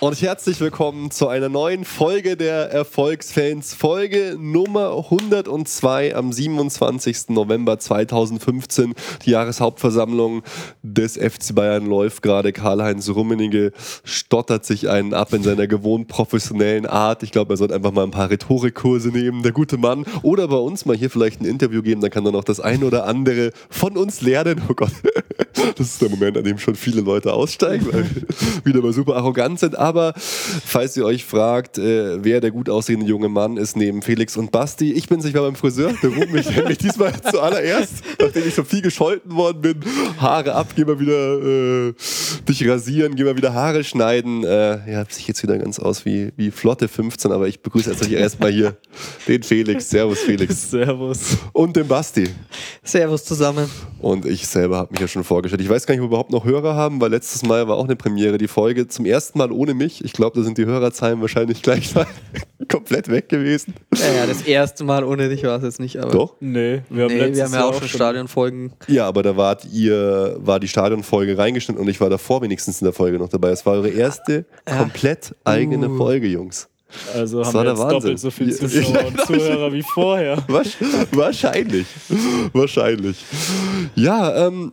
und herzlich willkommen zu einer neuen Folge der Erfolgsfans. Folge Nummer 102 am 27. November 2015. Die Jahreshauptversammlung des FC Bayern läuft gerade. Karl-Heinz Rummenigge stottert sich einen ab in seiner gewohnt professionellen Art. Ich glaube, er sollte einfach mal ein paar Rhetorikkurse nehmen, der gute Mann. Oder bei uns mal hier vielleicht ein Interview geben, dann kann er noch das ein oder andere von uns lernen. Oh Gott, das ist der Moment, an dem schon viele Leute aussteigen, weil wir wieder mal super arrogant sind. Aber falls ihr euch fragt, äh, wer der gut aussehende junge Mann ist neben Felix und Basti, ich bin sicher beim Friseur. Der ruft mich, mich diesmal zuallererst, nachdem ich schon viel gescholten worden bin. Haare ab, geh mal wieder äh, dich rasieren, geh mal wieder Haare schneiden. Äh, ja, sich jetzt wieder ganz aus wie, wie Flotte 15, aber ich begrüße jetzt erstmal hier den Felix. Servus, Felix. Servus. Und den Basti. Servus zusammen. Und ich selber habe mich ja schon vorgestellt. Ich weiß gar nicht, ob wir überhaupt noch Hörer haben, weil letztes Mal war auch eine Premiere, die Folge zum ersten Mal ohne mich. Ich glaube, da sind die Hörerzahlen wahrscheinlich gleich komplett weg gewesen. Ja, ja, das erste Mal ohne dich war es jetzt nicht, aber. Doch? Nee, wir haben, nee, wir haben ja auch schon Stadionfolgen. Ja, aber da wart ihr, war die Stadionfolge reingeschnitten und ich war davor wenigstens in der Folge noch dabei. Es war eure erste ja. komplett eigene uh. Folge, Jungs. Also das haben wir jetzt Wahnsinn. doppelt so viel Zuschauer und Zuhörer wie vorher. Wahrscheinlich. Wahrscheinlich. Ja, ähm,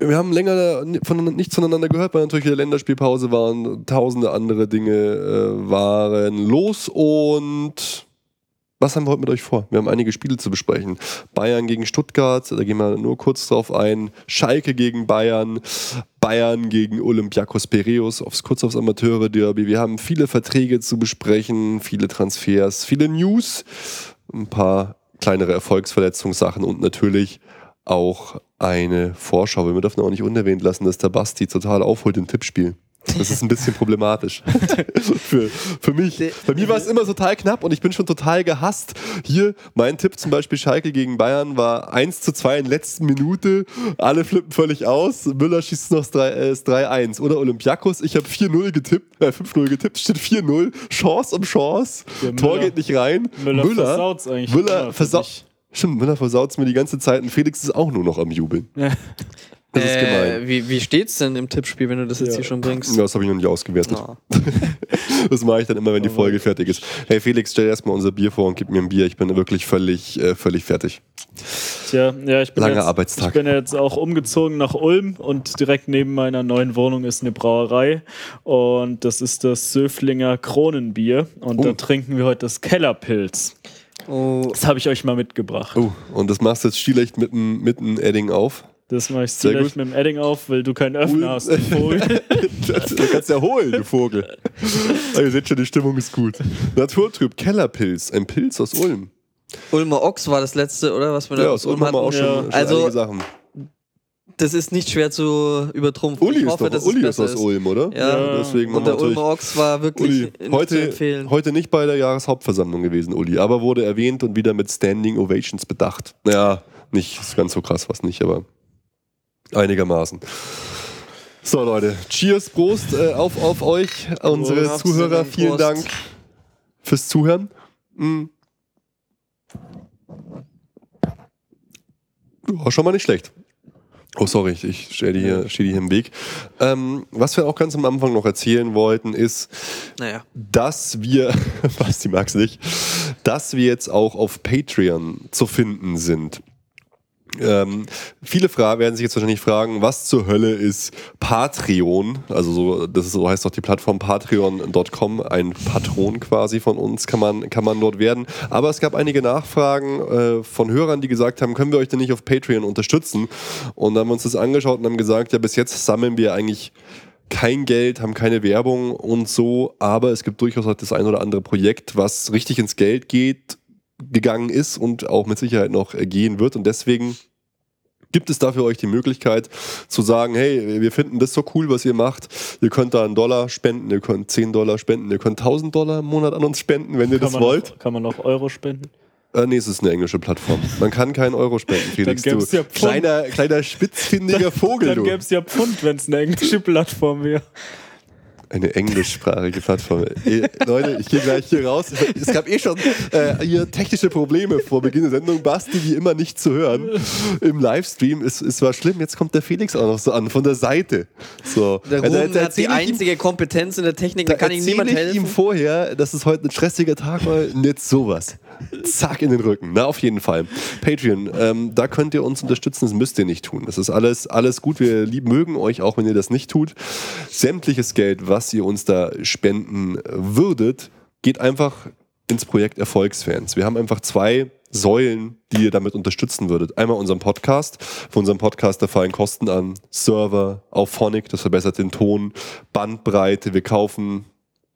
wir haben länger von, nichts voneinander gehört, weil natürlich wieder Länderspielpause waren, tausende andere Dinge äh, waren los und was haben wir heute mit euch vor? Wir haben einige Spiele zu besprechen. Bayern gegen Stuttgart, da gehen wir nur kurz drauf ein. Schalke gegen Bayern, Bayern gegen Olympiakos Piraeus, aufs kurz aufs Amateure Derby. Wir haben viele Verträge zu besprechen, viele Transfers, viele News, ein paar kleinere Erfolgsverletzungssachen und natürlich auch eine Vorschau. Wir dürfen auch nicht unerwähnt lassen, dass der Basti total aufholt im Tippspiel. Das ist ein bisschen problematisch. für, für mich. Bei mir war es immer total knapp und ich bin schon total gehasst. Hier, mein Tipp zum Beispiel Schalke gegen Bayern war 1 zu 2 in der letzten Minute. Alle flippen völlig aus. Müller schießt noch das 3-1. Äh, Oder Olympiakos, ich habe 4-0 getippt, äh, 5-0 getippt, steht 4-0. Chance um Chance. Ja, Tor geht nicht rein. Müller, Müller versaut eigentlich. Müller versaut. Stimmt, Müller versaut es mir die ganze Zeit und Felix ist auch nur noch am Jubeln. Das ist gemein. Äh, wie, wie steht's denn im Tippspiel, wenn du das jetzt ja. hier schon bringst? Ja, das habe ich noch nicht ausgewertet. Oh. das mache ich dann immer, wenn die Folge fertig ist. Hey Felix, stell erstmal unser Bier vor und gib mir ein Bier. Ich bin wirklich völlig, äh, völlig fertig. Tja, ja, ich bin, Langer jetzt, Arbeitstag. ich bin jetzt auch umgezogen nach Ulm und direkt neben meiner neuen Wohnung ist eine Brauerei und das ist das Söflinger Kronenbier und oh. da trinken wir heute das Kellerpilz. Oh. Das habe ich euch mal mitgebracht. Oh, und das machst du jetzt stilecht mit einem mit Edding auf? Das mache ich stilecht mit dem Edding auf, weil du keinen Öffner hast, du Vogel. du kannst ja holen, du Vogel. Aber ihr seht schon, die Stimmung ist gut. Naturtrüb, Kellerpilz, ein Pilz aus Ulm. Ulmer Ochs war das letzte, oder? Was wir da ja, aus Ulm haben wir auch schon, ja. schon also, einige Sachen das ist nicht schwer zu übertrumpfen. Uli ich hoffe, ist, doch, Uli ist aus Ulm, oder? Ja, ja. deswegen und der Ulmer Ochs war wirklich Uli, heute, zu empfehlen. Heute nicht bei der Jahreshauptversammlung gewesen, Uli, aber wurde erwähnt und wieder mit Standing Ovations bedacht. Naja, nicht ganz so krass was nicht, aber einigermaßen. So Leute, Cheers, Prost äh, auf, auf euch, unsere Prost, Zuhörer, vielen Prost. Dank fürs Zuhören. Mhm. Ja, schon mal nicht schlecht. Oh, sorry, ich stehe die, hier, steh die hier im Weg. Ähm, was wir auch ganz am Anfang noch erzählen wollten, ist, naja. dass wir, was die mag's nicht, dass wir jetzt auch auf Patreon zu finden sind. Ähm, viele Fragen werden sich jetzt wahrscheinlich fragen, was zur Hölle ist Patreon? Also so, das ist, so heißt doch die Plattform patreon.com, ein Patron quasi von uns kann man, kann man dort werden. Aber es gab einige Nachfragen äh, von Hörern, die gesagt haben, können wir euch denn nicht auf Patreon unterstützen? Und dann haben wir uns das angeschaut und haben gesagt, ja, bis jetzt sammeln wir eigentlich kein Geld, haben keine Werbung und so, aber es gibt durchaus auch das ein oder andere Projekt, was richtig ins Geld geht gegangen ist und auch mit Sicherheit noch gehen wird. Und deswegen gibt es dafür euch die Möglichkeit zu sagen, hey, wir finden das so cool, was ihr macht. Ihr könnt da einen Dollar spenden, ihr könnt 10 Dollar spenden, ihr könnt 1000 Dollar im Monat an uns spenden, wenn ihr kann das wollt. Noch, kann man auch Euro spenden? Äh, nee, es ist eine englische Plattform. Man kann keinen Euro spenden, Felix. Dann du ja kleiner, kleiner spitzfindiger Vogel. Dann gäbe es ja Pfund, wenn es eine englische Plattform wäre. Eine englischsprachige Plattform. eh, Leute, ich gehe gleich hier raus. Es gab eh schon äh, hier technische Probleme vor Beginn der Sendung. Basti, wie immer, nicht zu hören im Livestream. Es, es war schlimm. Jetzt kommt der Felix auch noch so an, von der Seite. So. Der Also, Ruben jetzt hat die ich ihm- einzige Kompetenz in der Technik, da kann ihm niemand ich helfen. ihm vorher, dass es heute ein stressiger Tag war, jetzt sowas. Zack in den Rücken. Na, auf jeden Fall. Patreon, ähm, da könnt ihr uns unterstützen, das müsst ihr nicht tun. Das ist alles, alles gut. Wir lieb, mögen euch, auch wenn ihr das nicht tut. Sämtliches Geld, was ihr uns da spenden würdet, geht einfach ins Projekt Erfolgsfans. Wir haben einfach zwei Säulen, die ihr damit unterstützen würdet. Einmal unseren Podcast. Für unseren Podcast, da fallen Kosten an. Server, auf Phonic, das verbessert den Ton, Bandbreite. Wir kaufen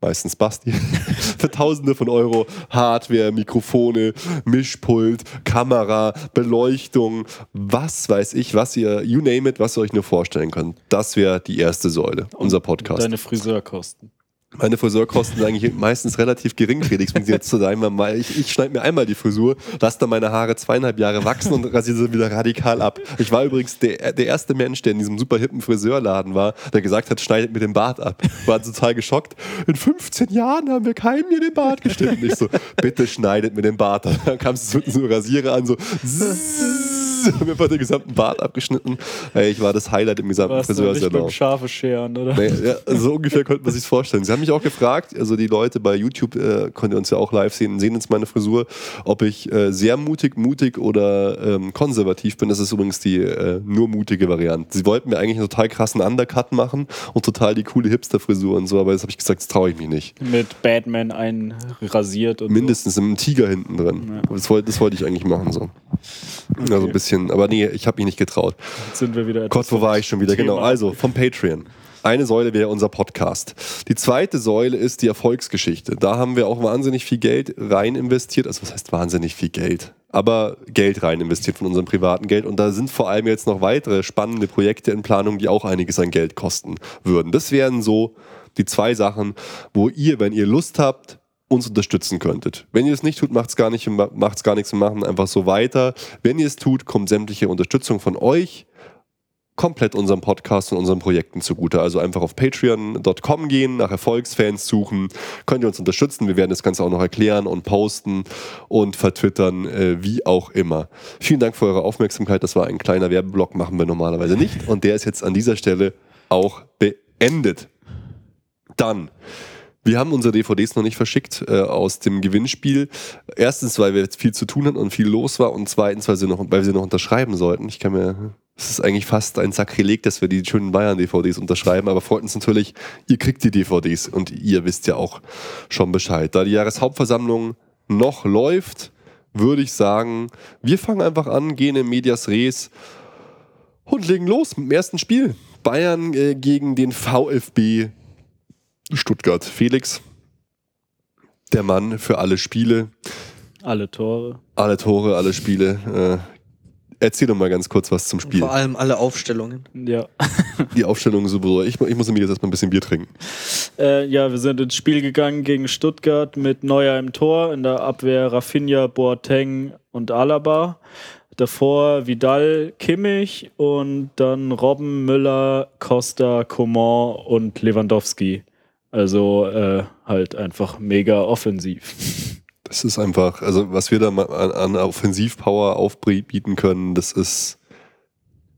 meistens Basti, für Tausende von Euro Hardware, Mikrofone, Mischpult, Kamera, Beleuchtung, was weiß ich, was ihr, you name it, was ihr euch nur vorstellen könnt. Das wäre die erste Säule, unser Podcast. Deine Friseurkosten. Meine Friseurkosten sind eigentlich meistens relativ gering, Felix. Wenn sie jetzt zu sein, mal, ich, ich schneide mir einmal die Frisur, lasse dann meine Haare zweieinhalb Jahre wachsen und rasiere sie wieder radikal ab. Ich war übrigens der, der erste Mensch, der in diesem super hippen Friseurladen war, der gesagt hat, schneidet mir den Bart ab. War total geschockt. In 15 Jahren haben wir keinem mir den Bart geschnitten. Ich so, bitte schneidet mir den Bart ab. Dann kam es so Rasierer an, so haben mir einfach den gesamten Bart abgeschnitten. Ey, ich war das Highlight im gesamten Friseursalon. beim Schafe scheren, oder? Nee, ja, so ungefähr könnte man sich vorstellen. Sie haben mich auch gefragt, also die Leute bei YouTube, äh, könnt ihr uns ja auch live sehen, sehen jetzt meine Frisur, ob ich äh, sehr mutig, mutig oder ähm, konservativ bin. Das ist übrigens die äh, nur mutige Variante. Sie wollten mir eigentlich einen total krassen Undercut machen und total die coole Hipster-Frisur und so, aber das habe ich gesagt, das traue ich mich nicht. Mit Batman einrasiert und Mindestens mit einem Tiger hinten drin. Das, wollte, das wollte ich eigentlich machen so. Also ein bisschen, aber nee, ich habe mich nicht getraut. so. Jetzt sind wir wieder. Gott, wo war ich schon wieder? Thema. Genau, also vom Patreon. Eine Säule wäre unser Podcast. Die zweite Säule ist die Erfolgsgeschichte. Da haben wir auch wahnsinnig viel Geld rein investiert. Also was heißt wahnsinnig viel Geld? Aber Geld rein investiert von unserem privaten Geld. Und da sind vor allem jetzt noch weitere spannende Projekte in Planung, die auch einiges an Geld kosten würden. Das wären so die zwei Sachen, wo ihr, wenn ihr Lust habt, uns unterstützen könntet. Wenn ihr es nicht tut, macht es gar, nicht- gar nichts und machen einfach so weiter. Wenn ihr es tut, kommt sämtliche Unterstützung von euch komplett unserem Podcast und unseren Projekten zugute. Also einfach auf patreon.com gehen, nach Erfolgsfans suchen, könnt ihr uns unterstützen. Wir werden das Ganze auch noch erklären und posten und vertwittern, äh, wie auch immer. Vielen Dank für eure Aufmerksamkeit. Das war ein kleiner Werbeblock, machen wir normalerweise nicht. Und der ist jetzt an dieser Stelle auch beendet. Dann wir haben unsere DVDs noch nicht verschickt äh, aus dem Gewinnspiel. Erstens, weil wir viel zu tun hatten und viel los war. Und zweitens, weil, sie noch, weil wir sie noch unterschreiben sollten. Ich kann mir, es ist eigentlich fast ein Sakrileg, dass wir die schönen Bayern-DVDs unterschreiben. Aber freut uns natürlich, ihr kriegt die DVDs und ihr wisst ja auch schon Bescheid. Da die Jahreshauptversammlung noch läuft, würde ich sagen, wir fangen einfach an, gehen in Medias Res und legen los mit dem ersten Spiel. Bayern äh, gegen den VfB Stuttgart. Felix, der Mann für alle Spiele, Alle Tore. alle Tore, alle Spiele. Äh, erzähl doch mal ganz kurz was zum Spiel. Vor allem alle Aufstellungen. Ja. Die Aufstellung ist super. Ich, ich muss nämlich jetzt erstmal ein bisschen Bier trinken. Äh, ja, wir sind ins Spiel gegangen gegen Stuttgart mit Neuer im Tor, in der Abwehr Rafinha, Boateng und Alaba. Davor Vidal, Kimmich und dann Robben, Müller, Costa, Coman und Lewandowski. Also äh, halt einfach mega offensiv. Das ist einfach, also was wir da mal an, an Offensivpower aufbieten können, das ist,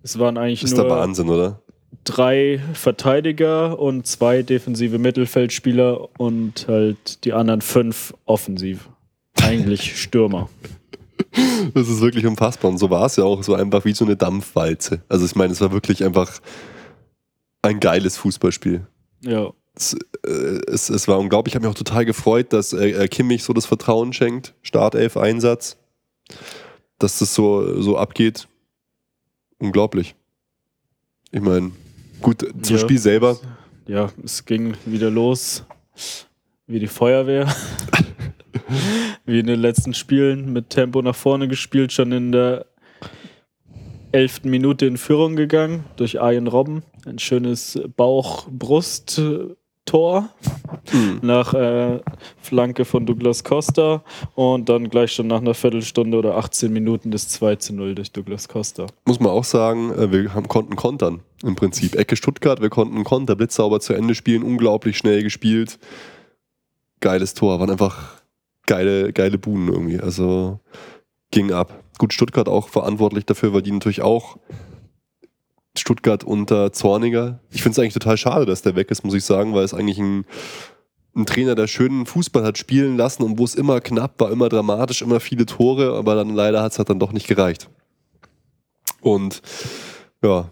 Es waren eigentlich ist der nur Wahnsinn, oder? drei Verteidiger und zwei defensive Mittelfeldspieler und halt die anderen fünf offensiv. Eigentlich Stürmer. Das ist wirklich unfassbar. Und so war es ja auch. So einfach wie so eine Dampfwalze. Also ich meine, es war wirklich einfach ein geiles Fußballspiel. Ja. Es, äh, es, es war unglaublich. Ich habe mich auch total gefreut, dass äh, äh, Kimmich so das Vertrauen schenkt. Startelf-Einsatz. Dass das so, so abgeht. Unglaublich. Ich meine, gut, zum Ja. Spiel selber. Ja, es ging wieder los wie die Feuerwehr. wie in den letzten Spielen mit Tempo nach vorne gespielt, schon in der elften Minute in Führung gegangen durch Arjen Robben. Ein schönes Bauch-Brust-Tor. mhm. nach äh, Flanke von Douglas Costa und dann gleich schon nach einer Viertelstunde oder 18 Minuten das 2 zu 0 durch Douglas Costa. Muss man auch sagen, äh, wir haben, konnten kontern im Prinzip. Ecke Stuttgart, wir konnten Konter blitzsauber zu Ende spielen, unglaublich schnell gespielt. Geiles Tor, waren einfach geile, geile Buhnen irgendwie. Also ging ab. Gut, Stuttgart auch verantwortlich dafür, weil die natürlich auch Stuttgart unter Zorniger. Ich finde es eigentlich total schade, dass der weg ist, muss ich sagen, weil es eigentlich ein, ein Trainer, der schönen Fußball hat spielen lassen und wo es immer knapp war, immer dramatisch, immer viele Tore, aber dann leider hat es halt dann doch nicht gereicht. Und ja,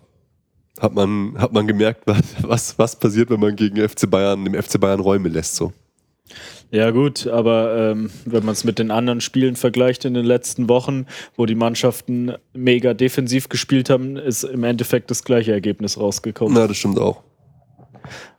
hat man, hat man gemerkt, was, was passiert, wenn man gegen FC Bayern, dem FC Bayern Räume lässt. So. Ja gut, aber ähm, wenn man es mit den anderen Spielen vergleicht in den letzten Wochen, wo die Mannschaften mega defensiv gespielt haben, ist im Endeffekt das gleiche Ergebnis rausgekommen. Ja, das stimmt auch.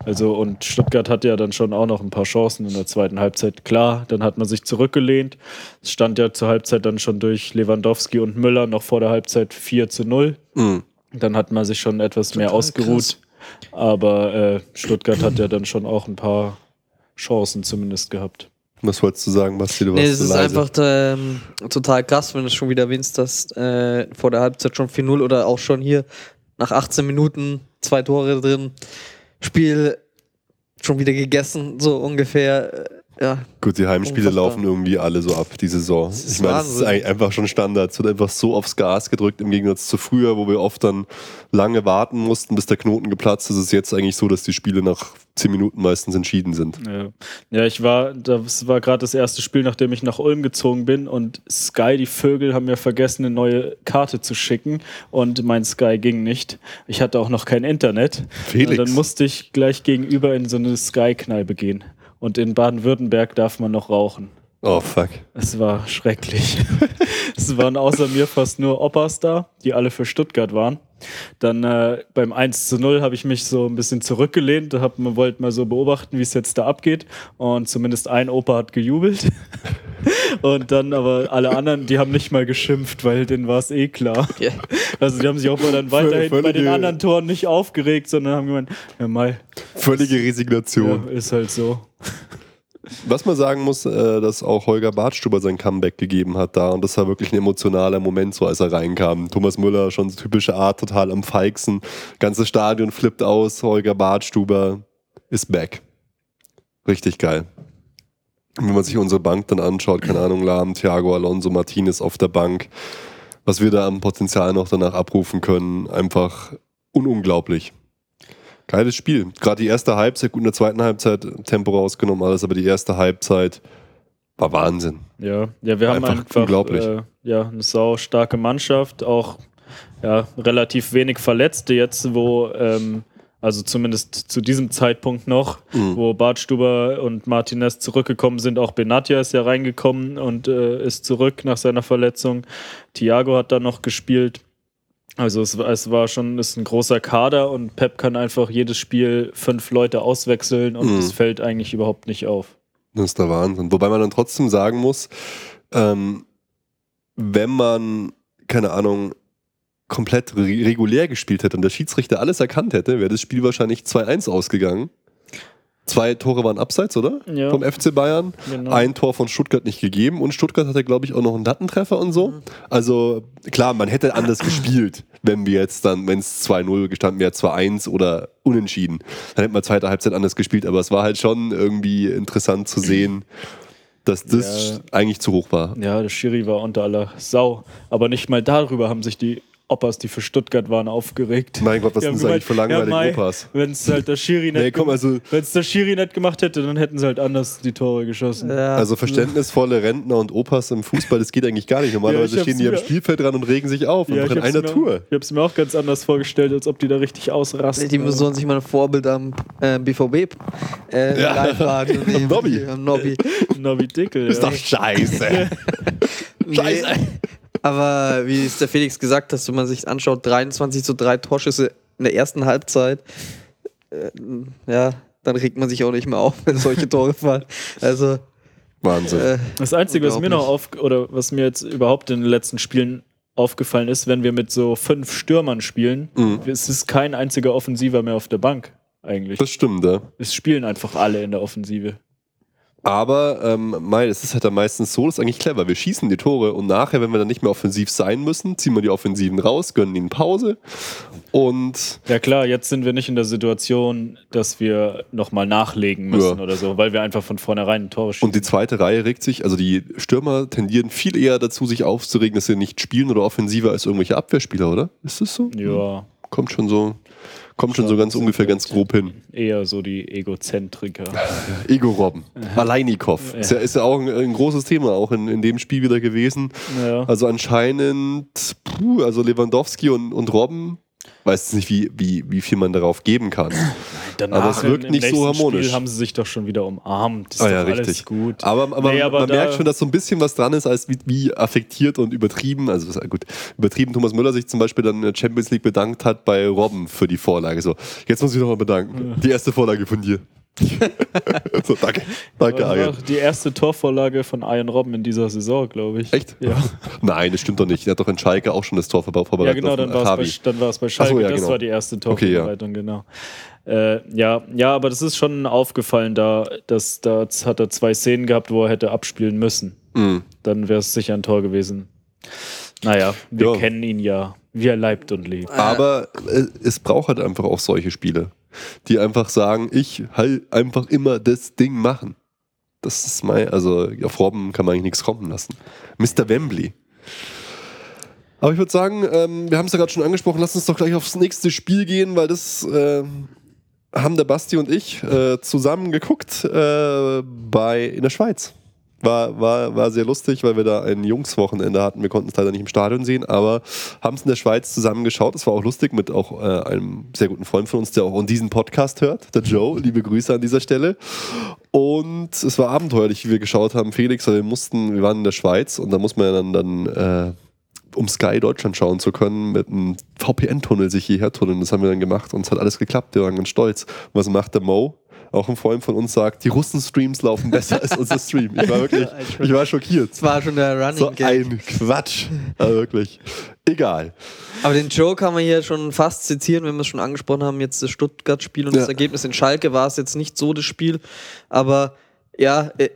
Also und Stuttgart hat ja dann schon auch noch ein paar Chancen in der zweiten Halbzeit. Klar, dann hat man sich zurückgelehnt. Es stand ja zur Halbzeit dann schon durch Lewandowski und Müller noch vor der Halbzeit 4 zu 0. Mhm. Dann hat man sich schon etwas Total mehr ausgeruht. Krass. Aber äh, Stuttgart hat ja dann schon auch ein paar Chancen zumindest gehabt. Was wolltest du sagen, Basti? Du nee, es ist leise. einfach ähm, total krass, wenn du schon wieder erwähnst, dass äh, vor der Halbzeit schon 4-0 oder auch schon hier nach 18 Minuten zwei Tore drin, Spiel schon wieder gegessen, so ungefähr. Äh, ja, Gut, die Heimspiele unfassbar. laufen irgendwie alle so ab, die Saison. Ich meine, es ist einfach schon Standard. Es wird einfach so aufs Gas gedrückt im Gegensatz zu früher, wo wir oft dann lange warten mussten, bis der Knoten geplatzt ist. Es ist jetzt eigentlich so, dass die Spiele nach zehn Minuten meistens entschieden sind. Ja, ja ich war, das war gerade das erste Spiel, nachdem ich nach Ulm gezogen bin und Sky, die Vögel, haben mir vergessen, eine neue Karte zu schicken und mein Sky ging nicht. Ich hatte auch noch kein Internet. Felix. Und dann musste ich gleich gegenüber in so eine Sky-Kneipe gehen. Und in Baden-Württemberg darf man noch rauchen. Oh, fuck. Es war schrecklich. es waren außer mir fast nur Oppas da, die alle für Stuttgart waren. Dann äh, beim 1 zu 0 habe ich mich so ein bisschen zurückgelehnt, hab, wollte mal so beobachten, wie es jetzt da abgeht. Und zumindest ein Opa hat gejubelt. Und dann aber alle anderen, die haben nicht mal geschimpft, weil denen war es eh klar. Yeah. Also die haben sich auch mal dann weiterhin Völlige, bei den anderen Toren nicht aufgeregt, sondern haben gemeint, ja mal. Völlige Resignation. Ja, ist halt so. Was man sagen muss, äh, dass auch Holger Bartstuber sein Comeback gegeben hat da und das war wirklich ein emotionaler Moment, so als er reinkam. Thomas Müller schon typische Art, total am feigsten. Ganzes Stadion flippt aus, Holger Bartstuber ist back. Richtig geil. Wenn man sich unsere Bank dann anschaut, keine Ahnung, Lahm, Thiago Alonso, Martinez auf der Bank, was wir da am Potenzial noch danach abrufen können, einfach ununglaublich. Geiles Spiel. Gerade die erste Halbzeit, gut in der zweiten Halbzeit Tempo rausgenommen, alles, aber die erste Halbzeit war Wahnsinn. Ja, ja wir haben einfach, einfach unglaublich. Äh, ja, eine sau starke Mannschaft, auch ja, relativ wenig Verletzte jetzt, wo ähm, also zumindest zu diesem Zeitpunkt noch, mhm. wo Bartstuber und Martinez zurückgekommen sind. Auch Benatia ist ja reingekommen und äh, ist zurück nach seiner Verletzung. Thiago hat da noch gespielt. Also es, es war schon ist ein großer Kader und Pep kann einfach jedes Spiel fünf Leute auswechseln und es mhm. fällt eigentlich überhaupt nicht auf. Das ist der Wahnsinn. Wobei man dann trotzdem sagen muss, ähm, wenn man, keine Ahnung, komplett regulär gespielt hätte und der Schiedsrichter alles erkannt hätte, wäre das Spiel wahrscheinlich 2-1 ausgegangen. Zwei Tore waren abseits, oder? Ja. Vom FC Bayern. Genau. Ein Tor von Stuttgart nicht gegeben und Stuttgart hatte, glaube ich, auch noch einen Lattentreffer und so. Mhm. Also klar, man hätte anders gespielt, wenn wir jetzt dann, wenn es 2-0 gestanden wäre, 2-1 oder unentschieden. Dann hätte man zweite Halbzeit anders gespielt, aber es war halt schon irgendwie interessant zu sehen. dass das ja. eigentlich zu hoch war. Ja, der Schiri war unter aller Sau. Aber nicht mal darüber haben sich die Opas, die für Stuttgart waren, aufgeregt. Mein Gott, was sind das eigentlich für langweilige ja, Opas? Wenn es halt der Schiri nicht, nee, komm, also, wenn's der Schiri nicht gemacht hätte, dann hätten sie halt anders die Tore geschossen. Ja. Also verständnisvolle Rentner und Opas im Fußball, das geht eigentlich gar nicht. Normalerweise ja, stehen die am Spielfeld dran und regen sich auf, ja, in einer Tour. Ich habe es mir auch ganz anders vorgestellt, als ob die da richtig ausrasten. Die sollen sich mal ein Vorbild am äh, BVB äh, ja. am Nobby. Am Nobby. Nobby Dickel. Ist doch scheiße. scheiße. Aber wie es der Felix gesagt hat, wenn man sich anschaut, 23 zu 3 Torschüsse in der ersten Halbzeit, äh, ja, dann regt man sich auch nicht mehr auf, wenn solche Tore fallen. Also Wahnsinn. Äh, das Einzige, was mir noch auf oder was mir jetzt überhaupt in den letzten Spielen aufgefallen ist, wenn wir mit so fünf Stürmern spielen, mhm. es ist kein einziger Offensiver mehr auf der Bank. eigentlich. Das stimmt, ja. Es spielen einfach alle in der Offensive. Aber ähm, es ist halt dann meistens so, das ist eigentlich clever. Wir schießen die Tore und nachher, wenn wir dann nicht mehr offensiv sein müssen, ziehen wir die Offensiven raus, gönnen ihnen Pause und Ja klar, jetzt sind wir nicht in der Situation, dass wir nochmal nachlegen müssen Ja. oder so, weil wir einfach von vornherein ein Tor schießen. Und die zweite Reihe regt sich, also die Stürmer tendieren viel eher dazu, sich aufzuregen, dass sie nicht spielen oder offensiver als irgendwelche Abwehrspieler, oder? Ist das so? ja, Kommt schon so, kommt schon so ganz ungefähr ganz grob hin. eher so die Egozentriker. Ego Robben. Alainikov. Ja. Ist, ja, ist ja auch ein, ein großes Thema, auch in, in dem Spiel wieder gewesen. Ja. Also anscheinend, puh, also Lewandowski und, und Robben, weiß nicht, wie, wie, wie viel man darauf geben kann. Danach aber es wirkt nicht so harmonisch. Spiel haben sie sich doch schon wieder umarmt. Ist Ah doch ja, alles richtig. gut. Aber, aber, Nee, aber man merkt schon, dass so ein bisschen was dran ist, als wie, wie affektiert und übertrieben. Also gut, übertrieben Thomas Müller sich zum Beispiel dann in der Champions League bedankt hat bei Robben für die Vorlage. So, jetzt muss ich noch mal bedanken. Die erste Vorlage von dir. so, danke. Danke, Das war Arjen. die erste Torvorlage von Ian Robben in dieser Saison, glaube ich. Echt? Ja. Nein, das stimmt doch nicht. Er hat doch in Schalke auch schon das Tor vorbe- Ja, vorbereitet. genau, auf dann war es bei, dann war es bei Schalke. So, ja, das genau. war die erste Okay, ja. Torvorbereitung, genau. Äh, ja, ja, aber das ist schon aufgefallen, da, dass, da hat er zwei Szenen gehabt, wo er hätte abspielen müssen. Mhm. Dann wäre es sicher ein Tor gewesen. Naja, wir Ja. kennen ihn ja, wie er leibt und lebt. Aber äh, es braucht halt einfach auch solche Spiele, die einfach sagen, ich halt einfach immer das Ding machen. Das ist mein, also auf Robben kann man eigentlich nichts kommen lassen. Mr. Wembley. Aber ich würde sagen, ähm, wir haben es ja gerade schon angesprochen, lass uns doch gleich aufs nächste Spiel gehen, weil das äh, haben der Basti und ich äh, zusammen geguckt äh, bei, in der Schweiz. War, war, war sehr lustig, weil wir da ein Jungswochenende hatten. Wir konnten es leider nicht im Stadion sehen, aber haben es in der Schweiz zusammen geschaut. Das war auch lustig mit auch äh, einem sehr guten Freund von uns, der auch diesen Podcast hört, der Joe. Liebe Grüße an dieser Stelle. Und es war abenteuerlich, wie wir geschaut haben, Felix, weil wir mussten, wir waren in der Schweiz und da muss man ja dann, dann äh, um Sky Deutschland schauen zu können, mit einem VPN-Tunnel sich hierher tunneln. Das haben wir dann gemacht und es hat alles geklappt. Wir waren ganz stolz. Und was macht der Mo? Auch ein Freund von uns sagt, die Russen-Streams laufen besser als unser Stream. Ich war wirklich, ich war schockiert. Das war schon der Running So ein Quatsch. Also wirklich. Egal. Aber den Joe kann man hier schon fast zitieren, wenn wir es schon angesprochen haben, jetzt das Stuttgart-Spiel und Ja. das Ergebnis in Schalke war es jetzt nicht so das Spiel, aber ja, äh,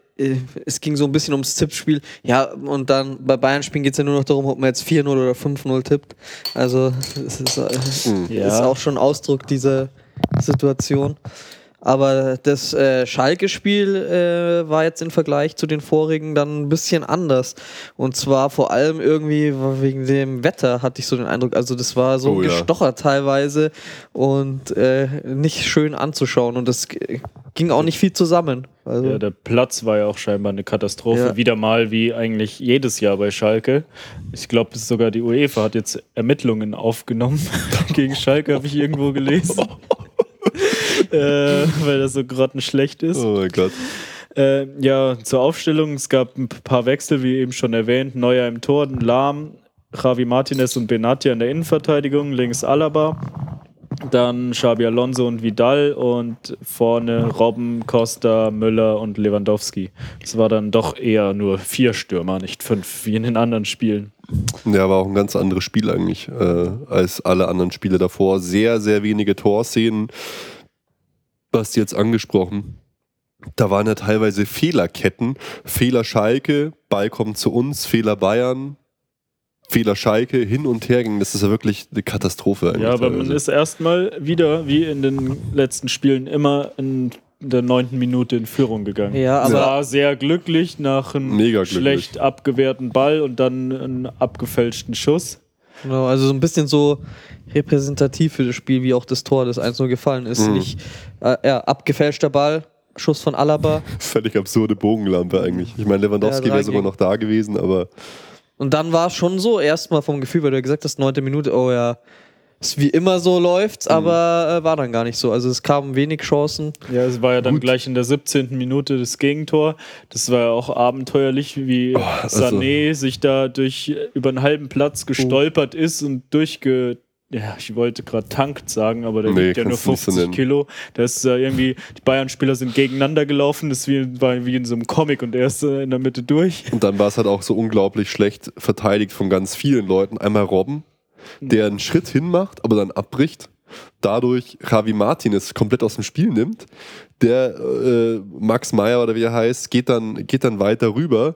es ging so ein bisschen ums Tippspiel. Ja, und dann bei Bayern-Spielen geht es ja nur noch darum, ob man jetzt 4-0 oder 5-0 tippt. Also, es ist, äh, Mhm. Ja. ist auch schon Ausdruck dieser Situation. Aber das äh, Schalke-Spiel äh, war jetzt im Vergleich zu den vorigen dann ein bisschen anders. Und zwar vor allem irgendwie wegen dem Wetter, hatte ich so den Eindruck. Also das war so Oh ja. gestochert teilweise und äh, nicht schön anzuschauen. Und das ging auch nicht viel zusammen. Also, Ja, der Platz war ja auch scheinbar eine Katastrophe. Ja. Wieder mal wie eigentlich jedes Jahr bei Schalke. Ich glaube, sogar die UEFA hat jetzt Ermittlungen aufgenommen gegen Schalke, habe ich irgendwo gelesen. äh, weil das so grottenschlecht ist. Oh mein Gott. Äh, ja, zur Aufstellung, es gab ein paar Wechsel, wie eben schon erwähnt. Neuer im Tor, Lahm, Javi Martinez und Benatia in der Innenverteidigung, links Alaba. Dann Xabi Alonso und Vidal und vorne Robben, Costa, Müller und Lewandowski. Es war dann doch eher nur vier Stürmer, nicht fünf, wie in den anderen Spielen. Ja, war auch ein ganz anderes Spiel eigentlich äh, als alle anderen Spiele davor. Sehr, sehr wenige Torszenen. Was jetzt angesprochen. Da waren ja teilweise Fehlerketten. Fehler Schalke, Ball kommt zu uns, Fehler Bayern, Fehler Schalke, hin und her ging. Das ist ja wirklich eine Katastrophe eigentlich. Ja, aber man teilweise. ist erstmal wieder, wie in den letzten Spielen, immer in der neunten Minute in Führung gegangen. Ja, Es aber- war sehr glücklich nach einem Mega glücklich. schlecht abgewehrten Ball und dann einen abgefälschten Schuss. Genau, also so ein bisschen so repräsentativ für das Spiel, wie auch das Tor, das 1-0 gefallen ist. Mhm. Nicht, äh, ja, abgefälschter Ball, Schuss von Alaba. Völlig absurde Bogenlampe eigentlich. Ich meine, Lewandowski Ja, wäre sogar noch da gewesen, aber Und dann war es schon so, erstmal vom Gefühl, weil du ja gesagt hast, neunte Minute, oh ja, ist wie immer so läuft's, Mhm. aber äh, war dann gar nicht so. Also es kamen wenig Chancen. Ja, es war ja dann Gut. gleich in der 17. Minute das Gegentor. Das war ja auch abenteuerlich, wie also- Sané sich da durch über einen halben Platz gestolpert ist und durchge. Ja, ich wollte gerade tankt sagen, aber der Nee, wiegt ja nur kannst du nicht so 50 nennen. Kilo. Da ist äh, irgendwie, die Bayern-Spieler sind gegeneinander gelaufen, das wie, war wie in so einem Comic und er ist äh, in der Mitte durch. Und dann war es halt auch so unglaublich schlecht verteidigt von ganz vielen Leuten. Einmal Robben, der einen Schritt hinmacht, aber dann abbricht. dadurch Javi Martinez komplett aus dem Spiel nimmt. Der äh, Max Meyer oder wie er heißt, geht dann, geht dann weiter rüber.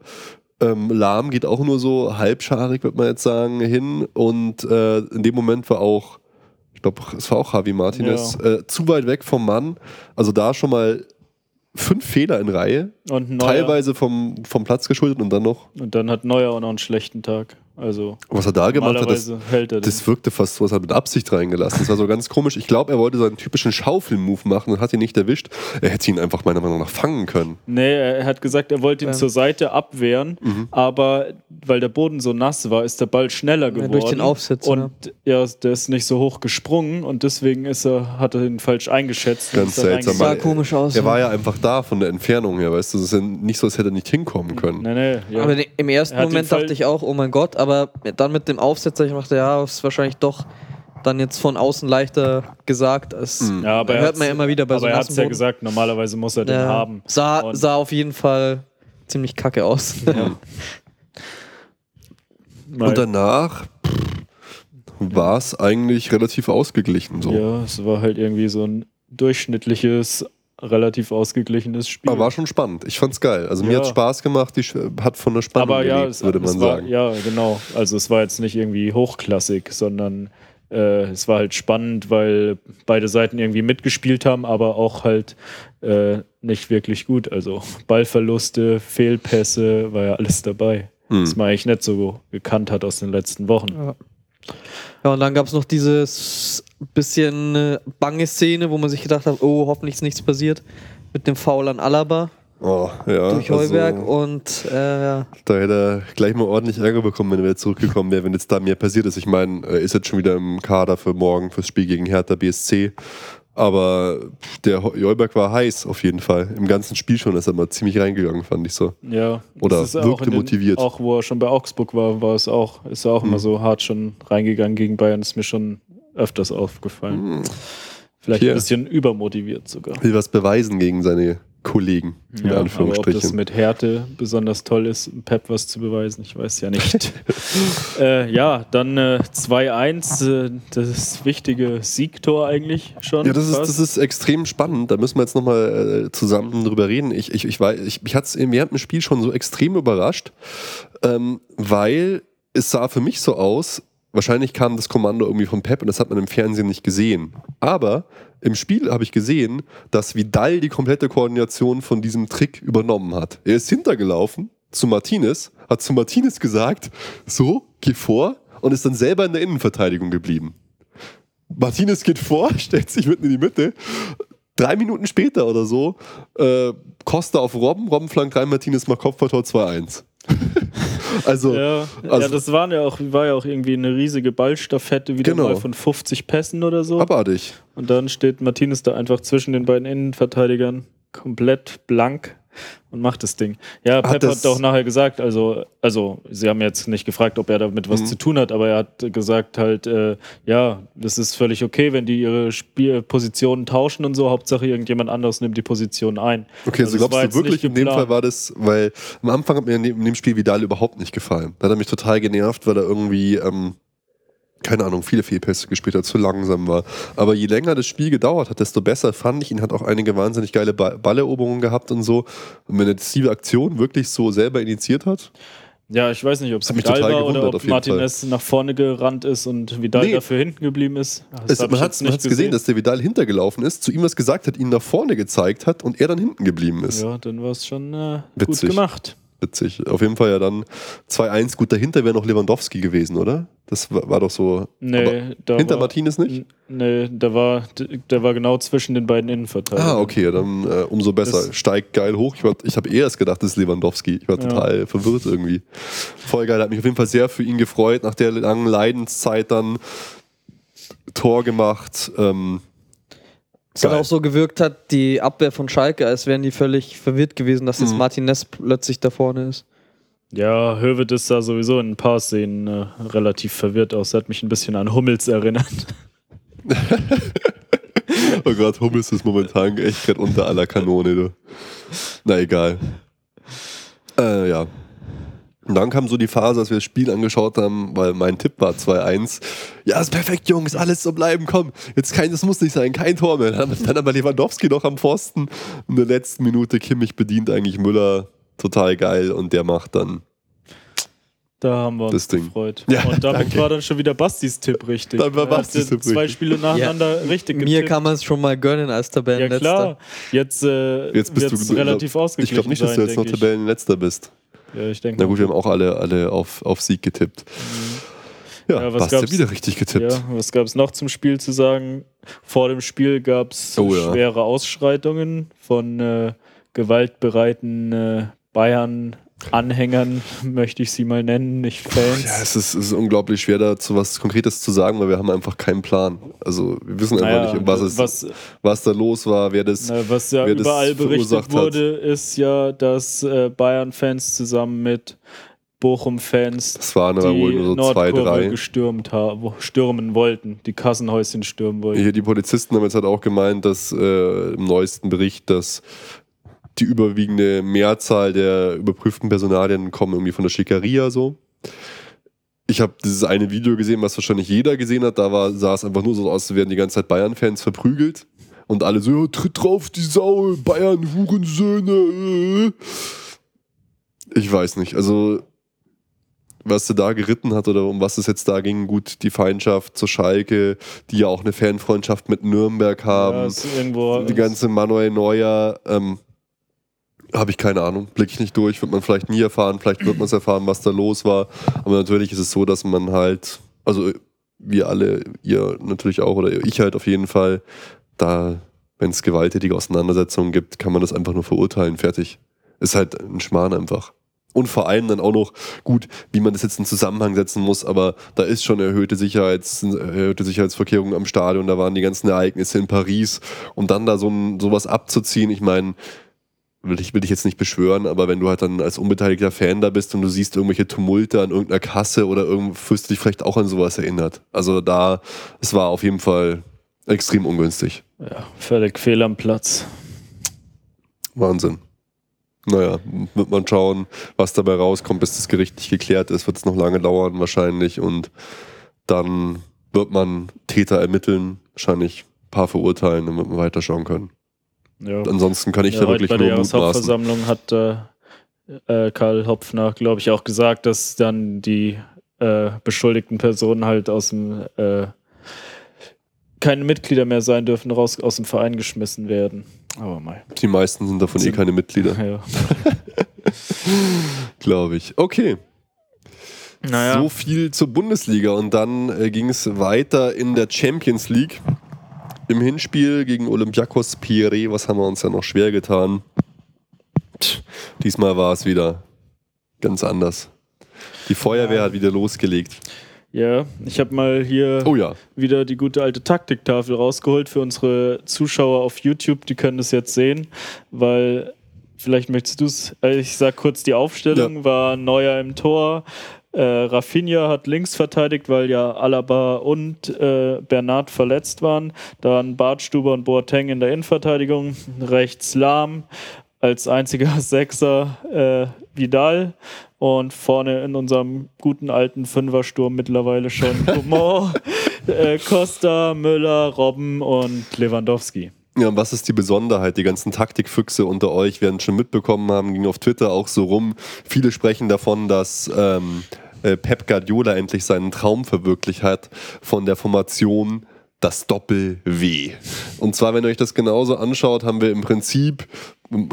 Ähm, Lahm geht auch nur so halbscharig, würde man jetzt sagen, hin. Und äh, in dem Moment war auch, ich glaube, es war auch Javi Martinez, äh, zu weit weg vom Mann. Also da schon mal fünf Fehler in Reihe. Und Neuer, Teilweise vom, vom Platz geschuldet und dann noch. Und dann hat Neuer auch noch einen schlechten Tag. Also Was er da gemacht hat, das, er das wirkte fast so, als hat er mit Absicht reingelassen. Das war so ganz komisch. Ich glaube, er wollte seinen typischen Schaufel-Move machen und hat ihn nicht erwischt. Er hätte ihn einfach meiner Meinung nach fangen können. Nee, er hat gesagt, er wollte ihn Ähm. zur Seite abwehren, Mhm. aber weil der Boden so nass war, ist der Ball schneller geworden. durch den Aufsitz, Und ja, der ist nicht so hoch gesprungen und deswegen ist er, hat er ihn falsch eingeschätzt. Ganz seltsam. Sah komisch aus. Er war ja einfach da von der Entfernung her, weißt du. Es ist ja nicht so, als hätte er nicht hinkommen können. Nee, nee, ja. Aber im ersten Er Moment dachte ich auch, oh mein Gott, aber dann mit dem Aufsetzer, ich dachte, ja, ist wahrscheinlich doch dann jetzt von außen leichter gesagt. Als, Mhm. ja, aber er hört man ja immer wieder bei aber so er hat es ja gesagt, normalerweise muss er den Ja, haben. Sah, Und- sah auf jeden Fall ziemlich kacke aus. Ja. Und danach war es eigentlich relativ ausgeglichen. So. Ja, es war halt irgendwie so ein durchschnittliches, relativ ausgeglichenes Spiel. Aber war schon spannend. Ich fand's geil. Also mir Ja. hat Spaß gemacht. Die hat von der Spannung Aber ja, gelebt, es, würde man es war, sagen. ja, genau. Also es war jetzt nicht irgendwie hochklassig, sondern äh, es war halt spannend, weil beide Seiten irgendwie mitgespielt haben, aber auch halt äh, nicht wirklich gut. Also Ballverluste, Fehlpässe, war ja alles dabei. Hm. Was man eigentlich nicht so gekannt hat aus den letzten Wochen. Ja. Ja, und dann gab es noch dieses bisschen äh, bange Szene, wo man sich gedacht hat, oh, hoffentlich ist nichts passiert. Mit dem Foul an Alaba Oh, ja. durch Heuberg Also, und äh, da hätte er gleich mal ordentlich Ärger bekommen, wenn er wieder zurückgekommen wäre, wenn jetzt da mehr passiert ist. Ich meine, er ist jetzt schon wieder im Kader für morgen, fürs Spiel gegen Hertha BSC. Aber der Heuberg war heiß auf jeden Fall. Im ganzen Spiel schon ist er mal ziemlich reingegangen, fand ich so. Ja, Oder auch wirkte in den, motiviert. Auch wo er schon bei Augsburg war, war es auch, ist er auch Hm. immer so hart schon reingegangen gegen Bayern, ist mir schon öfters aufgefallen. Hm. Vielleicht Hier. ein bisschen übermotiviert sogar. Will was beweisen gegen seine Kollegen, in Ja, aber ob Anführungsstrichen. das mit Härte besonders toll ist, Pep was zu beweisen, ich weiß ja nicht. äh, ja, dann äh, 2-1, äh, das wichtige Siegtor eigentlich schon. Ja, das ist, das ist extrem spannend. Da müssen wir jetzt nochmal äh, zusammen drüber reden. Ich, ich, ich weiß, ich, mich hat es während dem Spiel schon so extrem überrascht, ähm, weil es sah für mich so aus, wahrscheinlich kam das Kommando irgendwie von Pep und das hat man im Fernsehen nicht gesehen. Aber im Spiel habe ich gesehen, dass Vidal die komplette Koordination von diesem Trick übernommen hat. Er ist hintergelaufen zu Martinez, hat zu Martinez gesagt, so, geh vor und ist dann selber in der Innenverteidigung geblieben. Martinez geht vor, stellt sich mitten in die Mitte. Drei Minuten später oder so, äh, Costa auf Robben, Robben flankt rein, Martinez macht Kopfballtor 2-1. also, Ja, also- ja, das waren ja auch, war ja auch irgendwie eine riesige Ballstaffette, wieder Genau. mal von 50 Pässen oder so. abartig. Und dann steht Martinez da einfach zwischen den beiden Innenverteidigern komplett blank und macht das Ding. Ja, Hat Pep das- hat auch nachher gesagt, also, also sie haben jetzt nicht gefragt, ob er damit was Mhm. zu tun hat, aber er hat gesagt halt, äh, ja, das ist völlig okay, wenn die ihre Spielpositionen tauschen und so, Hauptsache irgendjemand anderes nimmt die Position ein. Okay, also, war glaubst du wirklich, in dem. Fall war das, weil am Anfang hat mir in dem, in dem Spiel Vidal überhaupt nicht gefallen. Da hat er mich total genervt, weil er irgendwie, ähm, keine Ahnung, viele Fehlpässe gespielt hat, zu langsam war. Aber je länger das Spiel gedauert hat, desto besser fand ich ihn. Hat auch einige wahnsinnig geile Ba- Balleroberungen gehabt und so. Und wenn er diese Aktion wirklich so selber initiiert hat, Ja, ich weiß nicht, ob es Hat mich Vidal total war gewundert, oder ob Martinez nach vorne gerannt ist und Vidal Nee. dafür hinten geblieben ist. Das es, man hat es nicht gesehen, dass der Vidal hintergelaufen ist, zu ihm was gesagt hat, ihn nach vorne gezeigt hat und er dann hinten geblieben ist. Ja, dann war es schon äh, gut gemacht. Witzig. Auf jeden Fall ja dann 2-1. Gut, dahinter wäre noch Lewandowski gewesen, oder? Das war, war doch so. Nee, da hinter war, Martinez nicht? Nee, der war, der war genau zwischen den beiden Innenverteidigern. Ah, okay, dann äh, umso besser. Das- Steigt geil hoch. Ich, war- ich habe eher erst gedacht, das ist Lewandowski. Ich war Ja. total verwirrt irgendwie. Voll geil. Hat mich auf jeden Fall sehr für ihn gefreut. Nach der langen Leidenszeit dann Tor gemacht. Ähm, es dann auch so gewirkt hat, die Abwehr von Schalke, als wären die völlig verwirrt gewesen, dass jetzt Mhm. Martinez plötzlich da vorne ist. Ja, Höwedes sah sowieso in ein paar Szenen äh, relativ verwirrt aus. Hat mich ein bisschen an Hummels erinnert. oh Gott, Hummels ist momentan echt gerade unter aller Kanone. Du. Na egal. Äh, ja. Und dann kam so die Phase, als wir das Spiel angeschaut haben, weil mein Tipp war 2-1. Ja, ist perfekt, Jungs, alles so bleiben, komm. Jetzt kein, das muss nicht sein, kein Tor mehr. Dann, dann aber Lewandowski noch am Pfosten. In der letzten Minute Kimmich bedient eigentlich Müller. Total geil. Und der macht dann Da haben wir uns Das Ding. gefreut. Ja, und damit danke. war dann schon wieder Bastis Tipp richtig. Dann war Bastis Tipp Zwei richtig. Spiele nacheinander richtig Mir getippt. kann man es schon mal gönnen als Ja Tabellenletzter. klar, jetzt, äh, Jetzt bist du relativ Ich ausgeglichen glaube nicht, dass du jetzt noch ich. Tabellenletzter bist. Ja, ich denke Na gut, wir haben auch alle, alle auf, auf Sieg getippt. Ja, Ja, was gab's? wieder richtig getippt. Ja, was gab es noch zum Spiel zu sagen? Vor dem Spiel gab es Oh ja. schwere Ausschreitungen von äh, gewaltbereiten äh, Bayern-Anhängern, möchte ich sie mal nennen, nicht Fans. Ja, es ist, es ist unglaublich schwer, dazu was Konkretes zu sagen, weil wir haben einfach keinen Plan. Also wir wissen einfach Naja, nicht, was, es, was, was, da los war, wer das. na, was ja wer das überall berichtet verursacht hat. wurde, ist ja, dass äh, Bayern-Fans zusammen mit Bochum-Fans die so Nordkurve gestürmt haben, stürmen wollten, die Kassenhäuschen stürmen wollten. Hier, die Polizisten haben jetzt halt auch gemeint, dass äh, im neuesten Bericht, dass die überwiegende Mehrzahl der überprüften Personalien kommen irgendwie von der Schickeria so. Ich habe dieses eine Video gesehen, was wahrscheinlich jeder gesehen hat. Da war, sah es einfach nur so aus, als werden die ganze Zeit Bayern-Fans verprügelt. Und alle so, "Ja, tritt drauf, die Sau, Bayern, Hurensöhne. äh." Ich weiß nicht. Also, was sie da geritten hat oder um was es jetzt da ging, gut, die Feindschaft zur Schalke, die ja auch eine Fanfreundschaft mit Nürnberg Ja, haben. ist irgendwo die ganze Manuel Neuer, ähm, habe ich keine Ahnung, blicke ich nicht durch, wird man vielleicht nie erfahren, vielleicht wird man es erfahren, was da los war. Aber natürlich ist es so, dass man halt, also wir alle, ihr natürlich auch oder ich halt auf jeden Fall, da, wenn es gewalttätige Auseinandersetzungen gibt, kann man das einfach nur verurteilen, fertig. Ist halt ein Schmarrn einfach. Und vor allem dann auch noch, gut, wie man das jetzt in Zusammenhang setzen muss, aber da ist schon erhöhte, Sicherheits, erhöhte Sicherheitsvorkehrungen am Stadion, da waren die ganzen Ereignisse in Paris und dann da so ein, sowas abzuziehen, ich meine, will ich, will ich jetzt nicht beschwören, aber wenn du halt dann als unbeteiligter Fan da bist und du siehst irgendwelche Tumulte an irgendeiner Kasse oder irgend, fühlst du dich vielleicht auch an sowas erinnert. Also da, es war auf jeden Fall extrem ungünstig. ja, völlig fehl am Platz. Wahnsinn. Naja, wird man schauen, was dabei rauskommt, bis das gerichtlich geklärt ist, wird es noch lange dauern wahrscheinlich und dann wird man Täter ermitteln, wahrscheinlich ein paar verurteilen, wird man weiterschauen können. Ja. Ansonsten kann ich ja, da wirklich bei der nur mutmaßen. Jahreshauptversammlung hat äh, äh, Karl Hopfner, glaube ich, auch gesagt, dass dann die äh, beschuldigten Personen halt aus dem äh, keine Mitglieder mehr sein dürfen, raus aus dem Verein geschmissen werden. Aber mal. Die meisten sind davon eh Sind- keine Mitglieder, Ja. glaube ich. Okay. Naja. So viel zur Bundesliga und dann äh, ging es weiter in der Champions League. Im Hinspiel gegen Olympiakos Pire, was haben wir uns ja noch schwer getan. Tch, diesmal war es wieder ganz anders. Die Feuerwehr hat wieder losgelegt. Ja, ich habe mal hier Oh ja, wieder die gute alte Taktiktafel rausgeholt für unsere Zuschauer auf YouTube. Die können das jetzt sehen, weil vielleicht möchtest du es. äh, Ich sag kurz die Aufstellung: war Neuer im Tor. Äh, Rafinha hat links verteidigt, weil ja Alaba und äh, Bernard verletzt waren. Dann Bartstuber und Boateng in der Innenverteidigung. Rechts Lahm als einziger Sechser äh, Vidal. Und vorne in unserem guten alten Fünfersturm mittlerweile schon Coman, äh, Costa, Müller, Robben und Lewandowski. Ja, und was ist die Besonderheit? Die ganzen Taktikfüchse unter euch werden schon mitbekommen haben, ging auf Twitter auch so rum. Viele sprechen davon, dass ähm, äh, Pep Guardiola endlich seinen Traum verwirklicht hat von der Formation das Doppel-W. Und zwar, wenn ihr euch das genauso anschaut, haben wir im Prinzip,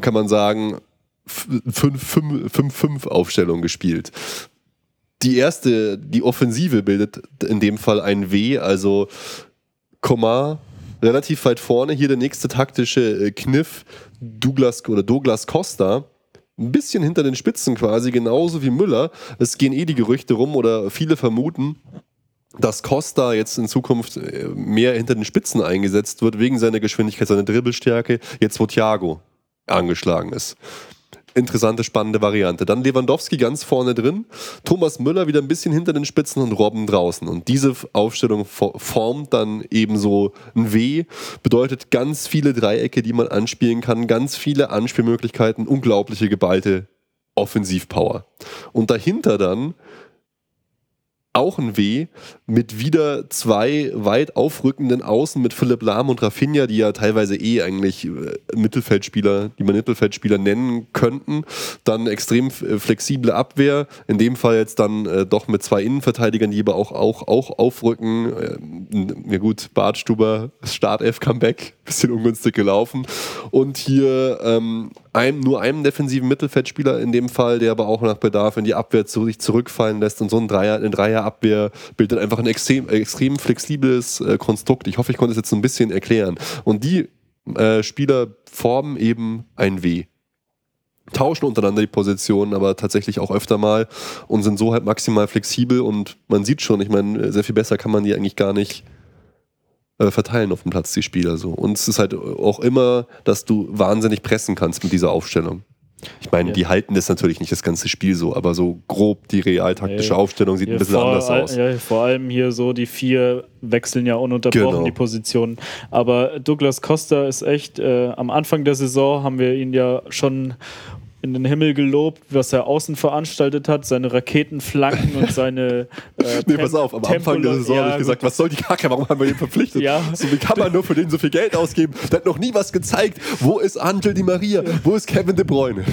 kann man sagen, 5-5-Aufstellung gespielt. Die erste, die Offensive bildet in dem Fall ein W, also Komar relativ weit vorne. Hier der nächste taktische äh, Kniff. Douglas oder Douglas Costa. Ein bisschen hinter den Spitzen quasi, genauso wie Müller. Es gehen eh die Gerüchte rum oder viele vermuten, dass Costa jetzt in Zukunft äh, mehr hinter den Spitzen eingesetzt wird, wegen seiner Geschwindigkeit, seiner Dribbelstärke, jetzt wo Thiago angeschlagen ist. Interessante, spannende Variante. Dann Lewandowski ganz vorne drin, Thomas Müller wieder ein bisschen hinter den Spitzen und Robben draußen. Und diese Aufstellung fo- formt dann ebenso ein W, bedeutet ganz viele Dreiecke, die man anspielen kann, ganz viele Anspielmöglichkeiten, unglaubliche geballte Offensivpower. Und dahinter dann auch ein W mit wieder zwei weit aufrückenden Außen mit Philipp Lahm und Rafinha, die ja teilweise eh eigentlich äh, Mittelfeldspieler, die man Mittelfeldspieler nennen könnten. Dann extrem äh, flexible Abwehr, in dem Fall jetzt dann äh, doch mit zwei Innenverteidigern, die aber auch, auch, auch aufrücken. Äh, ja gut, Bartstuber, Start-F-Comeback, bisschen ungünstig gelaufen. Und hier ähm, einem, nur einem defensiven Mittelfeldspieler in dem Fall, der aber auch nach Bedarf in die Abwehr zu, sich zurückfallen lässt und so ein Dreier, eine Dreierabwehr bildet einfach ein extrem, extrem flexibles äh, Konstrukt. Ich hoffe, ich konnte es jetzt so ein bisschen erklären. Und die äh, Spieler formen eben ein W tauschen untereinander die Positionen, aber tatsächlich auch öfter mal und sind so halt maximal flexibel und man sieht schon, ich meine, sehr viel besser kann man die eigentlich gar nicht äh, verteilen auf dem Platz, die Spieler so. Und es ist halt auch immer, dass du wahnsinnig pressen kannst mit dieser Aufstellung. Ich meine, ja. die halten das natürlich nicht das ganze Spiel so, aber so grob die realtaktische Aufstellung sieht ein bisschen anders aus. Ja, vor allem hier so, die vier wechseln ja ununterbrochen genau. die Positionen. Aber Douglas Costa ist echt, äh, am Anfang der Saison haben wir ihn ja schon in den Himmel gelobt, was er außen veranstaltet hat, seine Raketenflanken und seine. Äh, nee, pass auf, am Anfang der Saison ja, habe ich gesagt, was soll die Kacke, warum haben wir den verpflichtet? Ja. So, wie kann man nur für den so viel Geld ausgeben? Der hat noch nie was gezeigt. Wo ist Angel Di Maria? Wo ist Kevin De Bruyne?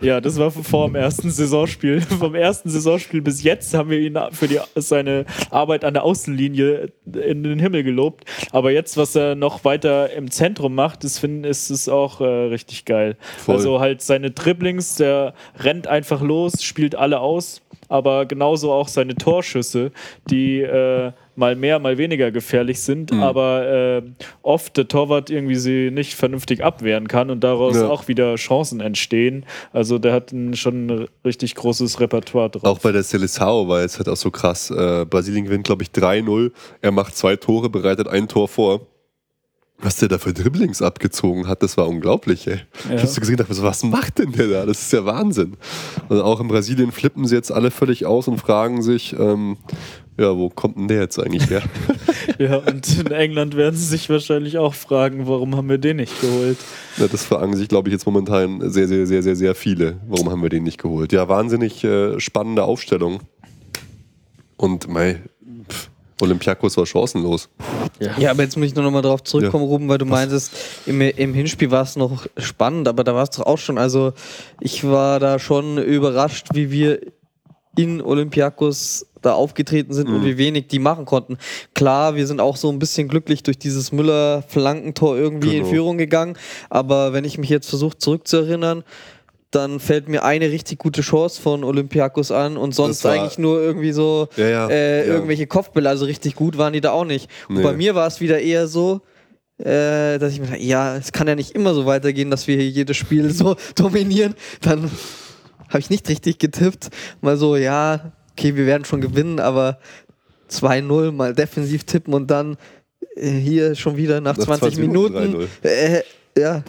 Ja, das war vor dem ersten Saisonspiel. Vom ersten Saisonspiel bis jetzt haben wir ihn für die, seine Arbeit an der Außenlinie in den Himmel gelobt. Aber jetzt, was er noch weiter im Zentrum macht, das finde ist es auch äh, richtig geil. Voll. Also halt seine Dribbling Dribblings, der rennt einfach los, spielt alle aus, aber genauso auch seine Torschüsse, die äh, mal mehr, mal weniger gefährlich sind, mhm. aber äh, oft der Torwart irgendwie sie nicht vernünftig abwehren kann und daraus ja. auch wieder Chancen entstehen. Also der hat ein, schon ein richtig großes Repertoire drauf. Auch bei der Seleção war es halt auch so krass. Äh, Brasilien gewinnt, glaube ich, 3-0. Er macht zwei Tore, bereitet ein Tor vor was der da für Dribblings abgezogen hat, das war unglaublich, ey. Ja. Ich hab's gesehen, dachte, was macht denn der da? Das ist ja Wahnsinn. Und auch in Brasilien flippen sie jetzt alle völlig aus und fragen sich, ähm, ja, wo kommt denn der jetzt eigentlich her? ja, und in England werden sie sich wahrscheinlich auch fragen, warum haben wir den nicht geholt? Ja, das fragen sich, glaube ich, jetzt momentan sehr, sehr, sehr, sehr, sehr viele. Warum haben wir den nicht geholt? Ja, wahnsinnig äh, spannende Aufstellung. Und mei, pff, Olympiakos war chancenlos. Ja. ja, aber jetzt muss ich nur noch mal drauf zurückkommen, ja. Ruben, weil du meintest, im, im Hinspiel war es noch spannend, aber da war es doch auch schon. Also ich war da schon überrascht, wie wir in Olympiakos da aufgetreten sind mhm. und wie wenig die machen konnten. Klar, wir sind auch so ein bisschen glücklich durch dieses Müller-Flankentor irgendwie genau. in Führung gegangen, aber wenn ich mich jetzt versuche zurückzuerinnern, dann fällt mir eine richtig gute Chance von Olympiakos an und sonst eigentlich nur irgendwie so ja, ja, äh, ja. irgendwelche Kopfbälle. Also richtig gut waren die da auch nicht. Und nee. bei mir war es wieder eher so, äh, dass ich mir dachte, ja, es kann ja nicht immer so weitergehen, dass wir hier jedes Spiel so dominieren. Dann habe ich nicht richtig getippt. Mal so, ja, okay, wir werden schon gewinnen, aber 2-0 mal defensiv tippen und dann äh, hier schon wieder nach, nach 20, 20, Minuten. Äh, ja,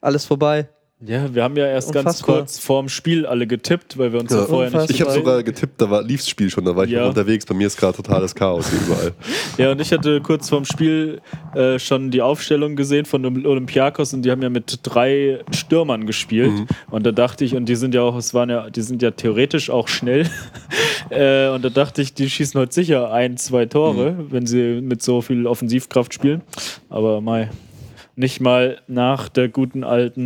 alles vorbei. Ja, wir haben ja erst Unfassbar. ganz kurz vorm Spiel alle getippt, weil wir uns ja, ja vorher nicht. Ich habe sogar getippt, da war lief das Spiel schon, da war ich ja. noch unterwegs. Bei mir ist gerade totales Chaos überall. ja, und ich hatte kurz vorm Spiel äh, schon die Aufstellung gesehen von Olympiakos und die haben ja mit drei Stürmern gespielt. Mhm. Und da dachte ich, und die sind ja auch, es waren ja, die sind ja theoretisch auch schnell. äh, und da dachte ich, die schießen heute sicher ein, zwei Tore, mhm. wenn sie mit so viel Offensivkraft spielen. Aber Mai. Nicht mal nach der guten alten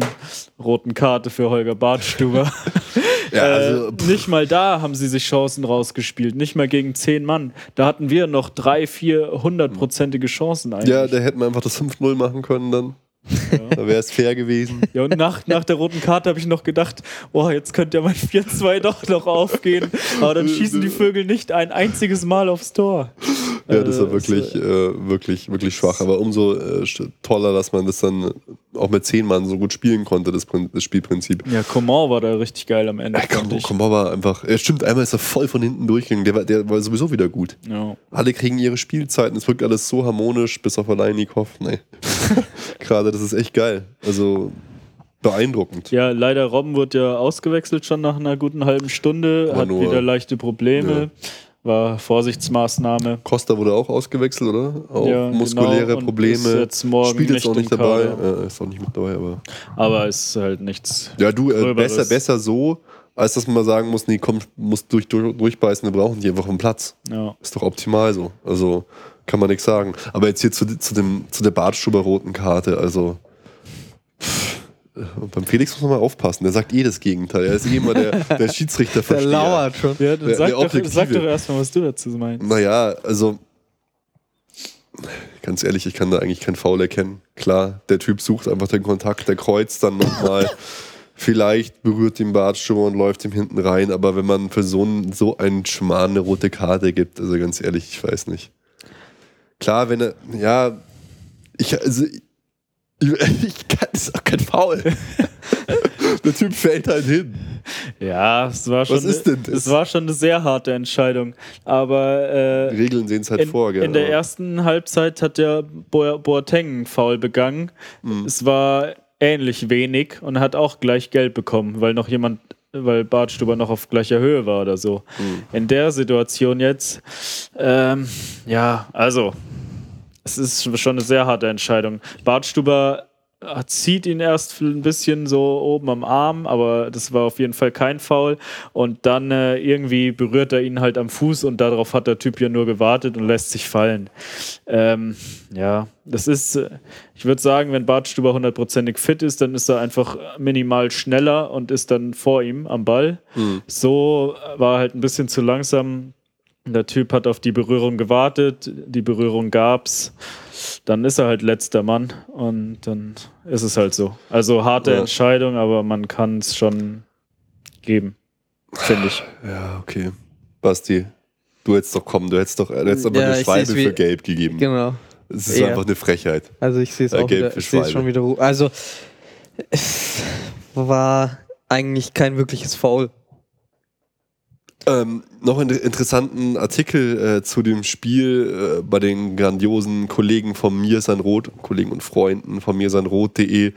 roten Karte für Holger Bartstuber. ja, also, äh, nicht mal da haben sie sich Chancen rausgespielt. Nicht mal gegen zehn Mann. Da hatten wir noch drei, vier hundertprozentige Chancen eigentlich. Ja, da hätten wir einfach das 5-0 machen können dann. Ja. Da wäre es fair gewesen. Ja, und nach, nach der roten Karte habe ich noch gedacht, oh, jetzt könnte ja mein 4-2 doch noch aufgehen. Aber dann schießen die Vögel nicht ein einziges Mal aufs Tor. Ja, das war äh, wirklich, äh, wirklich, wirklich schwach. Aber umso äh, toller, dass man das dann auch mit zehn Mann so gut spielen konnte, das, das Spielprinzip. Ja, Coman war da richtig geil am Ende. Ja, Coman war einfach, ja, stimmt, einmal ist er voll von hinten durchgegangen. Der war, der war sowieso wieder gut. Ja. Alle kriegen ihre Spielzeiten. Es wirkt alles so harmonisch, bis auf Alleinikov. Nee. Gerade, das ist echt geil. Also beeindruckend. Ja, leider Robben wurde ja ausgewechselt schon nach einer guten halben Stunde, Aber hat wieder leichte Probleme. Ja war Vorsichtsmaßnahme. Costa wurde auch ausgewechselt, oder? Auch ja, muskuläre genau. Probleme. Ist jetzt morgen Spielt jetzt auch nicht dabei. Ja, ist auch nicht mit dabei, aber. Aber ist halt nichts. Ja, du, äh, besser, besser so als dass man mal sagen muss, nee, komm, muss durch, durch, durchbeißen, wir brauchen die einfach einen Platz. Ja. Ist doch optimal so. Also kann man nichts sagen. Aber jetzt hier zu, zu, dem, zu der Bartstuber roten Karte, also pff, beim Felix muss man mal aufpassen. Der sagt eh das Gegenteil. Er ist eh immer der, der Schiedsrichter Der lauert schon. Ja, dann Der- sag, der doch, Objektive. sag doch erstmal, was du dazu meinst. Naja, also ganz ehrlich, ich kann da eigentlich kein Foul erkennen. Klar, der Typ sucht einfach den Kontakt, der kreuzt dann nochmal. Vielleicht berührt den Bartstuber und läuft ihm hinten rein, aber wenn man für so einen, so einen Schmarrn eine rote Karte gibt, also ganz ehrlich, ich weiß nicht. Klar, wenn er, ja, ich, also, ich, ich kann, das ist auch kein Foul. der Typ fällt halt hin. Ja, es war schon, Was ist denn das? es war schon eine sehr harte Entscheidung. Aber äh, Regeln sehen es halt in, vor, gell? in der ersten Halbzeit hat der Bo Boateng Foul begangen. Mhm. Es war ähnlich wenig und hat auch gleich Geld bekommen, weil noch jemand, weil Bartstuber noch auf gleicher Höhe war oder so. Mhm. In der Situation jetzt, ähm, ja, also es ist schon eine sehr harte Entscheidung. Bartstuber zieht ihn erst ein bisschen so oben am Arm, aber das war auf jeden Fall kein Foul. Und dann äh, irgendwie berührt er ihn halt am Fuß und darauf hat der Typ ja nur gewartet und lässt sich fallen. Ähm, ja, das ist, äh, ich würde sagen, wenn Bartstuber hundertprozentig fit ist, dann ist er einfach minimal schneller und ist dann vor ihm am Ball. Mhm. So war er halt ein bisschen zu langsam. Der Typ hat auf die Berührung gewartet, die Berührung gab's. Dann ist er halt letzter Mann und dann ist es halt so. Also harte Ja. Entscheidung, aber man kann es schon geben, finde ich. Ja, okay. Basti, du hättest doch kommen, du hättest doch du hättest aber Ja, eine Schwalbe wie- für gelb gegeben. Genau. Es ist Ja. einfach eine Frechheit. Also ich sehe es Ja, auch gelb wieder, für ich sehe es Schwalbe. schon wieder. Also es war eigentlich kein wirkliches Foul. Ähm, noch einen interessanten Artikel äh, zu dem Spiel äh, bei den grandiosen Kollegen von mir sein Rot, Kollegen und Freunden von mir sein Rot.de,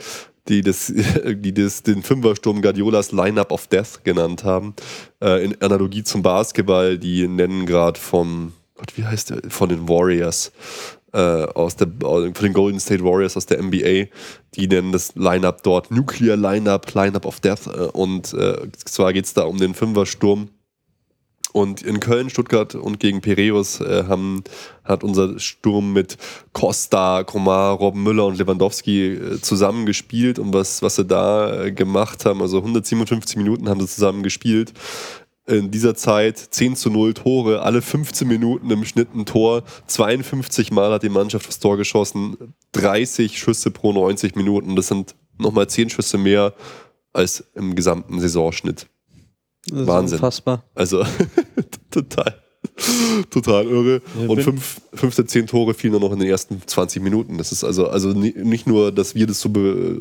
die das, die das den Fünfersturm Guardiolas Lineup of Death genannt haben. Äh, in Analogie zum Basketball, die nennen gerade vom, Gott, wie heißt der? Von den Warriors. Äh, aus der, von den Golden State Warriors aus der NBA. Die nennen das Lineup dort Nuclear Lineup, Lineup of Death. Äh, und äh, zwar geht es da um den Fünfersturm. Und in Köln, Stuttgart und gegen Piräus äh, haben, hat unser Sturm mit Costa, Komar, Robben Müller und Lewandowski äh, zusammen gespielt. Und was, was sie da äh, gemacht haben, also 157 Minuten haben sie zusammen gespielt. In dieser Zeit 10 zu 0 Tore, alle 15 Minuten im Schnitt ein Tor. 52 Mal hat die Mannschaft das Tor geschossen, 30 Schüsse pro 90 Minuten. Das sind nochmal 10 Schüsse mehr als im gesamten Saisonschnitt. Das ist Wahnsinn. Unfassbar. Also total, total irre. Ja, Und fünf, fünf der zehn Tore fielen dann noch in den ersten 20 Minuten. Das ist also, also ni- nicht nur, dass wir das so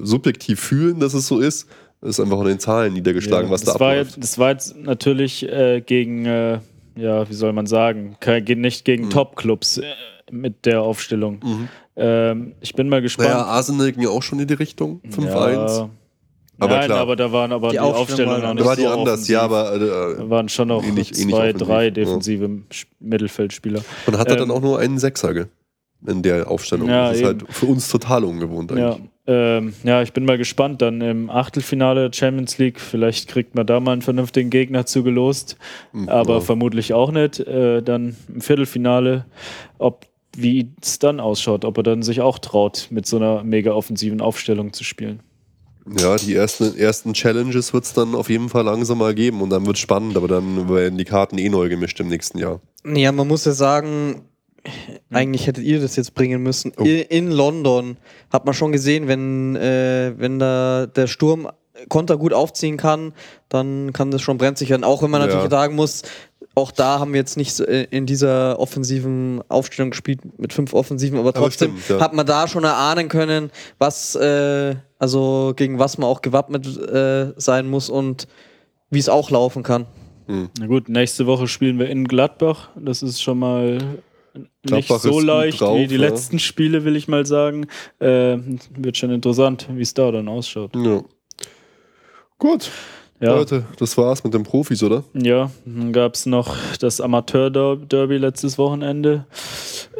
subjektiv fühlen, dass es so ist, es ist einfach in den Zahlen niedergeschlagen, was da das, war abläuft. jetzt, das war jetzt natürlich äh, gegen, äh, ja, wie soll man sagen, ke- ge- nicht gegen Mhm. Top-Clubs äh, mit der Aufstellung. Ähm, ich bin mal gespannt. Naja, Arsenal ging ja auch schon in die Richtung, 5-1. Ja. Aber Nein, klar. aber da waren aber die, Die Aufstellung noch dann- nicht Da war die so anders, offensiv. ja, aber äh, Da waren schon noch ähnlich- ähnlich zwei, offensiv, drei ja. defensive Sch- Mittelfeldspieler. man hatte dann Ähm, auch nur einen Sechser ge- in der Aufstellung. Ja, das ist eben. halt für uns total ungewohnt Ja, eigentlich. ähm, ja, ich bin mal gespannt. Dann im Achtelfinale der Champions League, vielleicht kriegt man da mal einen vernünftigen Gegner zugelost, Mhm, aber ja. vermutlich auch nicht. Äh, dann im Viertelfinale, ob wie es dann ausschaut, ob er dann sich auch traut, mit so einer mega offensiven Aufstellung zu spielen. Ja, die ersten, ersten Challenges wird es dann auf jeden Fall langsam mal geben und dann wird es spannend, aber dann werden die Karten eh neu gemischt im nächsten Jahr. Ja, man muss ja sagen, eigentlich hättet ihr das jetzt bringen müssen. Oh. In London hat man schon gesehen, wenn, äh, wenn da der Sturm Konter gut aufziehen kann, dann kann das schon brenzlig werden. Auch wenn man Ja. natürlich sagen muss, auch da haben wir jetzt nicht äh, in dieser offensiven Aufstellung gespielt mit fünf Offensiven, aber trotzdem stimmt, ja. hat man da schon erahnen können, was, äh, also gegen was man auch gewappnet äh, sein muss und wie es auch laufen kann. Na gut, nächste Woche spielen wir in Gladbach. Das ist schon mal nicht Gladbach so leicht drauf, wie die ja. letzten Spiele, will ich mal sagen. Äh, wird schon interessant, wie es da dann ausschaut. Ja. Gut, Ja. Leute, das war's mit den Profis, oder? Ja, dann gab es noch das Amateur-Derby letztes Wochenende.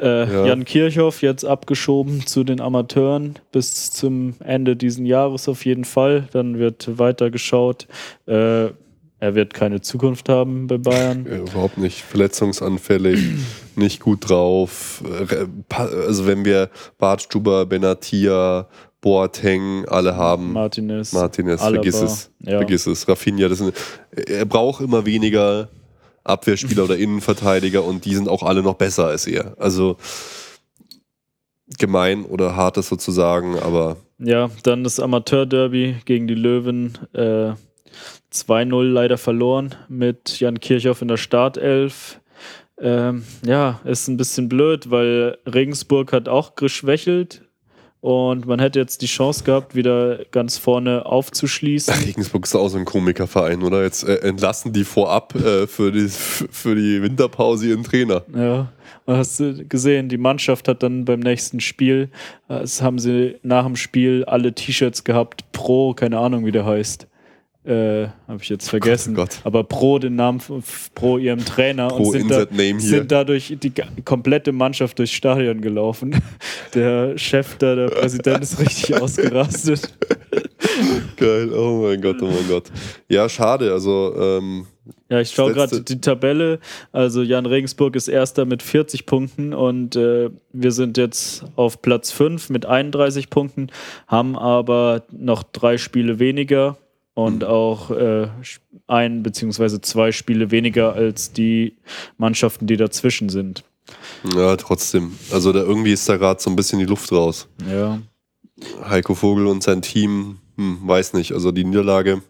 Äh, Ja. Jan Kirchhoff jetzt abgeschoben zu den Amateuren bis zum Ende diesen Jahres auf jeden Fall. Dann wird weiter geschaut. Äh, er wird keine Zukunft haben bei Bayern. Ja, überhaupt nicht. Verletzungsanfällig, nicht gut drauf. Also wenn wir Bartstuber, Benatia, Boateng alle haben, Martinez. Martinez, Alaba, vergiss es. ja. Vergiss es. Rafinha, das sind, er braucht immer weniger Abwehrspieler oder Innenverteidiger und die sind auch alle noch besser als er. Also gemein oder hartes sozusagen, aber Ja, dann das Amateur-Derby gegen die Löwen. Äh, 2-0 leider verloren mit Jan Kirchhoff in der Startelf. Ähm, ja, ist ein bisschen blöd, weil Regensburg hat auch geschwächelt und man hätte jetzt die Chance gehabt, wieder ganz vorne aufzuschließen. Regensburg ist auch so ein Komikerverein, oder? Jetzt äh, entlassen die vorab äh, für, die, für die Winterpause ihren Trainer. Ja, und hast du gesehen, die Mannschaft hat dann beim nächsten Spiel, äh, es haben sie nach dem Spiel alle T-Shirts gehabt, pro, keine Ahnung, wie der heißt. Äh, habe ich jetzt vergessen. oh Gott. Aber pro den Namen pro ihrem Trainer Pro und sind, da, sind dadurch die komplette Mannschaft durchs Stadion gelaufen. Der Chef da, der Präsident ist richtig ausgerastet. Geil, oh mein Gott, oh mein Gott. Ja, schade, also ähm, Ja, ich schaue gerade die Tabelle. Also Jan Regensburg ist erster mit 40 Punkten und äh, wir sind jetzt auf Platz 5 mit 31 Punkten, haben aber noch drei Spiele weniger und auch äh, ein beziehungsweise zwei Spiele weniger als die Mannschaften, die dazwischen sind. ja, trotzdem. Also da irgendwie ist da gerade so ein bisschen die Luft raus. Ja. Heiko Vogel und sein Team, hm, weiß nicht, also die Niederlage,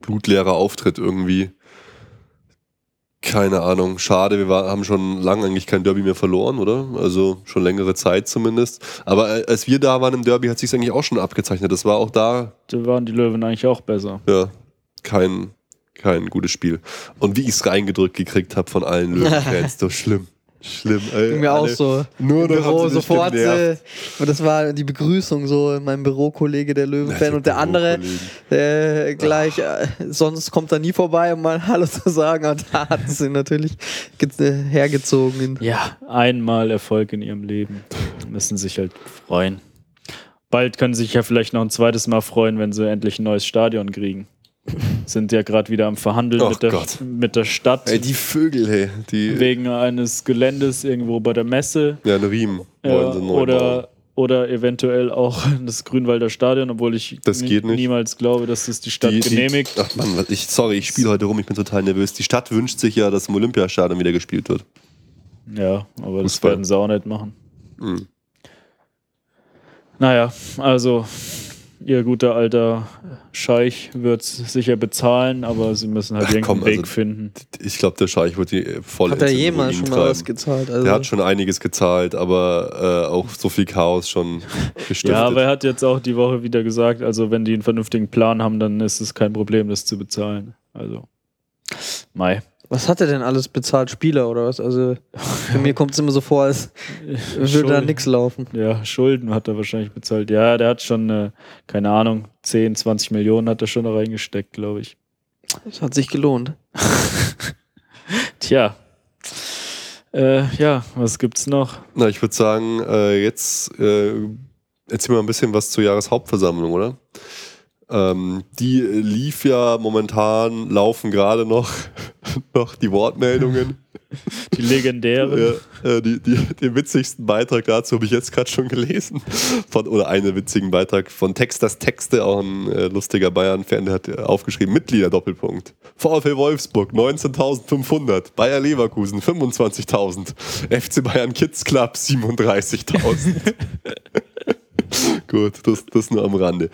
blutleerer Auftritt irgendwie. Keine Ahnung, schade, wir war, haben schon lange eigentlich kein Derby mehr verloren, oder? Also schon längere Zeit zumindest. Aber äh, als wir da waren im Derby, hat sich eigentlich auch schon abgezeichnet. Das war auch da, Da waren die Löwen eigentlich auch besser. ja, kein, kein gutes Spiel. Und wie ich es reingedrückt gekriegt habe von allen Löwenfans, so schlimm. Schlimm. Ey, Ging mir auch so. Nur Im Büro sofort. Äh, und das war die Begrüßung so, mein Bürokollege, der Löwen-Fan und der andere, der gleich, äh, sonst kommt er nie vorbei, um mal Hallo zu sagen. Und da hat sie natürlich äh, hergezogen. Ja, einmal Erfolg in ihrem Leben. Müssen sich halt freuen. Bald können sie sich ja vielleicht noch ein zweites Mal freuen, wenn sie endlich ein neues Stadion kriegen. Sind ja gerade wieder am Verhandeln Och mit, der, mit der Stadt Ey, die Vögel, hey. Die, wegen eines Geländes irgendwo bei der Messe. ja, ein Riemen Ja, wollen sie neu bauen. oder, oder eventuell auch das Grünwalder Stadion, obwohl ich Das niemals glaube, dass das die Stadt Die- genehmigt. Die, ach Mann, was- ich, sorry, ich spiele heute rum, ich bin total nervös. Die Stadt wünscht sich ja, dass im Olympiastadion wieder gespielt wird. Ja, aber das Fußball. werden sie auch nicht machen. Mhm. Naja, also ihr guter alter Scheich wird es sicher bezahlen, aber sie müssen halt Ach, irgendeinen komm, Weg also- finden. Ich glaube, der Scheich wird die voll hat er jemals schon mal treiben. was gezahlt? Also, Der hat schon einiges gezahlt, aber äh, auch so viel Chaos schon gestiftet. Ja, aber er hat jetzt auch die Woche wieder gesagt, also wenn die einen vernünftigen Plan haben, dann ist es kein Problem, das zu bezahlen. Also, Mai. Was hat er denn alles bezahlt? Spieler oder was? Also, für mir kommt es immer so vor, als würde da nichts laufen. Ja, Schulden hat er wahrscheinlich bezahlt. Ja, der hat schon, äh, keine Ahnung, 10, 20 Millionen hat er schon da reingesteckt, glaube ich. Das hat sich gelohnt. Tja. Äh, ja, was gibt's noch? Na, ich würde sagen, äh, jetzt äh, erzähl mal ein bisschen was zur Jahreshauptversammlung, oder? Ähm, die lief ja momentan, laufen gerade noch, noch die Wortmeldungen. Die legendären. Ja, äh, die, die, den witzigsten Beitrag dazu habe ich jetzt gerade schon gelesen. Von, oder einen witzigen Beitrag von Texters Texte, auch ein äh, lustiger Bayern-Fan, der hat äh, aufgeschrieben: Mitglieder Doppelpunkt. VfL Wolfsburg 19.500, Bayer Leverkusen 25.000, FC Bayern Kids Club 37.000. Gut, das, das nur am Rande.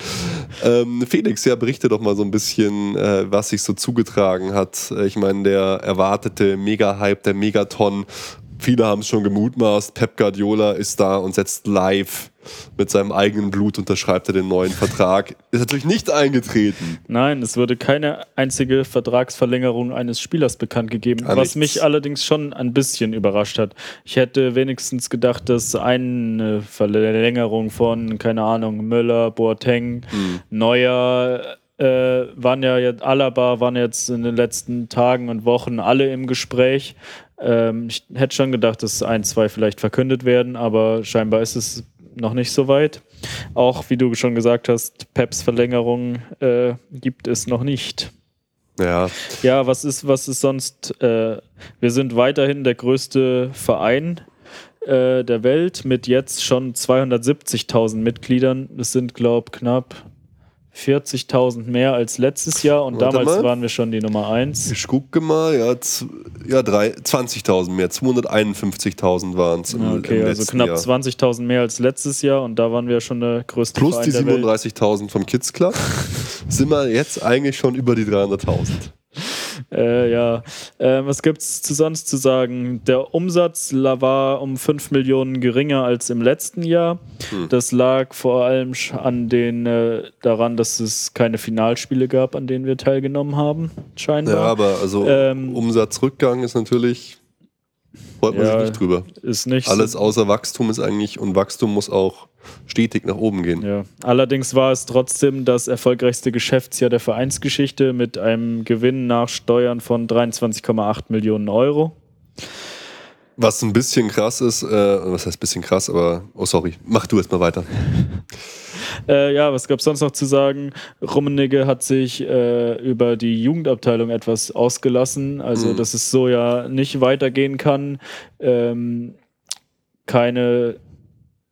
Ähm, Felix, ja, berichte doch mal so ein bisschen, äh, was sich so zugetragen hat. Äh, Ich meine, der erwartete Mega-Hype, der Megaton. Viele haben es schon gemutmaßt. Pep Guardiola ist da und setzt live mit seinem eigenen Blut, unterschreibt er den neuen Vertrag. Ist natürlich nicht eingetreten. Nein, es wurde keine einzige Vertragsverlängerung eines Spielers bekannt gegeben, Gar was nichts. mich allerdings schon ein bisschen überrascht hat. Ich hätte wenigstens gedacht, dass eine Verlängerung von, keine Ahnung, Müller, Boateng, Neuer, äh, waren ja jetzt, Alaba waren jetzt in den letzten Tagen und Wochen alle im Gespräch. Ähm, ich hätte schon gedacht, dass ein, zwei vielleicht verkündet werden, aber scheinbar ist es noch nicht so weit. Auch wie du schon gesagt hast, Peps Verlängerung äh, gibt es noch nicht. Ja, Ja, was ist, was ist sonst? Äh, wir sind weiterhin der größte Verein äh, der Welt mit jetzt schon 270.000 Mitgliedern. Das sind, glaube ich, knapp 40.000 mehr als letztes Jahr und Warte damals mal. waren wir schon die Nummer 1. ich gucke mal, ja, ja drei- 20.000 mehr, 251.000 waren es im, Ja, im okay, also letzten knapp Jahr. 20.000 mehr als letztes Jahr und da waren wir schon der größte Plus Verein die der Welt. 37.000 vom Kids Club sind wir jetzt eigentlich schon über die 300.000. Äh, ja, äh, was gibt's zu sonst zu sagen? Der Umsatz war um 5 Millionen geringer als im letzten Jahr. Hm. Das lag vor allem an den, äh, daran, dass es keine Finalspiele gab, an denen wir teilgenommen haben, scheinbar. Ja, aber also Ähm, Umsatzrückgang ist natürlich, freut man Ja, sich nicht drüber. ist nicht Alles außer Wachstum ist eigentlich, und Wachstum muss auch stetig nach oben gehen. ja. Allerdings war es trotzdem das erfolgreichste Geschäftsjahr der Vereinsgeschichte mit einem Gewinn nach Steuern von 23,8 Millionen Euro. Was ein bisschen krass ist, äh, was heißt bisschen krass, aber, oh sorry, mach du erst mal weiter. Äh, ja, was gab es sonst noch zu sagen? Rummenigge hat sich äh, über die Jugendabteilung etwas ausgelassen, also Mhm. dass es so ja nicht weitergehen kann. Ähm, keine,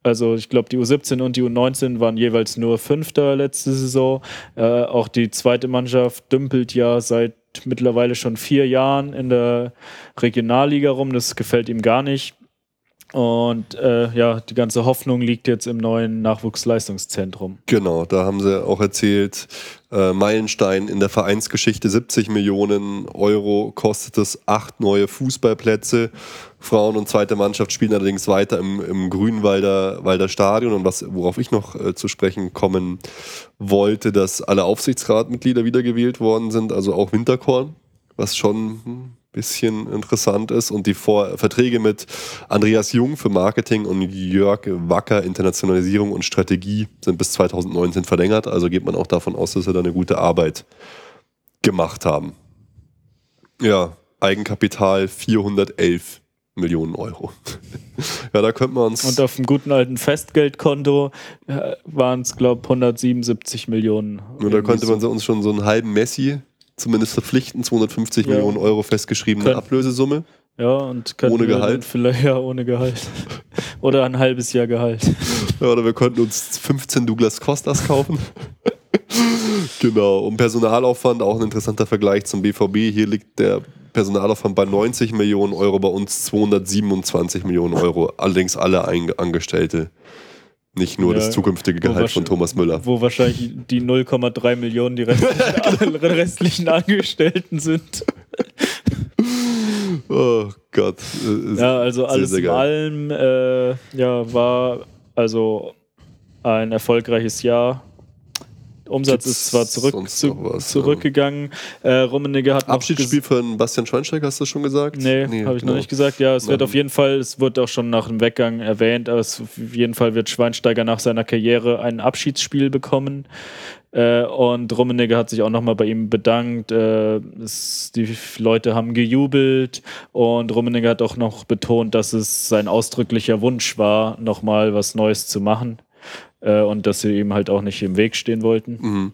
also ich glaube, die U17 und die U19 waren jeweils nur Fünfter letzte Saison. Äh, auch die zweite Mannschaft dümpelt ja seit mittlerweile schon vier Jahren in der Regionalliga rum. Das gefällt ihm gar nicht. Und äh, ja, die ganze Hoffnung liegt jetzt im neuen Nachwuchsleistungszentrum. Genau, da haben sie auch erzählt, äh, Meilenstein in der Vereinsgeschichte, 70 Millionen Euro kostet es, acht neue Fußballplätze. Frauen und zweite Mannschaft spielen allerdings weiter im, im Grünwalder Walder Stadion. Und was, worauf ich noch äh, zu sprechen kommen wollte, dass alle Aufsichtsratmitglieder wiedergewählt worden sind, also auch Winterkorn, was schon ein bisschen interessant ist. Und die Vor Verträge mit Andreas Jung für Marketing und Jörg Wacker Internationalisierung und Strategie sind bis 2019 verlängert. Also geht man auch davon aus, dass sie da eine gute Arbeit gemacht haben. Ja, Eigenkapital 411 Millionen Euro. ja, da könnte man uns. Und auf dem guten alten Festgeldkonto waren es, glaube ich, 177 Millionen. Ja, da könnte man so uns schon so einen halben Messi zumindest verpflichten, 250 Ja. Millionen Euro festgeschriebene Können- Ablösesumme. Ja, und könnten Ohne Gehalt? Vielleicht, ja, ohne Gehalt. Oder ein halbes Jahr Gehalt. Ja, oder wir könnten uns 15 Douglas Costas kaufen. genau, um Personalaufwand, auch ein interessanter Vergleich zum BVB. Hier liegt der Personalaufwand bei 90 Millionen Euro, bei uns 227 Millionen Euro. Allerdings alle Angestellte. Nicht nur Ja, das zukünftige Gehalt von Thomas Müller. Wo wahrscheinlich die 0,3 Millionen die restlichen, restlichen Angestellten sind. Oh Gott. Äh, Ja, also alles in allem äh, ja, war also ein erfolgreiches Jahr. Umsatz Gibt's ist zwar zurück, zu, was, zurückgegangen. Äh, Rummenigge hat Abschiedsspiel für Bastian Schweinsteiger, hast du schon gesagt? Nee, habe ich genau. noch nicht gesagt. Ja, es wird Ähm. auf jeden Fall, es wird auch schon nach dem Weggang erwähnt, aber es, auf jeden Fall wird Schweinsteiger nach seiner Karriere ein Abschiedsspiel bekommen. Äh, und Rummenigge hat sich auch nochmal bei ihm bedankt. Äh, es, die Leute haben gejubelt und Rummenigge hat auch noch betont, dass es sein ausdrücklicher Wunsch war, nochmal was Neues zu machen. Äh, und dass sie ihm halt auch nicht im Weg stehen wollten. Mhm.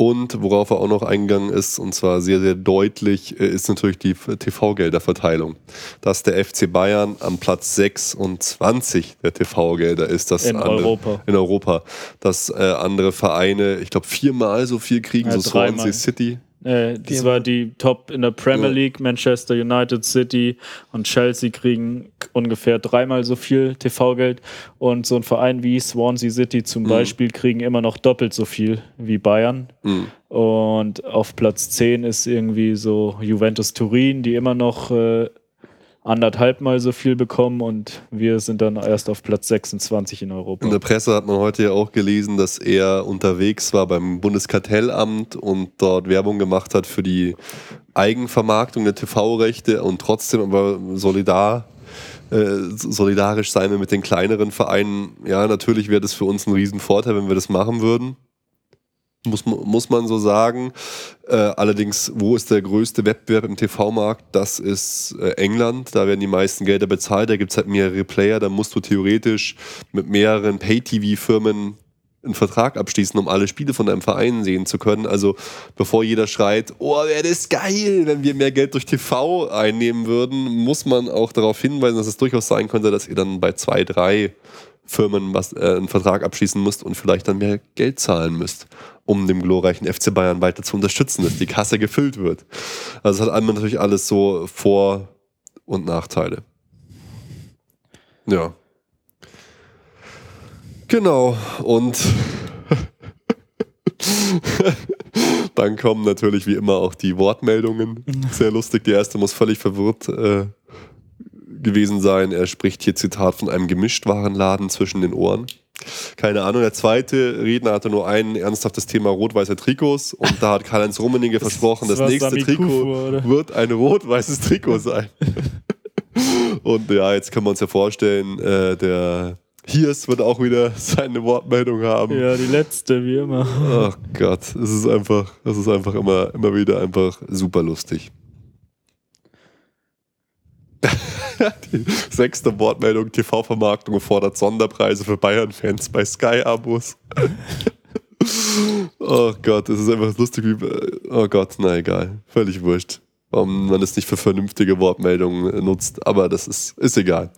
Und worauf er auch noch eingegangen ist, und zwar sehr, sehr deutlich, äh, ist natürlich die TV-Gelderverteilung. Dass der FC Bayern am Platz 26 der TV-Gelder ist. Dass In andere, Europa. In Europa. Dass äh, andere Vereine, ich glaube, viermal so viel kriegen, Ja, so. Swansea City. Äh, das war die Top in der Premier. League. Manchester United City und Chelsea kriegen ungefähr dreimal so viel TV-Geld. Und so ein Verein wie Swansea City zum Mhm. Beispiel kriegen immer noch doppelt so viel wie Bayern. Mhm. Und auf Platz 10 ist irgendwie so Juventus Turin, die immer noch äh, anderthalb Mal so viel bekommen. Und wir sind dann erst auf Platz 26 in Europa. In der Presse hat man heute ja auch gelesen, dass er unterwegs war beim Bundeskartellamt und dort Werbung gemacht hat für die Eigenvermarktung der TV-Rechte und trotzdem aber solidar, äh, solidarisch sein wir mit den kleineren Vereinen. Ja, natürlich wäre das für uns ein Riesenvorteil, wenn wir das machen würden. Muss, muss man so sagen. Äh, allerdings, wo ist der größte Wettbewerb im TV-Markt? Das ist äh, England. Da werden die meisten Gelder bezahlt. Da gibt es halt mehrere Player. Da musst du theoretisch mit mehreren Pay-TV-Firmen einen Vertrag abschließen, um alle Spiele von deinem Verein sehen zu können. Also bevor jeder schreit, oh, wäre das geil, wenn wir mehr Geld durch TV einnehmen würden, muss man auch darauf hinweisen, dass es durchaus sein könnte, dass ihr dann bei zwei, drei Firmen was, äh, einen Vertrag abschließen müsst und vielleicht dann mehr Geld zahlen müsst, um dem glorreichen FC Bayern weiter zu unterstützen, dass die Kasse gefüllt wird. Also es hat einmal natürlich alles so Vor- und Nachteile. Ja. Genau. Und dann kommen natürlich wie immer auch die Wortmeldungen. Sehr lustig. Die erste muss völlig verwirrt äh, gewesen sein. Er spricht hier Zitat von einem Gemischtwarenladen zwischen den Ohren. Keine Ahnung. Der zweite Redner hatte nur ein ernsthaftes Thema rot-weiße Trikots und da hat Karl-Heinz Rummenigge versprochen, das, war nächste Sami Trikot Kufu, wird ein rot-weißes Trikot sein. und ja, jetzt können wir uns ja vorstellen, äh, der Hiers wird auch wieder seine Wortmeldung haben. Ja, die letzte, wie immer. Ach Gott, es ist einfach, es ist einfach immer, immer wieder einfach super lustig. Die sechste Wortmeldung: TV-Vermarktung fordert Sonderpreise für Bayern-Fans bei Sky-Abos. oh Gott, es ist einfach lustig wie. Oh Gott, na egal. Völlig wurscht. Warum man es nicht für vernünftige Wortmeldungen nutzt, aber das ist, ist egal.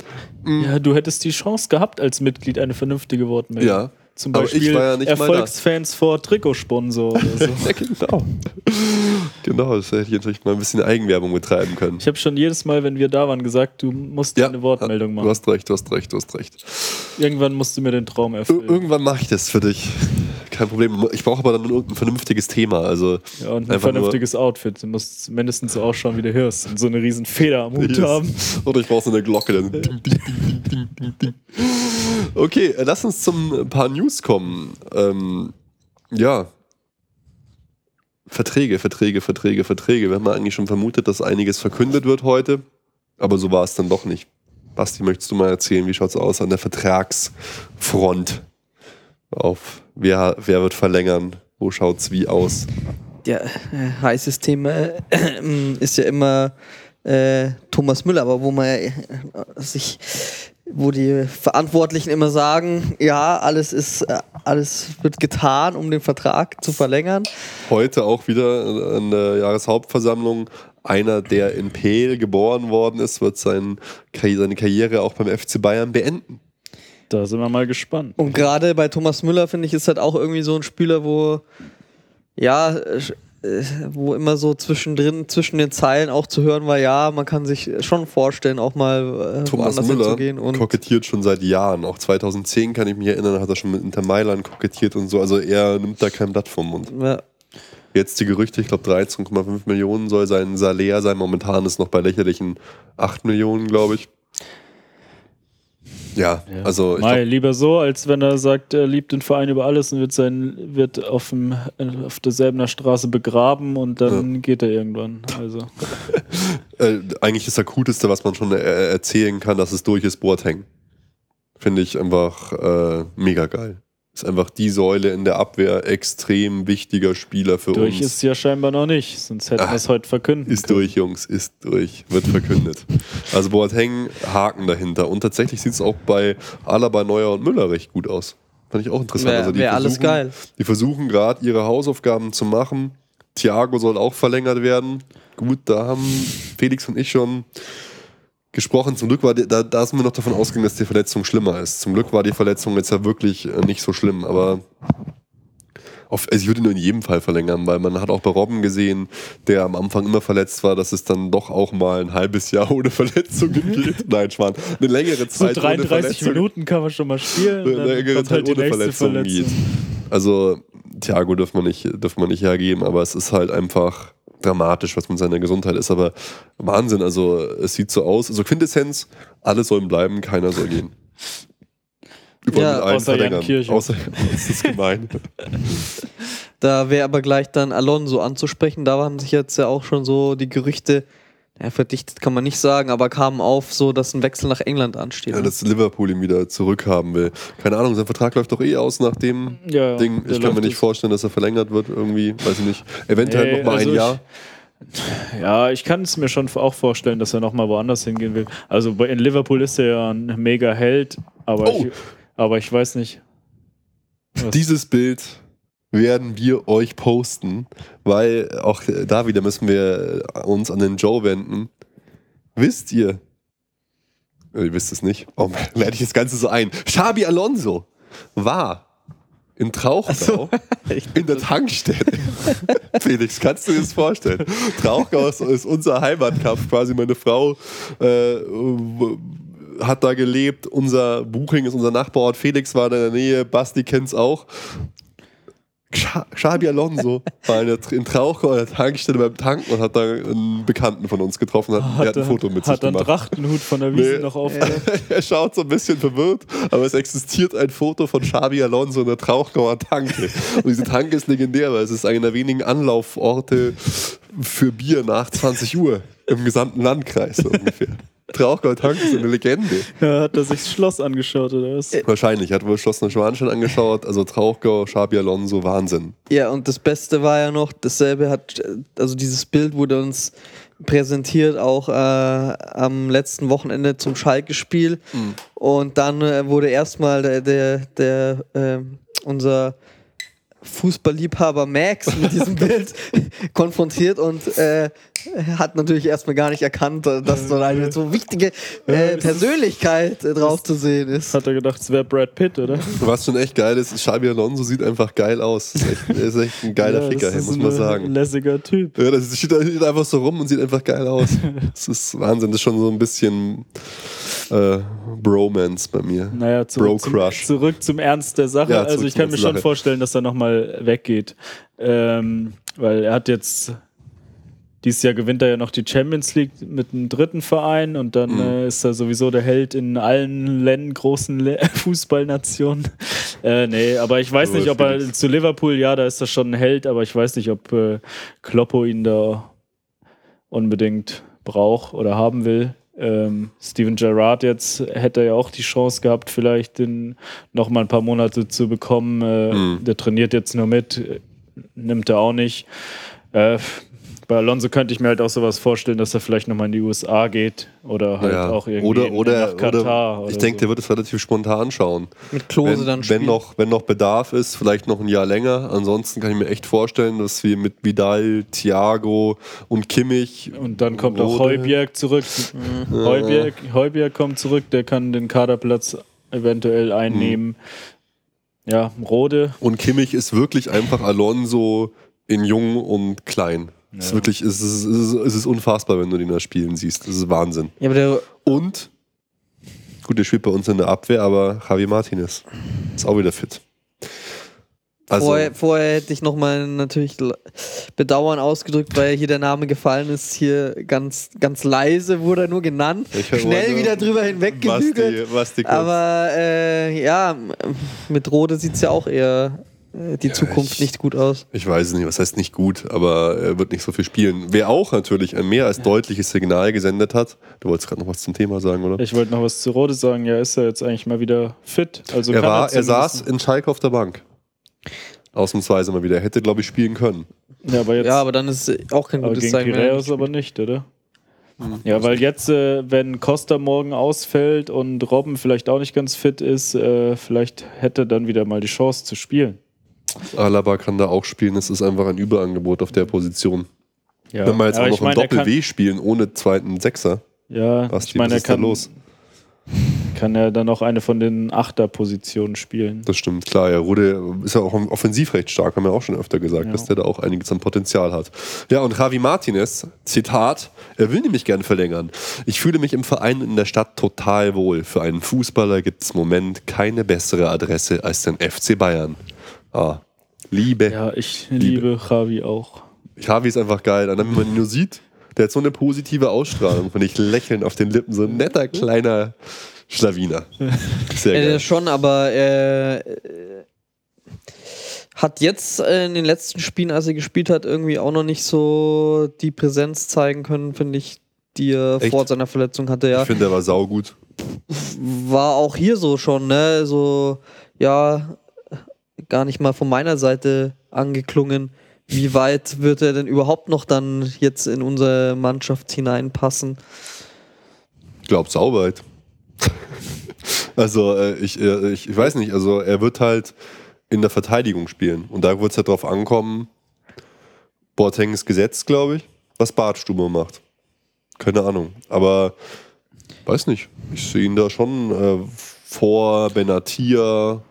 Ja, du hättest die Chance gehabt, als Mitglied eine vernünftige Wortmeldung. Ja. Zum Beispiel ja. Erfolgsfans vor Trikotsponsor oder so. Ja, genau. genau, das hätte ich natürlich mal ein bisschen Eigenwerbung betreiben können. Ich habe schon jedes Mal, wenn wir da waren, gesagt, du musst eine Wortmeldung Du machen. hast recht, du hast recht, du hast recht. Irgendwann musst du mir den Traum erfüllen. irgendwann mache ich das für dich. Kein Problem. Ich brauche aber dann irgendein vernünftiges Thema. Also Ja, und ein vernünftiges Outfit. Du musst mindestens so ausschauen wie der Hirsch und so eine riesen Feder am Hut Yes. haben. Oder ich brauche so eine Glocke. Dann. Okay, äh, lass uns zum ein paar News kommen. Ähm, ja. Verträge, Verträge, Verträge, Verträge. Wir haben eigentlich schon vermutet, dass einiges verkündet wird heute. Aber so war es dann doch nicht. Basti, möchtest du mal erzählen, wie schaut es aus an der Vertragsfront? Auf wer, wer wird verlängern? Wo schaut es wie aus? Ja, äh, heißes Thema äh, ist ja immer äh, Thomas Müller, aber wo man äh, sich, wo die Verantwortlichen immer sagen, ja, alles ist, äh, alles wird getan, um den Vertrag zu verlängern. heute auch wieder an der Jahreshauptversammlung. Einer, der in Peel geboren worden ist, wird sein, seine Karriere auch beim FC Bayern beenden. Da sind wir mal gespannt. Und gerade bei Thomas Müller finde ich, ist halt auch irgendwie so ein Spieler, wo ja, wo immer so zwischendrin, zwischen den Zeilen auch zu hören war, ja, man kann sich schon vorstellen, auch mal äh, Thomas Müller hinzugehen. Und kokettiert schon seit Jahren. Auch 2010 kann ich mich erinnern, hat er schon mit Inter Mailand kokettiert und so. Also er nimmt da kein Blatt vom Mund. ja, Jetzt die Gerüchte, ich glaube 13,5 Millionen soll sein Salär sein. Momentan ist noch bei lächerlichen 8 Millionen, glaube ich. Ja, also ich Mai, lieber so, als wenn er sagt, er liebt den Verein über alles und wird, sein, wird auf, dem, auf derselben Straße begraben und dann geht er irgendwann. Also, äh, eigentlich das Akuteste, was man schon äh, erzählen kann, dass es durch ist, Boateng. Finde ich einfach äh, mega geil. Ist einfach die Säule in der Abwehr, extrem wichtiger Spieler für durch uns. ist ja scheinbar noch nicht, sonst hätten Ah, wir es heute verkünden Ist können. durch, Jungs, ist durch. Wird verkündet. Also Boateng, Haken dahinter. Und tatsächlich sieht es auch bei Alaba, Neuer und Müller recht gut aus. Fand ich auch interessant. wäre also die wär alles versuchen- geil. Die versuchen gerade ihre Hausaufgaben zu machen. Thiago soll auch verlängert werden. Gut, da haben Felix und ich schon gesprochen. Zum Glück war die, da, da sind wir noch davon ausgegangen, dass die Verletzung schlimmer ist. Zum Glück war die Verletzung jetzt ja wirklich äh, nicht so schlimm, aber auf, also ich würde nur in jedem Fall verlängern, weil man hat auch bei Robben gesehen, der am Anfang immer verletzt war, dass es dann doch auch mal ein halbes Jahr ohne Verletzungen geht. Nein, Schwan. Eine längere So Zeit ohne 33 Verletzungen Minuten kann man schon mal spielen. eine längere Zeit halt ohne Verletzungen Verletzung. geht. Also, Thiago dürfen wir nicht, dürfen wir nicht hergeben, aber es ist halt einfach dramatisch, was mit seiner Gesundheit ist. Aber Wahnsinn, also es sieht so aus. Also Quintessenz, alle sollen bleiben, keiner soll gehen. Überall Ja, mit allen außer Jan. Kirche. Außer, das ist gemein. Da wäre aber gleich dann Alonso anzusprechen. Da waren sich jetzt ja auch schon so die Gerüchte, ja, verdichtet kann man nicht sagen, aber kamen auf, so dass ein Wechsel nach England ansteht. Ja, dass Liverpool ihn wieder zurückhaben will. Keine Ahnung, sein Vertrag läuft doch eh aus nach dem Ja, Ding. Ich kann mir nicht vorstellen, dass er verlängert wird irgendwie. Weiß ich nicht. Eventuell Nee, noch mal also ein Jahr. Ja, ich kann es mir schon auch vorstellen, dass er nochmal woanders hingehen will. Also bei- in Liverpool ist er ja ein mega Held, aber, Oh. ich, aber ich weiß nicht. Dieses Bild werden wir euch posten, weil auch da wieder müssen wir uns an den Joe wenden. Wisst ihr? Äh, Ihr wisst es nicht. Warum leite ich das Ganze so ein? Xabi Alonso war in Trauchgau in der Tankstelle. Felix, kannst du dir das vorstellen? Trauchgau ist, ist unser Heimatkampf. Quasi meine Frau äh, hat da gelebt. Unser Buching ist unser Nachbarort. Felix war in der Nähe. Basti kennt's auch. Xa- Xabi Alonso war in, der, in Trauchgau an der Tankstelle beim Tanken und hat da einen Bekannten von uns getroffen. Hat, der hat ein Foto mit sich hat einen gemacht. Drachtenhut von der Wiese Nee. noch auf. er schaut so ein bisschen verwirrt, aber es existiert ein Foto von Xabi Alonso in der Trauchgauer Tanke. Und diese Tanke ist legendär, weil es ist einer der wenigen Anlauforte für Bier nach 20 Uhr im gesamten Landkreis so ungefähr. Trauchgauer Tanke ist eine Legende. Ja, hat er sich das Schloss angeschaut oder was? Wahrscheinlich, hat wohl Schloss Neuschwanstein angeschaut, also Trauchgau, Xabi Alonso, Wahnsinn. Ja, und das Beste war ja noch, dasselbe hat, äh, also dieses Bild wurde uns präsentiert auch äh, am letzten Wochenende zum Schalke-Spiel. Und dann äh, wurde erstmal der, der, der ähm, unser Fußballliebhaber Max mit diesem Bild konfrontiert und äh, hat natürlich erstmal gar nicht erkannt, äh, dass so eine so wichtige äh, Persönlichkeit äh, drauf zu sehen ist. Hat er gedacht, es wäre Brad Pitt, oder? Was schon echt geil ist, Xabi Alonso sieht einfach geil aus. Ist echt, er ist echt ein geiler Ja, Ficker, hey, muss ein man sagen. lässiger Typ. Ja, das steht, da- steht einfach so rum und sieht einfach geil aus. Das ist Wahnsinn. Das ist schon so ein bisschen äh, Bromance bei mir. Naja, zurück, zum, Bro-Crush. zurück zum Ernst der Sache. Ja, also ich zum kann mir schon Sache. vorstellen, dass er nochmal weggeht. Ähm, weil er hat jetzt dieses Jahr gewinnt er ja noch die Champions League mit einem dritten Verein und dann Mhm. äh, ist er sowieso der Held in allen Ländern, großen Le Fußballnationen. Äh, nee, aber ich weiß Aber nicht, ob er Felix- zu Liverpool, ja, da ist er schon ein Held, aber ich weiß nicht, ob äh, Kloppo ihn da unbedingt braucht oder haben will. Ähm, Steven Gerrard jetzt hätte ja auch die Chance gehabt, vielleicht den noch mal ein paar Monate zu bekommen. Äh, Mhm. Der trainiert jetzt nur mit, nimmt er auch nicht. Äh, bei Alonso könnte ich mir halt auch sowas vorstellen, dass er vielleicht noch mal in die USA geht oder halt Ja. auch irgendwie oder, in- oder, nach Katar. oder ich oder denke, so. der wird es relativ spontan schauen. Mit Klose Wenn, dann wenn, spielen. noch, wenn noch Bedarf ist, vielleicht noch ein Jahr länger. Ansonsten kann ich mir echt vorstellen, dass wir mit Vidal, Thiago und Kimmich Und dann kommt auch Heuberg zurück. Heuberg, Heuberg kommt zurück, der kann den Kaderplatz eventuell einnehmen. Ja, Rode. Und Kimmich ist wirklich einfach Alonso in jung und klein. Es ist Ja. wirklich, es ist, es, ist, es ist unfassbar, wenn du den da spielen siehst. Das ist Wahnsinn. Ja, aber der, Und, gut, der spielt bei uns in der Abwehr, aber Javi Martinez ist auch wieder fit. Also, vorher, vorher hätte ich nochmal natürlich Bedauern ausgedrückt, weil hier der Name gefallen ist. Hier ganz, ganz leise wurde er nur genannt. Schnell wieder drüber hinweggebügelt. Basti, Basti kurz. Aber äh, ja, mit Rode sieht es ja auch eher die Ja, Zukunft ich- nicht gut aus. Ich weiß es nicht, was heißt nicht gut, aber er wird nicht so viel spielen. Wer auch natürlich ein mehr als deutliches Signal gesendet hat. Du wolltest gerade noch was zum Thema sagen, oder? Ich wollte noch was zu Rode sagen. Ja, ist er jetzt eigentlich mal wieder fit? Also er, kann war, er zumindest- saß in Schalke auf der Bank. Ausnahmsweise mal wieder. Er hätte, glaube ich, spielen können. Ja, aber jetzt Ja, aber dann ist es auch kein aber gutes gegen Zeichen. er Piraeus aber nicht, oder? Ja, weil jetzt, äh, wenn Costa morgen ausfällt und Robben vielleicht auch nicht ganz fit ist, äh, vielleicht hätte er dann wieder mal die Chance zu spielen. Alaba kann da auch spielen. Es ist einfach ein Überangebot auf der Position. Ja. Wenn wir jetzt Aber auch noch kann- Doppel-W spielen, ohne zweiten Sechser. Ja, Basti, ich meine, was er ist da kann, los? kann er dann auch eine von den Achterpositionen spielen. Das stimmt, klar. Ja, Rode ist ja auch offensiv recht stark, haben wir auch schon öfter gesagt, Ja. dass der da auch einiges an Potenzial hat. Ja, und Javi Martinez, Zitat, er will nämlich gern verlängern. Ich fühle mich im Verein in der Stadt total wohl. Für einen Fußballer gibt es im Moment keine bessere Adresse als den FC Bayern. Ah, Liebe. Ja, ich liebe Javi auch. Javi ist einfach geil. Und dann, wenn man ihn nur sieht, der hat so eine positive Ausstrahlung. Und ich lächeln auf den Lippen. So ein netter, kleiner Schlawiner. Sehr Äh, geil. schon, aber er äh, hat jetzt äh, in den letzten Spielen, als er gespielt hat, irgendwie auch noch nicht so die Präsenz zeigen können, finde ich, die er Echt? vor seiner Verletzung hatte. Ja, Ich finde, der war saugut. war auch hier so schon, ne? So, ja, gar nicht mal von meiner Seite angeklungen. Wie weit wird er denn überhaupt noch dann jetzt in unsere Mannschaft hineinpassen? Ich glaube, sauberheit. also, äh, ich, äh, ich, ich weiß nicht, also er wird halt in der Verteidigung spielen. Und da wird es halt drauf ankommen, Boateng ist gesetzt, glaube ich, was Bartstube macht. Keine Ahnung. Aber weiß nicht. Ich sehe ihn da schon äh, vor Benatia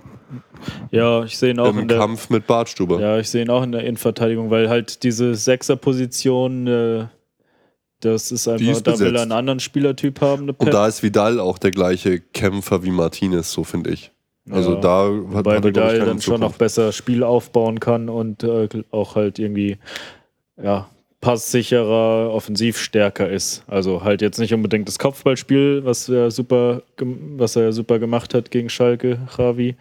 Ja, ich sehe ihn auch im in der Kampf mit Bartstube. Ja, ich sehe ihn auch in der Innenverteidigung, weil halt diese Sechserposition, äh, das ist einfach, ist da will er einen anderen Spielertyp haben. Und da ist Vidal auch der gleiche Kämpfer wie Martinez, so finde ich. Also Ja. da hat, ich, Vidal dann schon noch Zukunft. besser Spiel aufbauen kann und äh, auch halt irgendwie, ja, passsicherer, offensiv stärker ist. Also halt jetzt nicht unbedingt das Kopfballspiel, was er super, was er super gemacht hat gegen Schalke, Javi.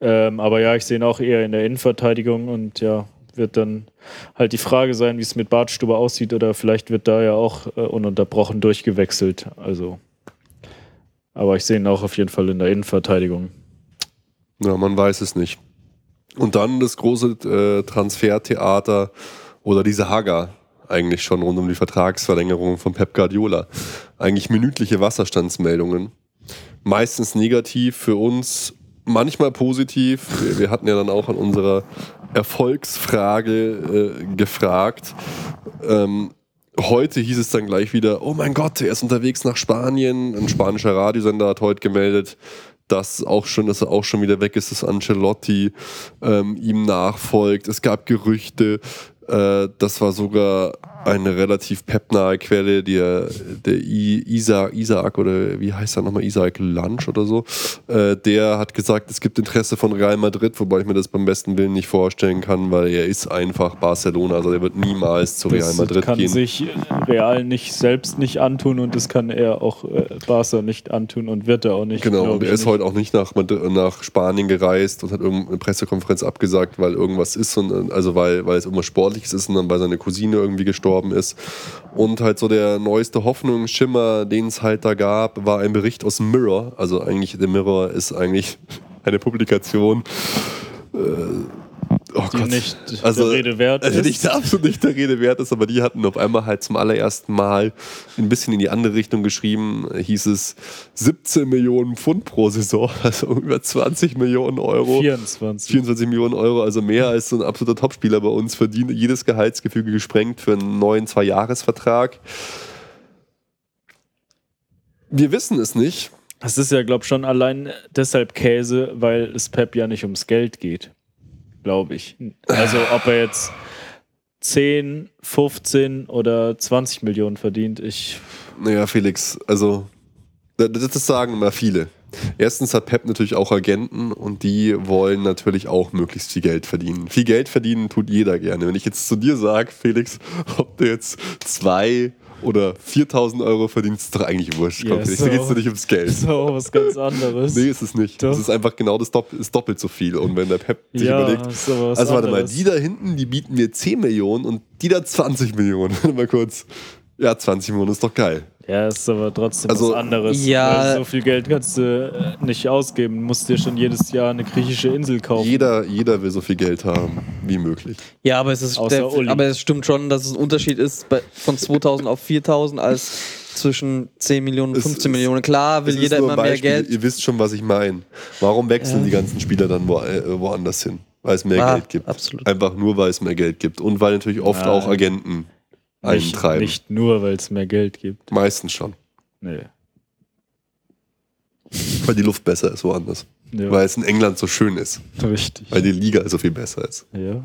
Ähm, aber ja, ich sehe ihn auch eher in der Innenverteidigung und ja, wird dann halt die Frage sein, wie es mit Bartstube aussieht oder vielleicht wird da ja auch äh, ununterbrochen durchgewechselt. Also, aber ich sehe ihn auch auf jeden Fall in der Innenverteidigung. Ja, man weiß es nicht. Und dann das große äh, Transfertheater oder diese Haga eigentlich schon rund um die Vertragsverlängerung von Pep Guardiola. Eigentlich minütliche Wasserstandsmeldungen. Meistens negativ für uns, manchmal positiv. Wir, wir hatten ja dann auch an unserer Erfolgsfrage äh, gefragt. Ähm, heute hieß es dann gleich wieder, oh mein Gott, er ist unterwegs nach Spanien. Ein spanischer Radiosender hat heute gemeldet, dass auch schon, dass er auch schon wieder weg ist, dass Ancelotti ähm, ihm nachfolgt. Es gab Gerüchte, das war sogar eine relativ pepnahe Quelle, der, der Isaac, Isaac oder wie heißt er nochmal, Isaac Lunch oder so, äh, der hat gesagt, es gibt Interesse von Real Madrid, wobei ich mir das beim besten Willen nicht vorstellen kann, weil er ist einfach Barcelona, also er wird niemals zu Real Das Madrid kann gehen. sich Real nicht selbst nicht antun und das kann er auch äh, Barca nicht antun und wird er auch nicht. Genau, und er ist nicht. heute auch nicht nach, Madrid, nach Spanien gereist und hat irgendeine Pressekonferenz abgesagt, weil irgendwas ist, und, also weil, weil es irgendwas Sportliches ist und dann bei seiner Cousine irgendwie gestorben ist. Und halt so der neueste Hoffnungsschimmer, den es halt da gab, war ein Bericht aus Mirror. Also eigentlich, der Mirror ist eigentlich eine Publikation. Äh, oh die Gott. nicht Also, der Rede wert Also ist. nicht absolut nicht der Rede wert ist, aber die hatten auf einmal halt zum allerersten Mal ein bisschen in die andere Richtung geschrieben. Hieß es 17 Millionen Pfund pro Saison, also über 20 Millionen Euro. 24. 24 Millionen Euro, also mehr als so ein absoluter Topspieler bei uns verdient. Jedes Gehaltsgefüge gesprengt für einen neuen Zwei-Jahres-Vertrag. Wir wissen es nicht. Das ist ja, glaube ich, schon allein deshalb Käse, weil es Pep ja nicht ums Geld geht. Glaube ich. Also, ob er jetzt 10, 15 oder 20 Millionen verdient, ich. Naja, Felix, also das, sagen immer viele. Erstens hat Pep natürlich auch Agenten und die wollen natürlich auch möglichst viel Geld verdienen. Viel Geld verdienen tut jeder gerne. Wenn ich jetzt zu dir sage, Felix, ob du jetzt zwei oder 4000 Euro verdienst, ist doch eigentlich wurscht. Felix, so. da geht es doch nicht ums Geld. So, was ganz anderes. Nee, ist es nicht. Doch. Es ist einfach genau das Dopp ist doppelt so viel. Und wenn der Pep sich ja, überlegt, was also warte mal, anderes. die da hinten, die bieten mir 10 Millionen und die da 20 Millionen. Warte mal kurz. Ja, 20 Millionen ist doch geil. Ja, ist aber trotzdem Also, was anderes. ja. Weil so viel Geld kannst du äh, nicht ausgeben. Du musst dir schon jedes Jahr eine griechische Insel kaufen. Jeder, jeder will so viel Geld haben wie möglich. Ja, aber es, ist der, aber es stimmt schon, dass es ein Unterschied ist bei, von 2000 auf 4000 als zwischen 10 Millionen und Es 15 ist- Millionen. Klar will Es jeder immer ein mehr Beispiel. Geld. Ihr wisst schon, was ich meine. Warum wechseln Ja. die ganzen Spieler dann wo, äh, woanders hin? Weil es mehr Ah, Geld gibt. absolut. Einfach nur, weil es mehr Geld gibt. Und weil natürlich oft Nein. auch Agenten eintreiben. nicht nur, weil es mehr Geld gibt. Meistens schon. Nee. Weil die Luft besser ist woanders. Ja, Weil es in England so schön ist. richtig. Weil die Liga so viel besser ist. Ja.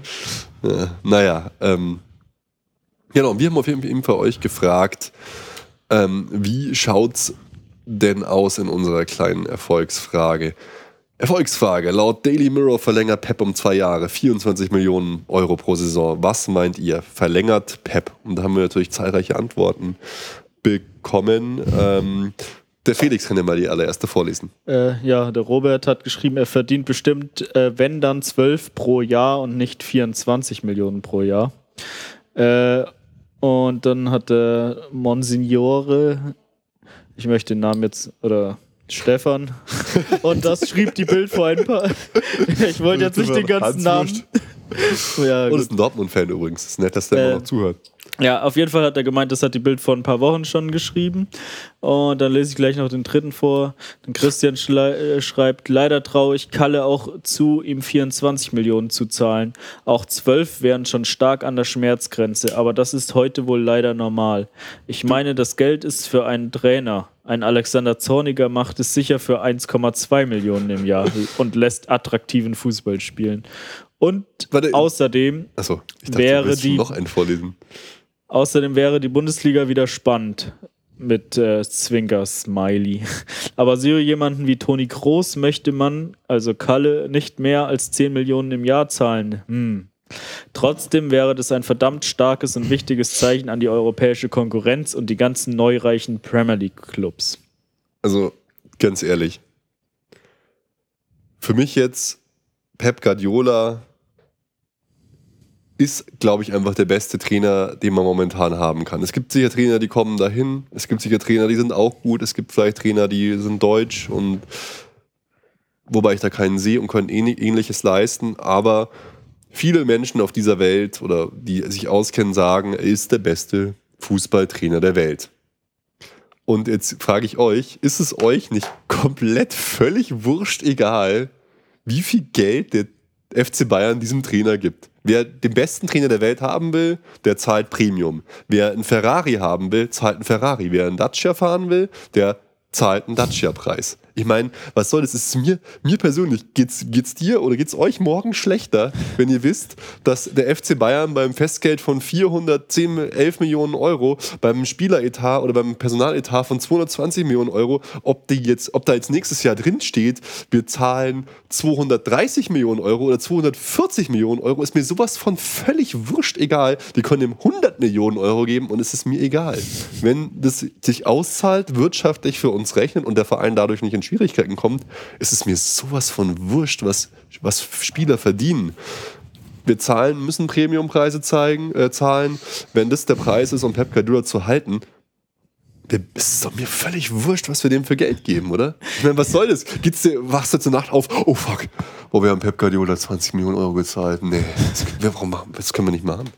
Ja, naja, ähm, genau, und wir haben auf jeden Fall euch gefragt, ähm, wie schaut's denn aus in unserer kleinen Erfolgsfrage? Erfolgsfrage. Laut Daily Mirror verlängert Pep um zwei Jahre 24 Millionen Euro pro Saison. Was meint ihr? Verlängert Pep? Und da haben wir natürlich zahlreiche Antworten bekommen. Ähm, der Felix kann ja mal die allererste vorlesen. Äh, ja, der Robert hat geschrieben, er verdient bestimmt, äh, wenn dann 12 pro Jahr und nicht 24 Millionen pro Jahr. Äh, und dann hat der Monsignore, ich möchte den Namen jetzt, oder Stefan, und das schrieb die Bild vor ein paar. ich wollte jetzt nicht den ganzen Namen. Ja, Und ist ein Dortmund-Fan übrigens. Ist nett, dass der Äh, immer noch zuhört. Ja, auf jeden Fall hat er gemeint, das hat die Bild vor ein paar Wochen schon geschrieben. Und dann lese ich gleich noch den dritten vor. Den Christian äh, schreibt, leider traue ich Kalle auch zu, ihm 24 Millionen zu zahlen. Auch 12 wären schon stark an der Schmerzgrenze, aber das ist heute wohl leider normal. Ich meine, das Geld ist für einen Trainer. Ein Alexander Zorniger macht es sicher für 1,2 Millionen im Jahr und lässt attraktiven Fußball spielen. Und Warte, außerdem achso, ich dachte, wäre die noch einen vorlesen. Außerdem wäre die Bundesliga wieder spannend mit äh, Zwinker Smiley. Aber so jemanden wie Toni Kroos möchte man, also Kalle, nicht mehr als 10 Millionen im Jahr zahlen. Hm. Trotzdem wäre das ein verdammt starkes und wichtiges Zeichen an die europäische Konkurrenz und die ganzen neureichen Premier League Clubs. Also ganz ehrlich, für mich jetzt Pep Guardiola ist, glaube ich, einfach der beste Trainer, den man momentan haben kann. Es gibt sicher Trainer, die kommen dahin. Es gibt sicher Trainer, die sind auch gut. Es gibt vielleicht Trainer, die sind deutsch und wobei ich da keinen sehe und können ähnliches leisten. Aber viele Menschen auf dieser Welt oder die sich auskennen, sagen, er ist der beste Fußballtrainer der Welt. Und jetzt frage ich euch, ist es euch nicht komplett völlig wurscht egal, wie viel Geld der FC Bayern diesem Trainer gibt? Wer den besten Trainer der Welt haben will, der zahlt Premium. Wer einen Ferrari haben will, zahlt einen Ferrari. Wer einen Dacia fahren will, der zahlt einen Dacia-Preis. Ich meine, was soll das? Ist mir, mir persönlich, geht's, geht's dir oder geht's euch morgen schlechter, wenn ihr wisst, dass der FC Bayern beim Festgeld von 410, 11 Millionen Euro, beim Spieleretat oder beim Personaletat von 220 Millionen Euro, ob, die jetzt, ob da jetzt nächstes Jahr drin steht, wir zahlen 230 Millionen Euro oder 240 Millionen Euro, ist mir sowas von völlig wurscht egal. Die können ihm 100 Millionen Euro geben und es ist mir egal. Wenn das sich auszahlt, wirtschaftlich für uns rechnen und der Verein dadurch nicht Schwierigkeiten kommt, ist es mir sowas von wurscht, was, was Spieler verdienen. Wir zahlen, müssen Premiumpreise zeigen, äh, zahlen. Wenn das der Preis ist, um Pep Guardiola zu halten, es ist doch mir völlig wurscht, was wir dem für Geld geben, oder? Ich meine, was soll das? Geht's dir, wachst du zur Nacht auf? Oh fuck, oh, wir haben Pep Guardiola 20 Millionen Euro gezahlt. Nee, das, warum machen, das können wir nicht machen.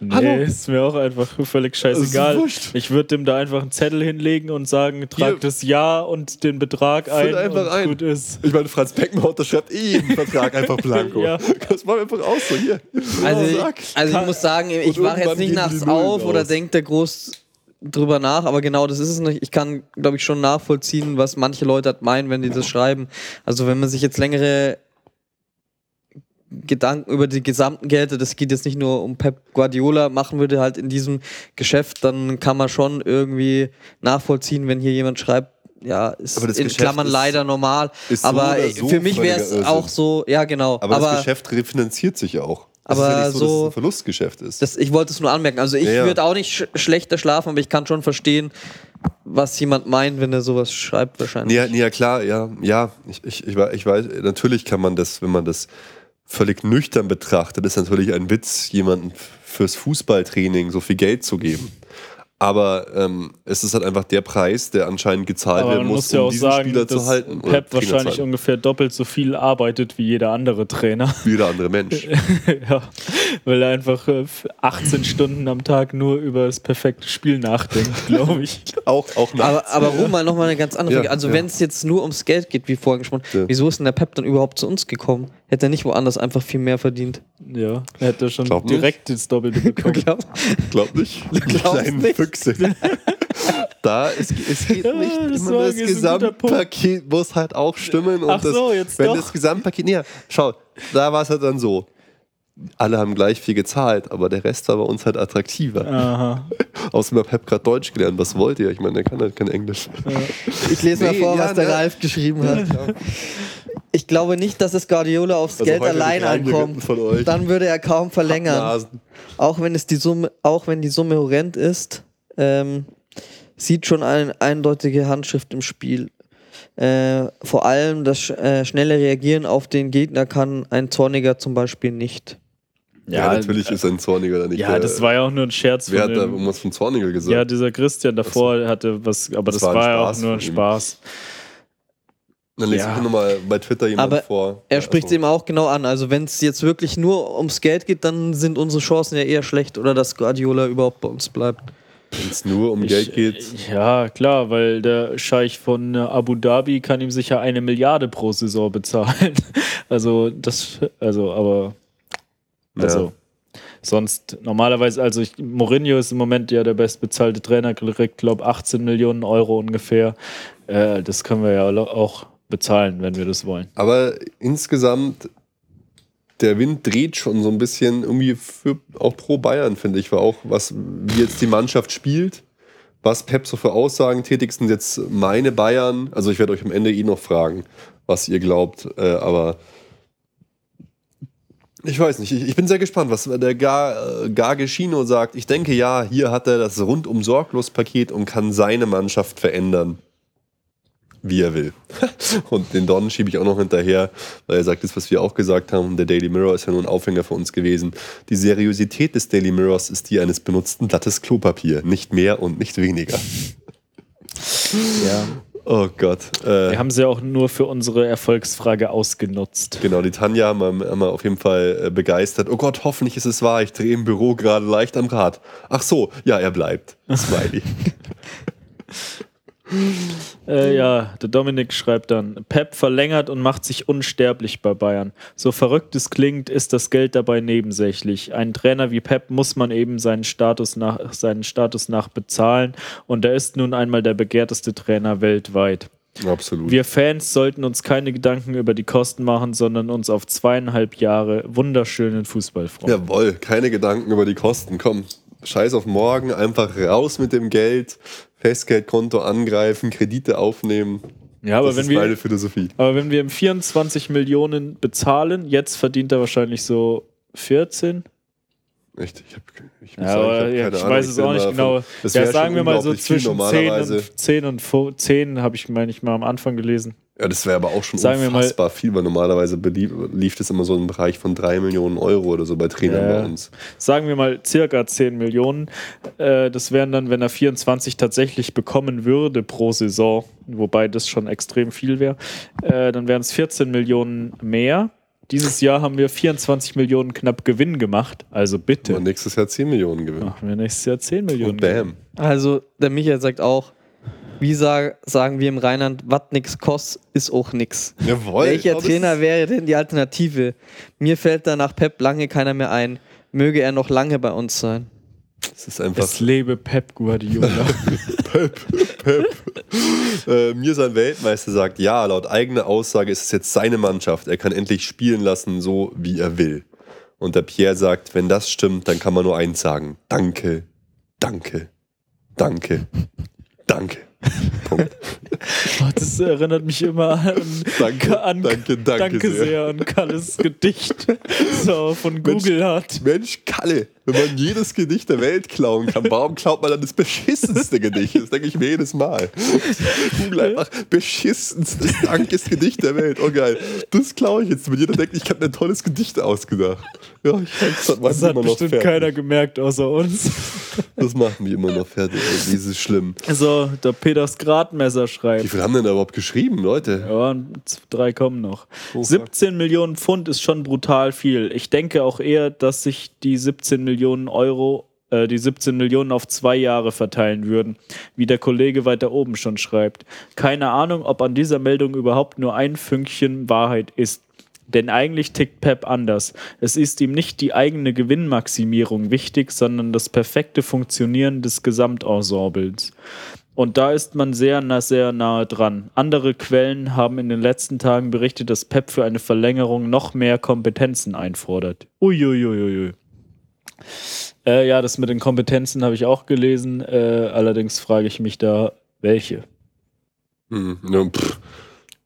Nee, Hallo? ist mir auch einfach völlig scheißegal. Ich würde dem da einfach einen Zettel hinlegen und sagen, trag Hier. das Jahr und den Betrag ein einfach und ein. gut ist. Ich meine, Franz Beckenbauer schreibt eh jeden Vertrag einfach blanko. ja. Das machen wir einfach aus so hier. Also, ich, also ich muss sagen, ich wache jetzt nicht nachts auf oder denke der groß drüber nach, aber genau das ist es nicht. Ich kann, glaube ich, schon nachvollziehen, was manche Leute halt meinen, wenn die das schreiben. Also wenn man sich jetzt längere Gedanken über die gesamten Gelder, das geht jetzt nicht nur um Pep Guardiola, machen würde halt in diesem Geschäft, dann kann man schon irgendwie nachvollziehen, wenn hier jemand schreibt, ja, ist in Geschäft Klammern ist, leider normal. aber so für mich wäre es auch so, ja genau. Aber, aber das Geschäft refinanziert sich auch. Das aber ist ja so, so dass es ein Verlustgeschäft ist. Das, ich wollte es nur anmerken. Also ich ja, würde auch nicht sch schlechter schlafen, aber ich kann schon verstehen, was jemand meint, wenn er sowas schreibt wahrscheinlich. Ja, ja klar, ja, ja. Ich, ich, ich, ich weiß, natürlich kann man das, wenn man das völlig nüchtern betrachtet, ist natürlich ein Witz, jemandem fürs Fußballtraining so viel Geld zu geben. Aber ähm, es ist halt einfach der Preis, der anscheinend gezahlt werden muss, muss ja um diesen sagen, Spieler zu halten. Pep wahrscheinlich ungefähr doppelt so viel arbeitet wie jeder andere Trainer. Wie jeder andere Mensch. ja, weil er einfach 18 äh, Stunden am Tag nur über das perfekte Spiel nachdenkt, glaube ich. auch, auch nachts. Aber, aber mal nochmal eine ganz andere Frage. also ja. wenn es jetzt nur ums Geld geht, wie vorhin gesprochen, ja. wieso ist denn der Pep dann überhaupt zu uns gekommen? Hätte er nicht woanders einfach viel mehr verdient? Ja, er hätte schon Glaub direkt nicht. das Doppelte bekommen. Glaub, Glaub nicht. Kleinen nicht. Füchse. da, es, es geht ja, nicht das immer das Gesamtpaket muss halt auch stimmen. Und Ach so, jetzt Wenn doch. das Gesamtpaket, nee, schau, da war es halt dann so. Alle haben gleich viel gezahlt, aber der Rest war bei uns halt attraktiver. Aha. Außerdem hat Pep gerade Deutsch gelernt. Was wollt ihr? Ich meine, der kann halt kein Englisch. Ja. Ich lese nee, mal vor, ja, was der ne? Ralf geschrieben hat. Ja. Ich glaube nicht, dass es Guardiola aufs also Geld allein ankommt. Dann würde er kaum verlängern. Auch wenn, es die Summe, auch wenn die Summe horrend ist, ähm, sieht schon eine eindeutige Handschrift im Spiel. Äh, vor allem das äh, schnelle Reagieren auf den Gegner kann ein Zorniger zum Beispiel nicht. Ja, ja natürlich äh, ist ein Zorniger da nicht. Ja, das war ja auch nur ein Scherz. Wer hat da was von Zorniger gesagt? Ja, dieser Christian davor hatte was, aber das, das war, war ja auch nur ein Spaß. Dann lese Ja. ich nochmal bei Twitter jemand Aber vor. Er Ja, spricht es also, eben auch genau an. Also wenn es jetzt wirklich nur ums Geld geht, dann sind unsere Chancen ja eher schlecht oder dass Guardiola überhaupt bei uns bleibt. Wenn es nur um Geld geht. Ja, klar, weil der Scheich von äh, Abu Dhabi kann ihm sicher eine Milliarde pro Saison bezahlen. Also das, also, aber also sonst normalerweise, also ich, Mourinho ist im Moment ja der bestbezahlte Trainer, kriegt glaube 18 Millionen Euro ungefähr. Äh, das können wir ja auch bezahlen, wenn wir das wollen. Aber insgesamt, der Wind dreht schon so ein bisschen irgendwie für, auch pro Bayern, finde ich, weil auch, was, wie jetzt die Mannschaft spielt, was Pep so für Aussagen tätigt, sind jetzt meine Bayern. Also ich werde euch am Ende eh noch fragen, was ihr glaubt, äh, aber ich weiß nicht, ich, bin sehr gespannt, was der Gar, äh, Gargeshino sagt. Ich denke, ja, hier hat er das rundum sorglos Paket und kann seine Mannschaft verändern, wie er will. Und den Don schiebe ich auch noch hinterher, weil er sagt, das, was wir auch gesagt haben, der Daily Mirror ist ja nur ein Aufhänger für uns gewesen. Die Seriosität des Daily Mirrors ist die eines benutzten Blattes Klopapier. Nicht mehr und nicht weniger. Ja. Oh Gott. Äh, Wir haben sie auch nur für unsere Erfolgsfrage ausgenutzt. Genau, die Tanja haben wir, haben wir auf jeden Fall äh, begeistert. Oh Gott, hoffentlich ist es wahr. Ich drehe im Büro gerade leicht am Rad. Ach so, ja, er bleibt. Smiley. Äh, ja, der Dominik schreibt dann, Pep verlängert und macht sich unsterblich bei Bayern. So verrückt es klingt, ist das Geld dabei nebensächlich. Ein Trainer wie Pep muss man eben seinen Status nach, seinen Status nach bezahlen und er ist nun einmal der begehrteste Trainer weltweit. Absolut. Wir Fans sollten uns keine Gedanken über die Kosten machen, sondern uns auf zweieinhalb Jahre wunderschönen Fußball freuen. Jawohl, keine Gedanken über die Kosten. Komm, scheiß auf morgen, einfach raus mit dem Geld, Festgeldkonto angreifen, Kredite aufnehmen. Ja, aber das wenn ist wir, meine Philosophie. aber wenn wir ihm 24 Millionen bezahlen, jetzt verdient er wahrscheinlich so 14. Echt, ich, hab, ich, Ja, sagen, hab ja, ich weiß es auch nicht genau. Ja, sagen wir mal so zwischen 10 normalerweise. und, 10 und fo- 10 habe ich, meine ich, mal am Anfang gelesen. Ja, das wäre aber auch schon Sagen wir mal- unfassbar viel, weil normalerweise belief, lief das immer so im Bereich von 3 Millionen Euro oder so bei Trainern Ja. bei uns. Sagen wir mal circa 10 Millionen. Äh, das wären dann, wenn er 24 tatsächlich bekommen würde pro Saison, wobei das schon extrem viel wäre, äh, dann wären es 14 Millionen mehr. Dieses Jahr haben wir 24 Millionen knapp Gewinn gemacht. Also bitte. Und nächstes Jahr 10 Millionen gewinnen. Machen wir nächstes Jahr 10 Millionen. Und bam. Also der Michael sagt auch, wie sag, sagen wir im Rheinland, was nix kostet, ist auch nix. Jawohl. Welcher Trainer wäre denn die Alternative? Mir fällt da nach Pep lange keiner mehr ein. Möge er noch lange bei uns sein. Das ist einfach Es lebe Pep Guardiola. Pep, Pep. äh, mir sein Weltmeister sagt, ja, laut eigener Aussage ist es jetzt seine Mannschaft. Er kann endlich spielen lassen, so wie er will. Und der Pierre sagt, wenn das stimmt, dann kann man nur eins sagen. Danke, danke, danke, danke. Punkt. Das erinnert mich immer an, Danke, an danke, danke sehr. sehr. an Kalles Gedicht, das er von Google hat. Mensch, Kalle, wenn man jedes Gedicht der Welt klauen kann, warum klaut man dann das beschissenste Gedicht? Das denke ich mir jedes Mal. Google einfach beschissenstes Dankesgedicht der Welt. Oh geil. Das klaue ich jetzt, wenn jeder denkt, ich habe ein tolles Gedicht ausgedacht. Ja, ich das hat, Das hat bestimmt keiner gemerkt außer uns. Das machen die immer noch fertig. Ey, Das ist schlimm. So, der Peters Gradmesser Wie schreibt. viel haben denn da überhaupt geschrieben, Leute? Ja, drei kommen noch. Oh, fuck. 17 Millionen Pfund ist schon brutal viel. Ich denke auch eher, dass sich die 17 Millionen Euro, äh, die 17 Millionen auf zwei Jahre verteilen würden, wie der Kollege weiter oben schon schreibt. Keine Ahnung, ob an dieser Meldung überhaupt nur ein Fünkchen Wahrheit ist. Denn eigentlich tickt Pep anders. Es ist ihm nicht die eigene Gewinnmaximierung wichtig, sondern das perfekte Funktionieren des Gesamtensembles. Und da ist man sehr, sehr nahe dran. Andere Quellen haben in den letzten Tagen berichtet, dass Pep für eine Verlängerung noch mehr Kompetenzen einfordert. Uiuiuiui. Äh, ja, das mit den Kompetenzen habe ich auch gelesen. Äh, allerdings frage ich mich da, welche. Hm, ja, pff.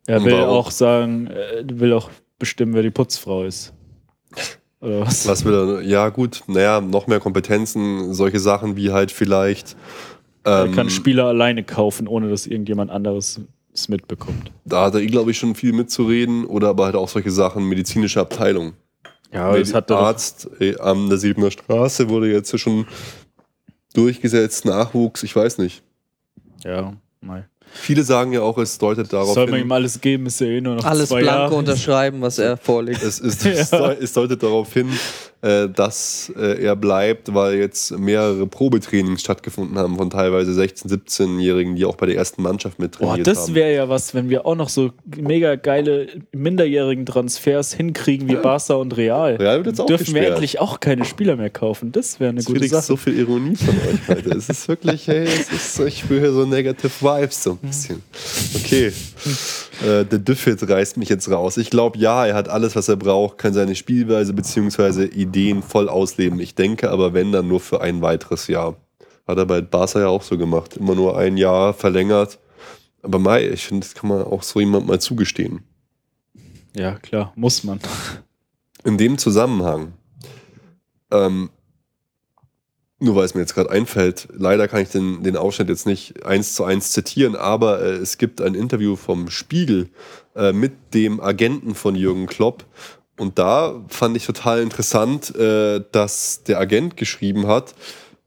Er will Warum? auch sagen, äh, will auch bestimmen, wer die Putzfrau ist. Oder was? Was will er? Ja, gut, naja, noch mehr Kompetenzen, solche Sachen wie halt vielleicht. Er ähm, kann Spieler alleine kaufen, ohne dass irgendjemand anderes es mitbekommt. da hat er, glaube ich, schon viel mitzureden oder aber halt auch solche Sachen, medizinische Abteilung. Ja, das hat Arzt äh, an der Siebener Straße wurde jetzt ja schon durchgesetzt, Nachwuchs, ich weiß nicht. Ja, mal. Viele sagen ja auch, es deutet darauf Soll man hin, ihm alles geben, ist ja eh nur noch Alles zwei blanko Jahre. unterschreiben, was er vorlegt. es, ist, es, deu- es deutet darauf hin, äh, dass äh, er bleibt, weil jetzt mehrere Probetrainings stattgefunden haben von teilweise 16-, 17-Jährigen, die auch bei der ersten Mannschaft mit Boah, trainiert das haben. wäre ja was, wenn wir auch noch so mega geile minderjährigen Transfers hinkriegen wie Barca und Real. Real wird jetzt auch Dürfen wir gesperrt. endlich auch keine Spieler mehr kaufen. Das wäre eine Jetzt gute Sache. so viel Ironie von euch heute. Es ist wirklich, hey, es ist, ich spüre so negative Vibes so ein bisschen. Okay. Äh, der Düffit reißt mich jetzt raus. Ich glaube, ja, er hat alles, was er braucht, kann seine Spielweise bzw. Ideen voll ausleben. Ich denke aber, wenn, dann nur für ein weiteres Jahr. Hat er bei Barca ja auch so gemacht. Immer nur ein Jahr verlängert. Aber Mai, ich finde, das kann man auch so jemand mal zugestehen. Ja, klar, muss man. In dem Zusammenhang, ähm, nur weil es mir jetzt gerade einfällt, leider kann ich den, den Ausschnitt jetzt nicht eins zu eins zitieren, aber äh, es gibt ein Interview vom Spiegel äh, mit dem Agenten von Jürgen Klopp. Und da fand ich total interessant, äh, dass der Agent geschrieben hat,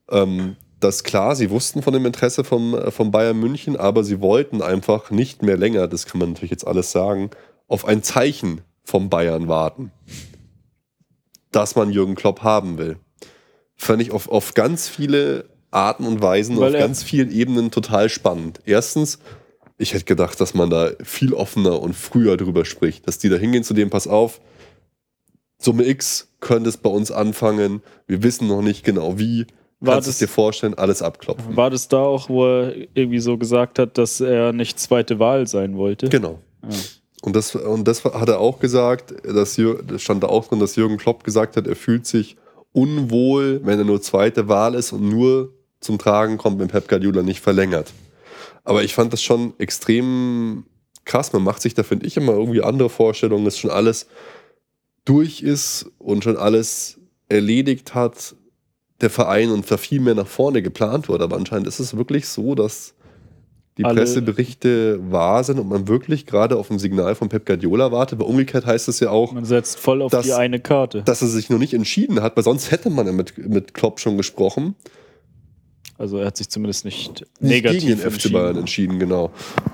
ähm, dass klar, sie wussten von dem Interesse vom, äh, vom Bayern München, aber sie wollten einfach nicht mehr länger, das kann man natürlich jetzt alles sagen, auf ein Zeichen vom Bayern warten dass man Jürgen Klopp haben will. Fand ich auf, auf ganz viele Arten und Weisen, Weil auf ganz vielen Ebenen total spannend. Erstens, ich hätte gedacht, dass man da viel offener und früher drüber spricht, dass die da hingehen zu dem, pass auf, Summe X könnte es bei uns anfangen, wir wissen noch nicht genau wie, War kannst es das- dir vorstellen, alles abklopfen. War das da auch, wo er irgendwie so gesagt hat, dass er nicht zweite Wahl sein wollte? Genau. Ja. Und das, und das hat er auch gesagt, dass das stand da auch drin, dass Jürgen Klopp gesagt hat, er fühlt sich unwohl, wenn er nur zweite Wahl ist und nur zum Tragen kommt, wenn Pep Guardiola nicht verlängert. Aber ich fand das schon extrem krass. Man macht sich da, finde ich, immer irgendwie andere Vorstellungen, dass schon alles durch ist und schon alles erledigt hat, der Verein und da viel mehr nach vorne geplant wurde. Aber anscheinend ist es wirklich so, dass die Alle- Presseberichte wahr sind und man wirklich gerade auf ein Signal von Pep Guardiola wartet. Weil umgekehrt heißt es ja auch, Man setzt voll auf Das- die eine Karte. dass er sich noch nicht entschieden hat, weil sonst hätte man ja mit, mit Klopp schon gesprochen. Also er hat sich zumindest nicht, Nicht negativ gegen den FC entschieden. Bayern entschieden, genau.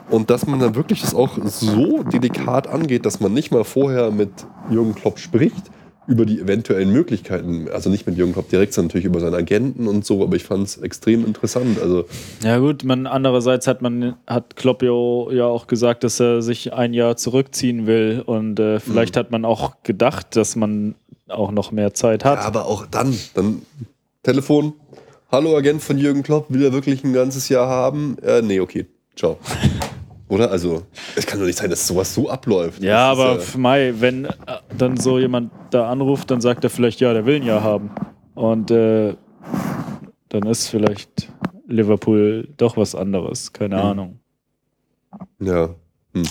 Und dass man dann wirklich das auch so delikat angeht, dass man nicht mal vorher mit Jürgen Klopp spricht über die eventuellen Möglichkeiten. Also nicht mit Jürgen Klopp direkt, sondern natürlich über seinen Agenten und so. Aber ich fand es extrem interessant. Also Ja gut, man andererseits hat man hat Klopp ja, auch gesagt, dass er sich ein Jahr zurückziehen will und äh, Mhm. vielleicht hat man auch gedacht, dass man auch noch mehr Zeit hat. Ja, aber auch dann, dann Telefon. Hallo Agent von Jürgen Klopp, will er wirklich ein ganzes Jahr haben? Äh, nee, okay, ciao. Oder? Also, es kann doch nicht sein, dass sowas so abläuft. Ja, Das ist aber für Mai, wenn äh, dann so jemand da anruft, dann sagt er vielleicht, ja, der will ein Jahr haben. Und äh, dann ist vielleicht Liverpool doch was anderes, keine Mhm. Ahnung. Ja. Hm.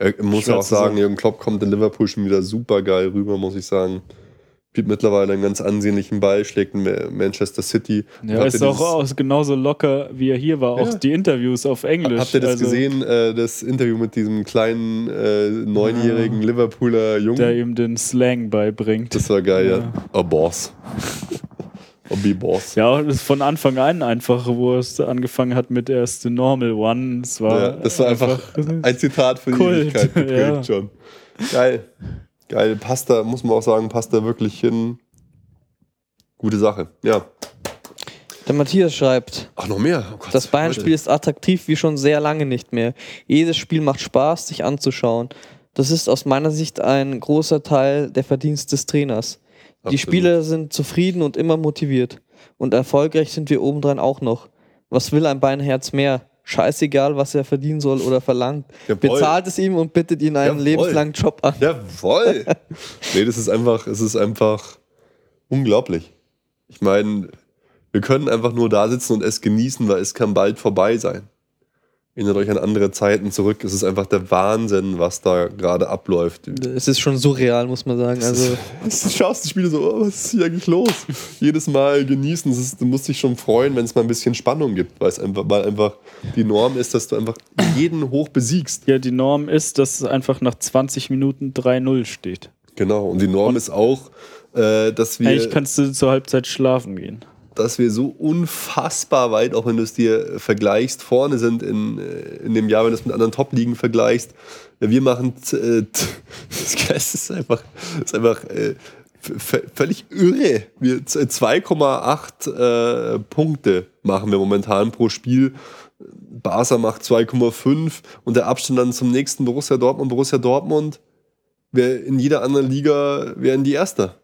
Er muss Schwer auch sagen. Jürgen Klopp kommt in Liverpool schon wieder super geil rüber, muss ich sagen. Spielt mittlerweile einen ganz ansehnlichen Ball, schlägt in Ma- Manchester City. Ja, ist auch aus, genauso locker, wie er hier war. Auch Ja. die Interviews auf Englisch. Habt ihr das also, gesehen, äh, das Interview mit diesem kleinen äh, neunjährigen Liverpooler Jungen? Der ihm den Slang beibringt. Das war geil, ja. Ja. A Boss. A B-Boss. Ja, das von Anfang an einfach, wo es angefangen hat mit erst The Normal One. Es war, Ja, das war einfach ein Zitat für die Ewigkeit geprägt ja. schon. Geil. Geil. Passt da, muss man auch sagen, passt da wirklich hin. Gute Sache. Ja. Der Matthias schreibt, Ach, noch mehr. Oh Gott, das Bayern-Spiel ist attraktiv wie schon sehr lange nicht mehr. Jedes Spiel macht Spaß, sich anzuschauen. Das ist aus meiner Sicht ein großer Teil der Verdienst des Trainers. Die Absolut. Spieler sind zufrieden und immer motiviert. Und erfolgreich sind wir obendrein auch noch. Was will ein Bayernherz mehr? Scheißegal, was er verdienen soll oder verlangt. Jawohl. Bezahlt es ihm und bittet ihn einen Jawohl. lebenslangen Job an. Jawoll! nee, das ist einfach, es ist einfach unglaublich. Ich meine, wir können einfach nur da sitzen und es genießen, weil es kann bald vorbei sein. Erinnert euch an andere Zeiten zurück. Es ist einfach der Wahnsinn, was da gerade abläuft. Es ist schon surreal, muss man sagen. Also, Du schaust die Spiele so, oh, was ist hier eigentlich los? Jedes Mal genießen. Es ist, du musst dich schon freuen, wenn es mal ein bisschen Spannung gibt, weil es einfach, weil einfach die Norm ist, dass du einfach jeden hoch besiegst. Ja, die Norm ist, dass es einfach nach 20 Minuten 3-0 steht. Genau. Und die Norm ist auch, äh, dass wir. Eigentlich kannst du zur Halbzeit schlafen gehen. Dass wir so unfassbar weit, auch wenn du es dir vergleichst, vorne sind in, äh, in dem Jahr, wenn du es mit anderen Top-Ligen vergleichst. Wir machen, äh, das ist einfach, ist einfach äh, völlig irre. Wir 2,8 äh, Punkte machen wir momentan pro Spiel. Barca macht 2,5 und der Abstand dann zum nächsten Borussia Dortmund, Borussia Dortmund, wär in jeder anderen Liga wären die Erster.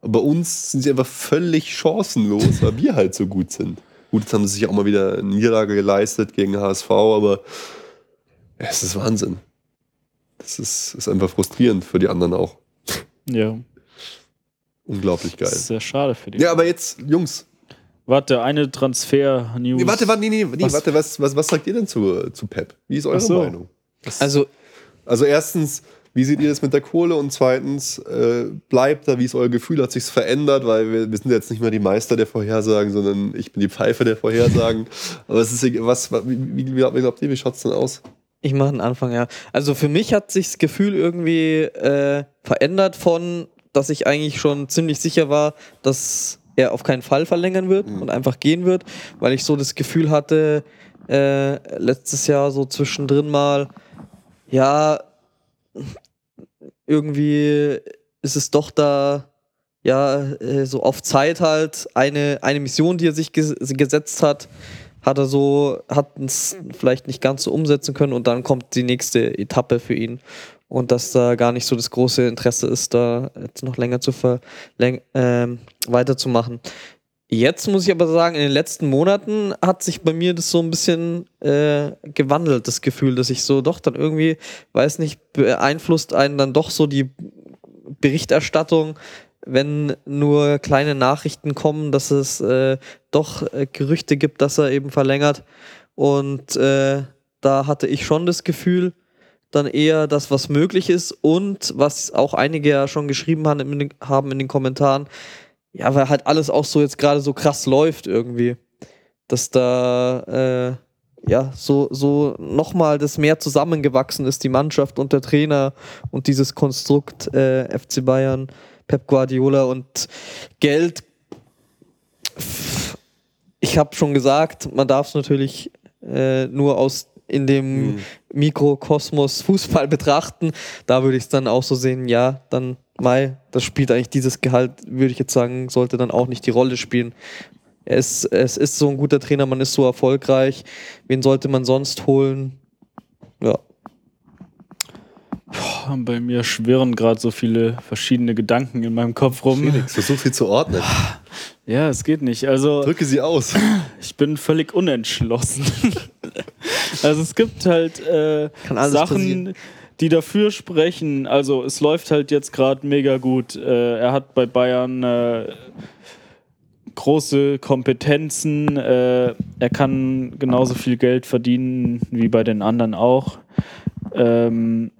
Aber bei uns sind sie einfach völlig chancenlos, weil wir halt so gut sind. Gut, jetzt haben sie sich auch mal wieder eine Niederlage geleistet gegen HSV, aber es ist Wahnsinn. Das ist, ist einfach frustrierend für die anderen auch. Ja. Unglaublich geil. Das ist sehr schade für die. Ja, aber jetzt, Jungs. Warte, eine Transfer-News. Nee, warte, warte, nee, nee, nee was? warte, was, was, was sagt ihr denn zu, zu Pep? Wie ist eure so. Meinung? Was, also, also erstens, wie seht ihr das mit der Kohle? Und zweitens, äh, bleibt da, wie ist euer Gefühl? Hat sich verändert? Weil wir, wir sind jetzt nicht mehr die Meister der Vorhersagen, sondern ich bin die Pfeife der Vorhersagen. Aber es ist, was, wie, wie, wie glaubt ihr, wie schaut es denn aus? Ich mache einen Anfang, ja. Also für mich hat sich das Gefühl irgendwie äh, verändert von dass ich eigentlich schon ziemlich sicher war, dass er auf keinen Fall verlängern wird mhm. und einfach gehen wird, weil ich so das Gefühl hatte, äh, letztes Jahr so zwischendrin mal, ja, irgendwie ist es doch da, ja, äh, so auf Zeit halt eine, eine Mission, die er sich ges gesetzt hat, hat er so, hat es vielleicht nicht ganz so umsetzen können und dann kommt die nächste Etappe für ihn und dass da gar nicht so das große Interesse ist, da jetzt noch länger zu verläng ähm, weiterzumachen. Jetzt muss ich aber sagen, in den letzten Monaten hat sich bei mir das so ein bisschen äh, gewandelt, das Gefühl, dass ich so doch dann irgendwie, weiß nicht, beeinflusst einen dann doch so die Berichterstattung, wenn nur kleine Nachrichten kommen, dass es äh, doch äh, Gerüchte gibt, dass er eben verlängert. Und äh, da hatte ich schon das Gefühl, dann eher das, was möglich ist und was auch einige ja schon geschrieben haben in den, haben in den Kommentaren, ja, weil halt alles auch so jetzt gerade so krass läuft irgendwie, dass da äh, ja so, so nochmal das mehr zusammengewachsen ist, die Mannschaft und der Trainer und dieses Konstrukt äh, FC Bayern, Pep Guardiola und Geld. Ich habe schon gesagt, man darf es natürlich äh, nur aus in dem mhm. Mikrokosmos Fußball betrachten, da würde ich es dann auch so sehen, ja, dann Mai, das spielt eigentlich dieses Gehalt, würde ich jetzt sagen, sollte dann auch nicht die Rolle spielen. Es, es ist so ein guter Trainer, man ist so erfolgreich. Wen sollte man sonst holen? Ja. Boah, bei mir schwirren gerade so viele verschiedene Gedanken in meinem Kopf rum. Felix, versuch sie zu ordnen. Ja, es geht nicht. Also drücke sie aus. Ich bin völlig unentschlossen. also es gibt halt äh, Sachen, passieren. die dafür sprechen. Also es läuft halt jetzt gerade mega gut. Äh, er hat bei Bayern äh, große Kompetenzen. Äh, er kann genauso viel Geld verdienen wie bei den anderen auch. Ähm,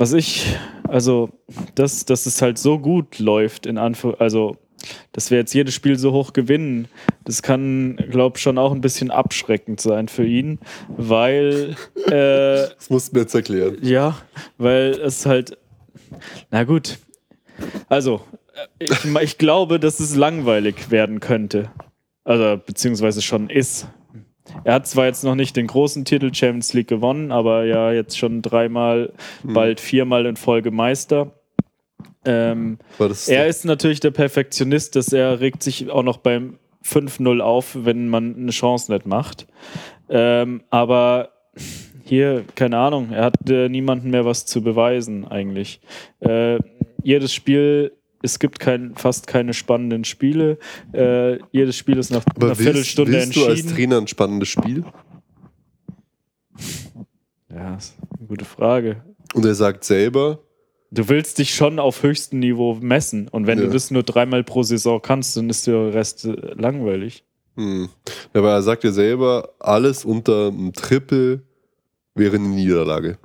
was ich, also, dass, dass es halt so gut läuft, in Anführungszeichen, also, dass wir jetzt jedes Spiel so hoch gewinnen, das kann, glaube ich, schon auch ein bisschen abschreckend sein für ihn, weil. Äh, das musst du mir jetzt erklären. Ja, weil es halt. Na gut. Also, ich, ich glaube, dass es langweilig werden könnte. Also, beziehungsweise schon ist. Er hat zwar jetzt noch nicht den großen Titel Champions League gewonnen, aber ja jetzt schon dreimal, hm. bald viermal in Folge Meister. Ähm, er ist natürlich der Perfektionist, dass er regt sich auch noch beim 5-0 auf, wenn man eine Chance nicht macht. Ähm, aber hier, keine Ahnung, er hat äh, niemanden mehr was zu beweisen eigentlich. Äh, jedes Spiel es gibt kein, fast keine spannenden Spiele. Äh, jedes Spiel ist nach Aber einer willst, Viertelstunde willst entschieden. du als Trainer ein spannendes Spiel? Ja, ist eine gute Frage. Und er sagt selber. Du willst dich schon auf höchstem Niveau messen. Und wenn ja. du das nur dreimal pro Saison kannst, dann ist der Rest äh, langweilig. Hm. Aber er sagt ja selber, alles unter einem Triple wäre eine Niederlage.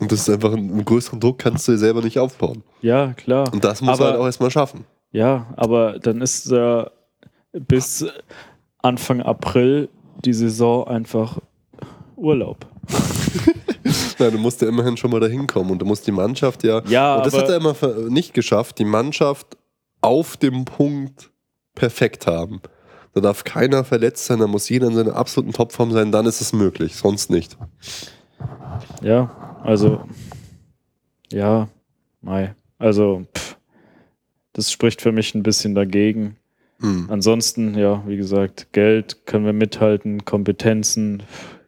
Und das ist einfach einen größeren Druck kannst du dir selber nicht aufbauen. Ja, klar. Und das muss aber, er halt auch erstmal schaffen. Ja, aber dann ist äh, bis Anfang April die Saison einfach Urlaub. ja, du musst ja immerhin schon mal dahin kommen und du musst die Mannschaft ja. Ja, und das hat er immer nicht geschafft, die Mannschaft auf dem Punkt perfekt haben. Da darf keiner verletzt sein, da muss jeder in seiner absoluten Topform sein, dann ist es möglich, sonst nicht. Ja, also, ja, Mai. Also, pff, das spricht für mich ein bisschen dagegen. Hm. Ansonsten, ja, wie gesagt, Geld können wir mithalten, Kompetenzen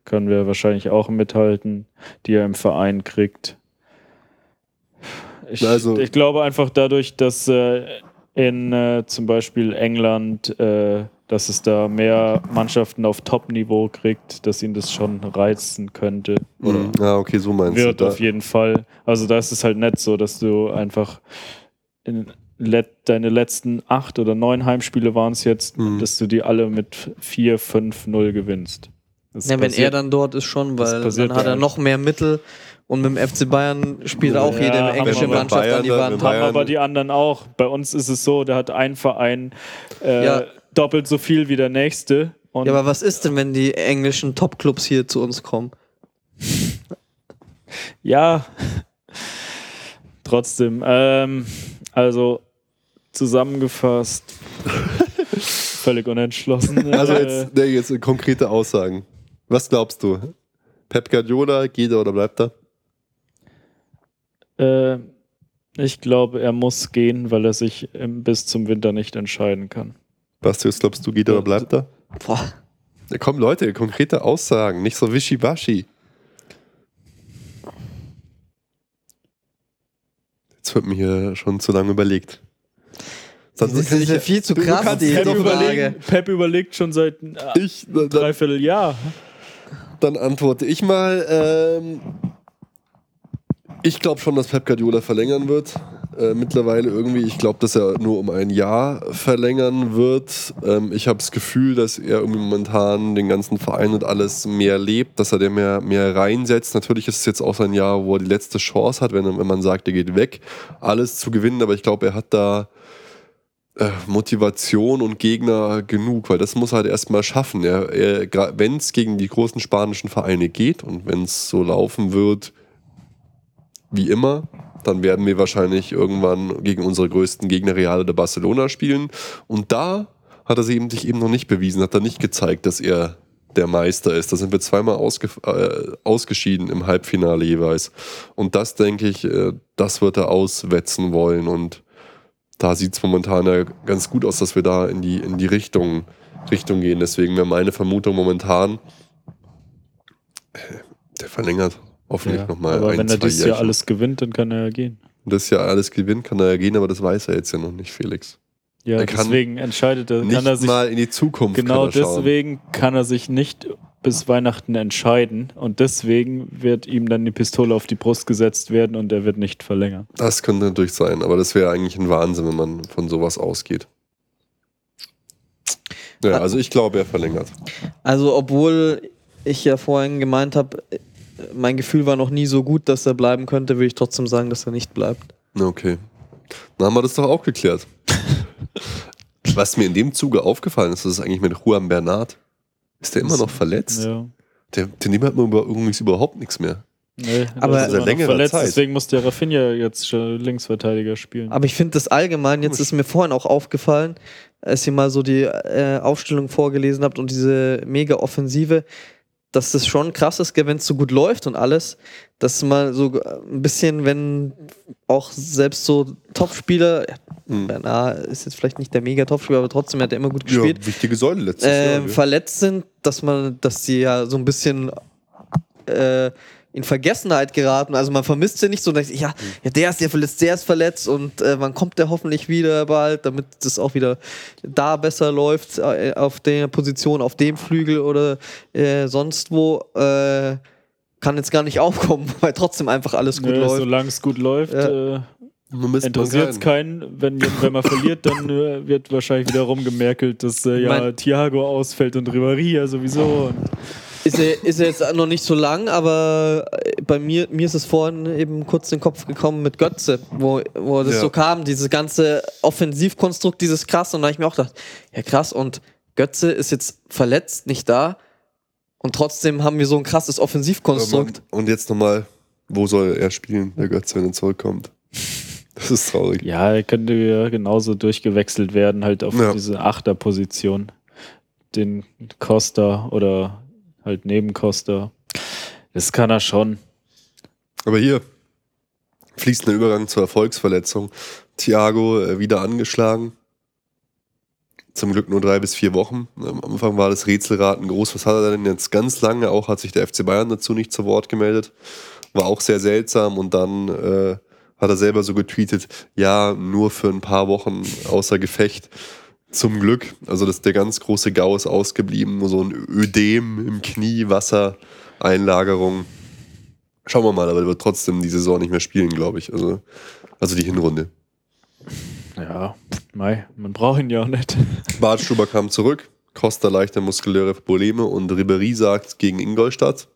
können wir wahrscheinlich auch mithalten, die er im Verein kriegt. Ich, Also- ich glaube einfach dadurch, dass äh, in äh, zum Beispiel England, äh, dass es da mehr Mannschaften auf Top-Niveau kriegt, dass ihn das schon reizen könnte. Oder Hm. Ja, okay, so meinst wird du. auf jeden Fall. Also da ist es halt nicht so, dass du einfach in let, deine letzten acht oder neun Heimspiele waren es jetzt, Mhm. dass du die alle mit 4, 5, 0 gewinnst. Das Ja, wenn er dann dort ist schon, weil dann hat er noch mehr Mittel und mit dem FC Bayern spielt auch Ja, jede englische Mannschaft Bayern an die Wand. haben aber die anderen auch. Bei uns ist es so, der hat ein Verein äh, Ja. Doppelt so viel wie der nächste. Und Ja, aber was ist denn, wenn die englischen Topclubs hier zu uns kommen? Ja, trotzdem. Ähm, also zusammengefasst, völlig unentschlossen. Also Äh, jetzt, nee, jetzt konkrete Aussagen. Was glaubst du? Pep Guardiola, geht er oder bleibt er? Äh, ich glaube, er muss gehen, weil er sich bis zum Winter nicht entscheiden kann. Basti, was glaubst du, geht er oder bleibt er? Boah. Ja, komm, Leute, konkrete Aussagen, nicht so wischiwaschi. Jetzt wird mir hier schon zu lange überlegt. Das ist ja viel zu du krass, kannst- die, Pep Frage. überlegt, Pep überlegt schon seit äh, Ich, dann, dreiviertel Jahr. dann antworte ich mal. Ähm, ich glaube schon, dass Pep Guardiola verlängern wird. Äh, mittlerweile irgendwie, ich glaube, dass er nur um ein Jahr verlängern wird. Ähm, ich habe das Gefühl, dass er irgendwie momentan den ganzen Verein und alles mehr lebt, dass er der mehr, mehr reinsetzt. Natürlich ist es jetzt auch sein Jahr, wo er die letzte Chance hat, wenn, wenn man sagt, er geht weg, alles zu gewinnen. Aber ich glaube, er hat da äh, Motivation und Gegner genug, weil das muss er halt erstmal schaffen. Wenn es gegen die großen spanischen Vereine geht und wenn es so laufen wird, wie immer, dann werden wir wahrscheinlich irgendwann gegen unsere größten Gegner Real oder Barcelona spielen. Und da hat er sich eben, sich eben noch nicht bewiesen, hat er nicht gezeigt, dass er der Meister ist. Da sind wir zweimal ausge, äh, ausgeschieden im Halbfinale jeweils. Und das, denke ich, äh, das wird er auswetzen wollen. Und da sieht es momentan ja ganz gut aus, dass wir da in die, in die Richtung, Richtung gehen. Deswegen wäre meine Vermutung momentan, äh, der verlängert hoffentlich Ja, nochmal aber ein, wenn er dieses Jahr Jährchen. alles gewinnt, dann kann er ja gehen. das ja alles gewinnt, kann er ja gehen, aber das weiß er jetzt ja noch nicht, Felix. Ja, Er kann deswegen entscheidet er, Nicht kann er sich mal in die Zukunft Genau kann schauen. deswegen kann er sich nicht bis Weihnachten entscheiden und deswegen wird ihm dann die Pistole auf die Brust gesetzt werden und er wird nicht verlängern. Das könnte natürlich sein, aber das wäre eigentlich ein Wahnsinn, wenn man von sowas ausgeht. Ja, also ich glaube, er verlängert. Also, obwohl ich ja vorhin gemeint habe, mein Gefühl war noch nie so gut, dass er bleiben könnte, würde ich trotzdem sagen, dass er nicht bleibt. Okay. Dann haben wir das doch auch geklärt. Was mir in dem Zuge aufgefallen ist, das ist eigentlich mit Juan Bernard. Ist der immer noch verletzt? Ja. Der, den nimmt man über, übrigens überhaupt nichts mehr. Nee, Aber- der ist immer Seit noch längerer verletzt, Zeit. deswegen muss der Rafinha jetzt schon Linksverteidiger spielen. Aber ich finde das allgemein, jetzt ist mir vorhin auch aufgefallen, als ihr mal so die äh, Aufstellung vorgelesen habt und diese mega Offensive, dass das schon krass ist, wenn es so gut läuft und alles, dass mal so ein bisschen, wenn auch selbst so Topspieler, ja, Hm. Bernard ist jetzt vielleicht nicht der mega Topspieler, aber trotzdem hat er immer gut gespielt, Ja, wichtige Säule letztes äh, Jahr. ja. verletzt sind, dass man, dass sie ja so ein bisschen äh, in Vergessenheit geraten. Also man vermisst sie nicht so, dass ja, ja, der ist ja verletzt, der ist verletzt und äh, wann kommt der hoffentlich wieder bald, damit das auch wieder da besser läuft äh, auf der Position, auf dem Flügel oder äh, sonst wo. Äh, kann jetzt gar nicht aufkommen, weil trotzdem einfach alles gut Nö, läuft. solange es gut läuft, Ja. äh, interessiert es sein. keinen. Wenn, wenn man verliert, dann äh, wird wahrscheinlich wieder rumgemerkelt, dass äh, ja Mein- Thiago ausfällt und Ribéry ja sowieso. Und Ist er, ist er jetzt noch nicht so lang, aber bei mir, mir ist es vorhin eben kurz in den Kopf gekommen mit Götze, wo, wo das Ja. so kam, dieses ganze Offensivkonstrukt, dieses krass. Und da habe ich mir auch gedacht, ja krass, und Götze ist jetzt verletzt, nicht da. Und trotzdem haben wir so ein krasses Offensivkonstrukt. Und jetzt nochmal, wo soll er spielen, der Götze, wenn er zurückkommt? Das ist traurig. Ja, er könnte ja genauso durchgewechselt werden, halt auf Ja. diese Achterposition. Den Costa oder halt neben Costa. Das kann er schon. Aber hier fließender Übergang zur Erfolgsverletzung. Thiago äh, wieder angeschlagen. Zum Glück nur drei bis vier Wochen. Am Anfang war das Rätselraten groß. Was hat er denn jetzt ganz lange? Auch hat sich der FC Bayern dazu nicht zu Wort gemeldet. War auch sehr seltsam. Und dann äh, hat er selber so getweetet, ja, nur für ein paar Wochen außer Gefecht. Zum Glück. Also das, der ganz große Gau ist ausgeblieben. Nur so ein Ödem im Knie, Wassereinlagerung. Schauen wir mal, aber er wird trotzdem die Saison nicht mehr spielen, glaube ich. Also, also die Hinrunde. Ja, Mai, man braucht ihn ja auch nicht. Bartstuber kam zurück, Costa leichte muskuläre Probleme und Ribery sagt gegen Ingolstadt,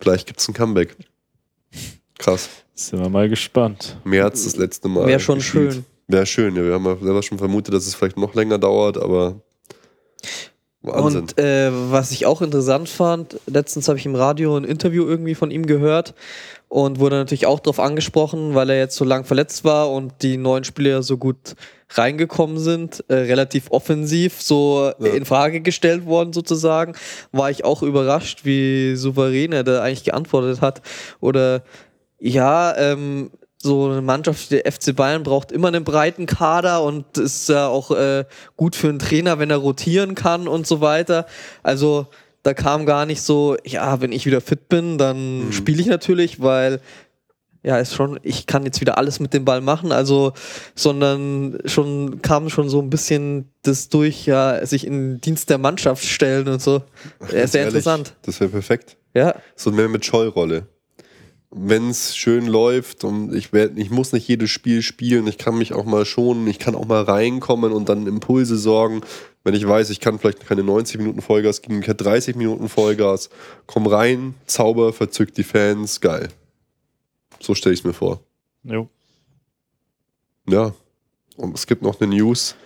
vielleicht gibt es ein Comeback. Krass. Sind wir mal gespannt. März das letzte Mal. Wäre schon gespielt. schön. Wäre schön, ja. Wir haben ja selber schon vermutet, dass es vielleicht noch länger dauert, aber Wahnsinn. Und äh, was ich auch interessant fand, letztens habe ich im Radio ein Interview irgendwie von ihm gehört und wurde natürlich auch darauf angesprochen, weil er jetzt so lang verletzt war und die neuen Spieler so gut reingekommen sind, äh, relativ offensiv so Ja. in Frage gestellt worden sozusagen, war ich auch überrascht, wie souverän er da eigentlich geantwortet hat. Oder ja, ähm, so eine Mannschaft wie der FC Bayern braucht immer einen breiten Kader und ist ja auch äh, gut für einen Trainer, wenn er rotieren kann und so weiter. Also da kam gar nicht so, ja, wenn ich wieder fit bin, dann spiele ich natürlich, weil ja, ist schon, ich kann jetzt wieder alles mit dem Ball machen, also, sondern schon kam schon so ein bisschen das durch, ja, sich in den Dienst der Mannschaft stellen und so. Ja, Ganz sehr ehrlich, interessant. Das wäre perfekt. Ja, So mehr mit Schollrolle. Wenn es schön läuft und ich, werd, ich muss nicht jedes Spiel spielen, ich kann mich auch mal schonen, ich kann auch mal reinkommen und dann Impulse sorgen. Wenn ich weiß, ich kann vielleicht keine 90 Minuten Vollgas geben, ich kann 30 Minuten Vollgas, komm rein, Zauber, verzückt die Fans, geil. So stelle ich es mir vor. Jo. Ja. Und es gibt noch eine News,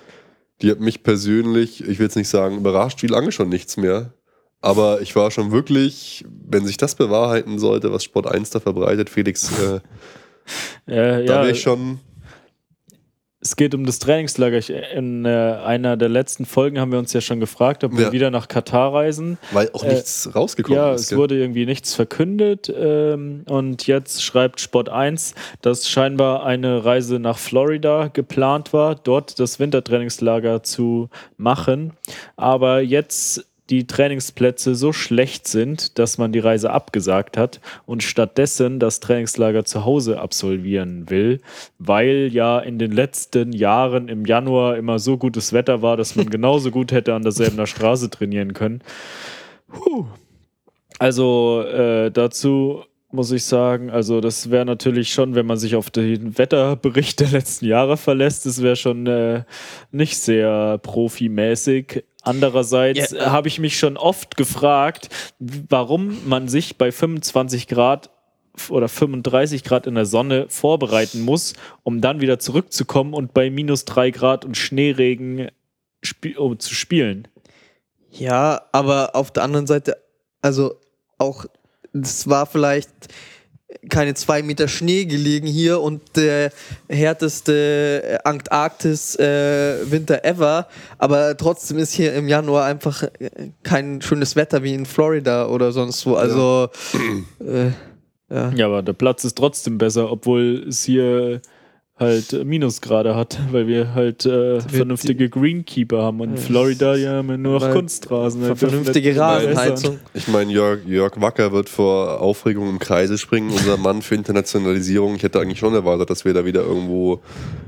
die hat mich persönlich, ich will jetzt nicht sagen, überrascht, wie lange schon nichts mehr. Aber ich war schon wirklich, wenn sich das bewahrheiten sollte, was Sport 1 da verbreitet, Felix, äh, Äh, da ja, wäre ich schon. es geht um das Trainingslager. Ich, in äh, einer der letzten Folgen haben wir uns ja schon gefragt, ob wir Ja. wieder nach Katar reisen. Weil auch Äh, nichts rausgekommen Ja, ist. es gell? wurde irgendwie nichts verkündet ähm, und jetzt schreibt Sport 1, dass scheinbar eine Reise nach Florida geplant war, dort das Wintertrainingslager zu machen, aber jetzt die Trainingsplätze so schlecht sind, dass man die Reise abgesagt hat und stattdessen das Trainingslager zu Hause absolvieren will, weil ja in den letzten Jahren im Januar immer so gutes Wetter war, dass man genauso gut hätte an derselben Straße trainieren können. Puh. Also äh, dazu muss ich sagen, also das wäre natürlich schon, wenn man sich auf den Wetterbericht der letzten Jahre verlässt, das wäre schon äh, nicht sehr profimäßig. Andererseits Ja, äh, habe ich mich schon oft gefragt, warum man sich bei 25 Grad oder 35 Grad in der Sonne vorbereiten muss, um dann wieder zurückzukommen und bei minus 3 Grad und Schneeregen spi um zu spielen. Ja, aber auf der anderen Seite, also auch, es war vielleicht keine zwei Meter Schnee gelegen hier und der härteste Antarktis-Winter ever, aber trotzdem ist hier im Januar einfach äh, kein schönes Wetter wie in Florida oder sonst wo. Also, äh, ja. Ja, aber der Platz ist trotzdem besser, obwohl es hier halt Minusgrade hat, weil wir halt äh, vernünftige Greenkeeper haben und in Florida ja haben wir nur noch Kunstrasen. Halt Vernünftige. Rasenheizung. Ich meine, Jörg, Jörg Wacker wird vor Aufregung im Kreise springen, unser Mann für Internationalisierung. Ich hätte eigentlich schon erwartet, dass wir da wieder irgendwo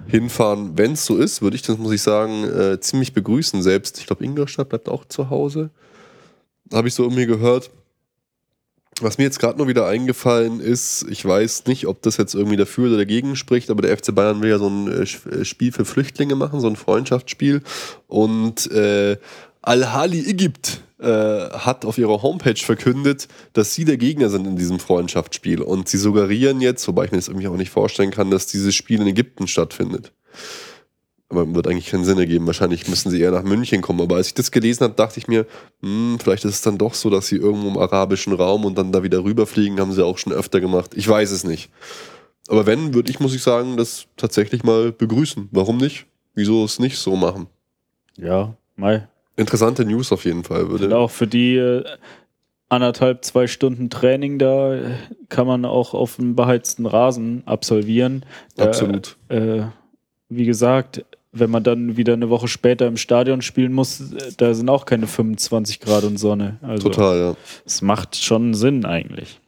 hinfahren. Wenn es so ist, würde ich das, muss ich sagen, äh, ziemlich begrüßen. Selbst, ich glaube, Ingolstadt bleibt auch zu Hause. Habe ich so irgendwie gehört. Was mir jetzt gerade nur wieder eingefallen ist, ich weiß nicht, ob das jetzt irgendwie dafür oder dagegen spricht, aber der FC Bayern will ja so ein äh, äh, Spiel für Flüchtlinge machen, so ein Freundschaftsspiel. Und äh, Al-Hali Ägypt äh, hat auf ihrer Homepage verkündet, dass sie der Gegner sind in diesem Freundschaftsspiel. Und sie suggerieren jetzt, wobei ich mir das irgendwie auch nicht vorstellen kann, dass dieses Spiel in Ägypten stattfindet. Aber wird eigentlich keinen Sinn ergeben. Wahrscheinlich müssen sie eher nach München kommen. Aber als ich das gelesen habe, dachte ich mir, hm, vielleicht ist es dann doch so, dass sie irgendwo im arabischen Raum und dann da wieder rüberfliegen, haben sie auch schon öfter gemacht. Ich weiß es nicht. Aber wenn, würde ich, muss ich sagen, das tatsächlich mal begrüßen. Warum nicht? Wieso es nicht so machen? Ja, Mai. Interessante News auf jeden Fall. Und Würde. auch für die äh, anderthalb, zwei Stunden Training da äh, kann man auch auf einem beheizten Rasen absolvieren. Absolut. Äh, wie gesagt, wenn man dann wieder eine Woche später im Stadion spielen muss, äh, da sind auch keine 25 Grad und Sonne. Also Total, ja. es macht schon Sinn eigentlich.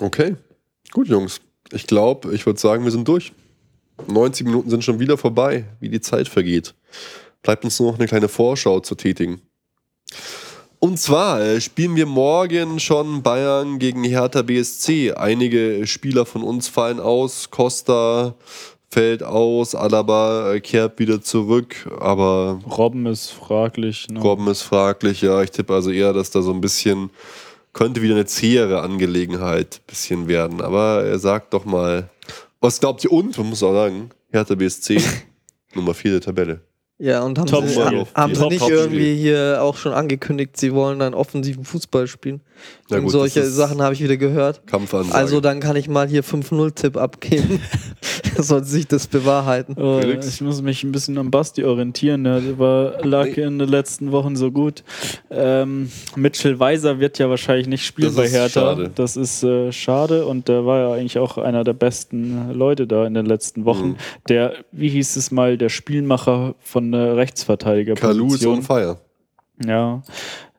Okay. Gut, Jungs. Ich glaube, ich würde sagen, wir sind durch. 90 Minuten sind schon wieder vorbei, wie die Zeit vergeht. Bleibt uns nur noch eine kleine Vorschau zu tätigen. Und zwar äh, spielen wir morgen schon Bayern gegen Hertha BSC. Einige Spieler von uns fallen aus. Costa fällt aus, Alaba äh, kehrt wieder zurück, aber Robben ist fraglich. Ne? Robben ist fraglich. Ja, ich tippe also eher, dass da so ein bisschen könnte wieder eine zähere Angelegenheit bisschen werden. Aber er sagt doch mal, was glaubt ihr? Und, man muss auch sagen, Hertha BSC, Nummer 4 der Tabelle. Ja, und haben Top sie, Spiel. haben sie nicht irgendwie hier auch schon angekündigt, sie wollen dann offensiven Fußball spielen. Na und gut, solche Sachen habe ich wieder gehört. Kampfansage. Also dann kann ich mal hier 5-0-Tipp abgeben. Sollte sich das bewahrheiten. Oh, ich muss mich ein bisschen am Basti orientieren. Der war, lag in den letzten Wochen so gut. Ähm, Mitchell Weiser wird ja wahrscheinlich nicht spielen Das bei ist Hertha. schade. Das ist äh, schade und der war ja eigentlich auch einer der besten Leute da in den letzten Wochen. Mhm. Der, wie hieß es mal, der Spielmacher von der Rechtsverteidiger. Kalu ist on fire. Ja.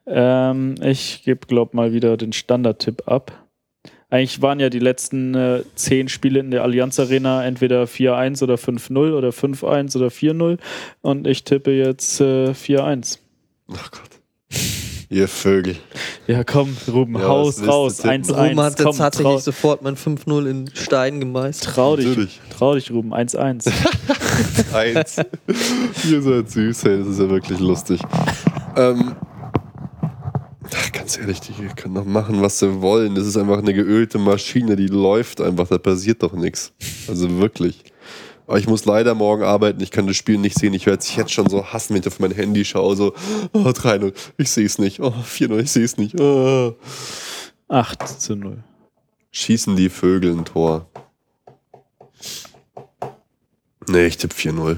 Ähm, ich gebe, glaub mal wieder den Standardtipp ab. Eigentlich waren ja die letzten äh, zehn Spiele in der Allianz Arena entweder 4-1 oder 5-0 oder 5-1 oder 4-0 und ich tippe jetzt äh, 4-1. Ach Gott. Ihr Vögel. Ja, komm, Ruben, Ja, haus raus, tippen? 1-1. Ruben hat komm, jetzt tatsächlich sofort mein 5-0 in Stein gemeißelt. trau dich, Natürlich. trau dich, Ruben, 1-1. Eins. Ihr seid süß, hey, das ist ja wirklich lustig. Ähm, ach, ganz ehrlich, die können doch machen, was sie wollen. Das ist einfach eine geölte Maschine, die läuft einfach, da passiert doch nichts. Also wirklich. Aber ich muss leider morgen arbeiten, ich kann das Spiel nicht sehen. Ich werde es jetzt schon so hassen, wenn ich auf mein Handy schaue. So, oh, 3-0, ich sehe es nicht. Oh, 4-0, ich sehe es nicht. Oh. 8 zu 0. Schießen die Vögel ein Tor. Nee, ich tippe 4-0.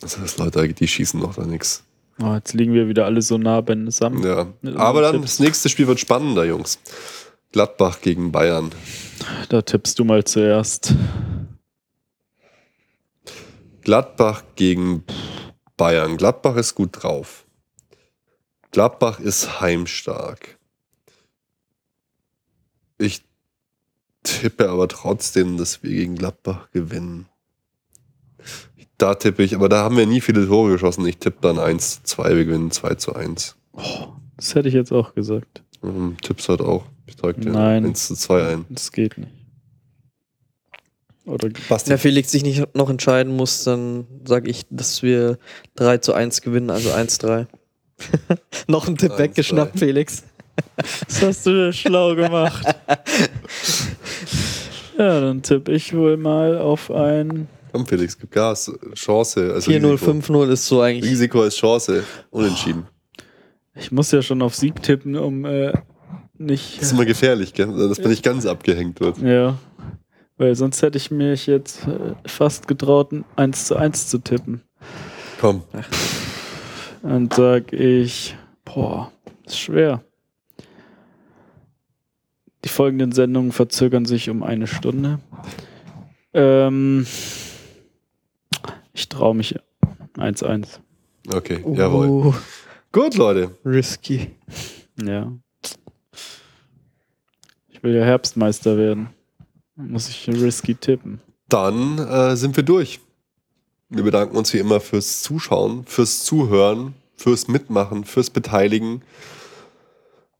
Das heißt, Leute, die schießen doch da nichts. Oh, jetzt liegen wir wieder alle so nah beisammen. Ja. Aber dann, Tipps. das nächste Spiel wird spannender, Jungs. Gladbach gegen Bayern. Da tippst du mal zuerst. Gladbach gegen Bayern. Gladbach ist gut drauf. Gladbach ist heimstark. Ich tippe aber trotzdem, dass wir gegen Gladbach gewinnen. Da tippe ich, aber da haben wir nie viele Tore geschossen. Ich tippe dann 1 zu 2, wir gewinnen 2 zu 1. Das hätte ich jetzt auch gesagt. Ähm, Tipps halt auch. Ich trage dir Nein. 1 zu 2 ein. Das geht nicht. Oder Basti. Wenn der Felix sich nicht noch entscheiden muss, dann sage ich, dass wir 3 zu 1 gewinnen, also 1-3. noch ein Tipp 1-3. weggeschnappt, Felix. Das hast du schlau gemacht. ja, dann tippe ich wohl mal auf ein. Komm, Felix, gib Gas. Chance. Also 4-0, Risiko. 5-0 ist so eigentlich. Risiko ist Chance. Unentschieden. Ich muss ja schon auf Sieg tippen, um äh, nicht. Das ist immer gefährlich, gell? dass man nicht ganz abgehängt wird. Ja. Weil sonst hätte ich mich jetzt äh, fast getraut, ein 1 zu 1 zu tippen. Komm. Dann sag ich, boah, ist schwer. Die folgenden Sendungen verzögern sich um eine Stunde. Ähm, ich traue mich 1-1. Okay, Oh, jawohl. Gut, Leute. Risky. Ja. Ich will ja Herbstmeister werden. Muss ich risky tippen. Dann äh, sind wir durch. Wir bedanken uns wie immer fürs Zuschauen, fürs Zuhören, fürs Mitmachen, fürs Beteiligen.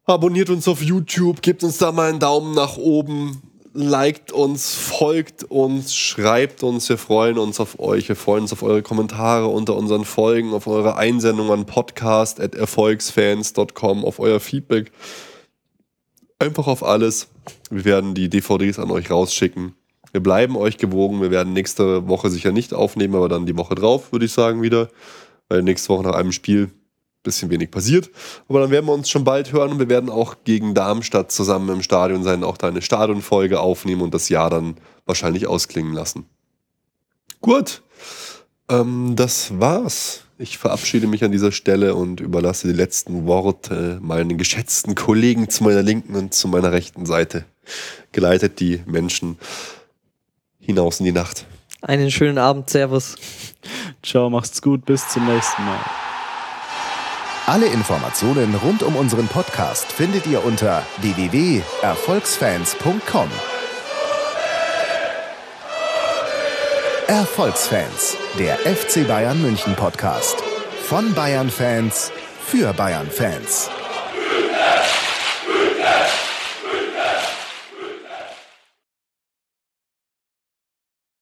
Abonniert uns auf YouTube, gebt uns da mal einen Daumen nach oben, liked uns, folgt uns, schreibt uns. Wir freuen uns auf euch. Wir freuen uns auf eure Kommentare unter unseren Folgen, auf eure Einsendung an podcast.erfolgsfans.com, auf euer Feedback. Einfach auf alles. Wir werden die DVDs an euch rausschicken. Wir bleiben euch gewogen. Wir werden nächste Woche sicher nicht aufnehmen, aber dann die Woche drauf, würde ich sagen, wieder. Weil nächste Woche nach einem Spiel bisschen wenig passiert. Aber dann werden wir uns schon bald hören und wir werden auch gegen Darmstadt zusammen im Stadion sein, auch da eine Stadionfolge aufnehmen und das Jahr dann wahrscheinlich ausklingen lassen. Gut, ähm, das war's. Ich verabschiede mich an dieser Stelle und überlasse die letzten Worte meinen geschätzten Kollegen zu meiner linken und zu meiner rechten Seite. Geleitet die Menschen hinaus in die Nacht. Einen schönen Abend, Servus. Ciao, macht's gut, bis zum nächsten Mal. Alle Informationen rund um unseren Podcast findet ihr unter www.erfolgsfans.com. Erfolgsfans, der FC Bayern München Podcast. Von Bayern Fans für Bayern Fans.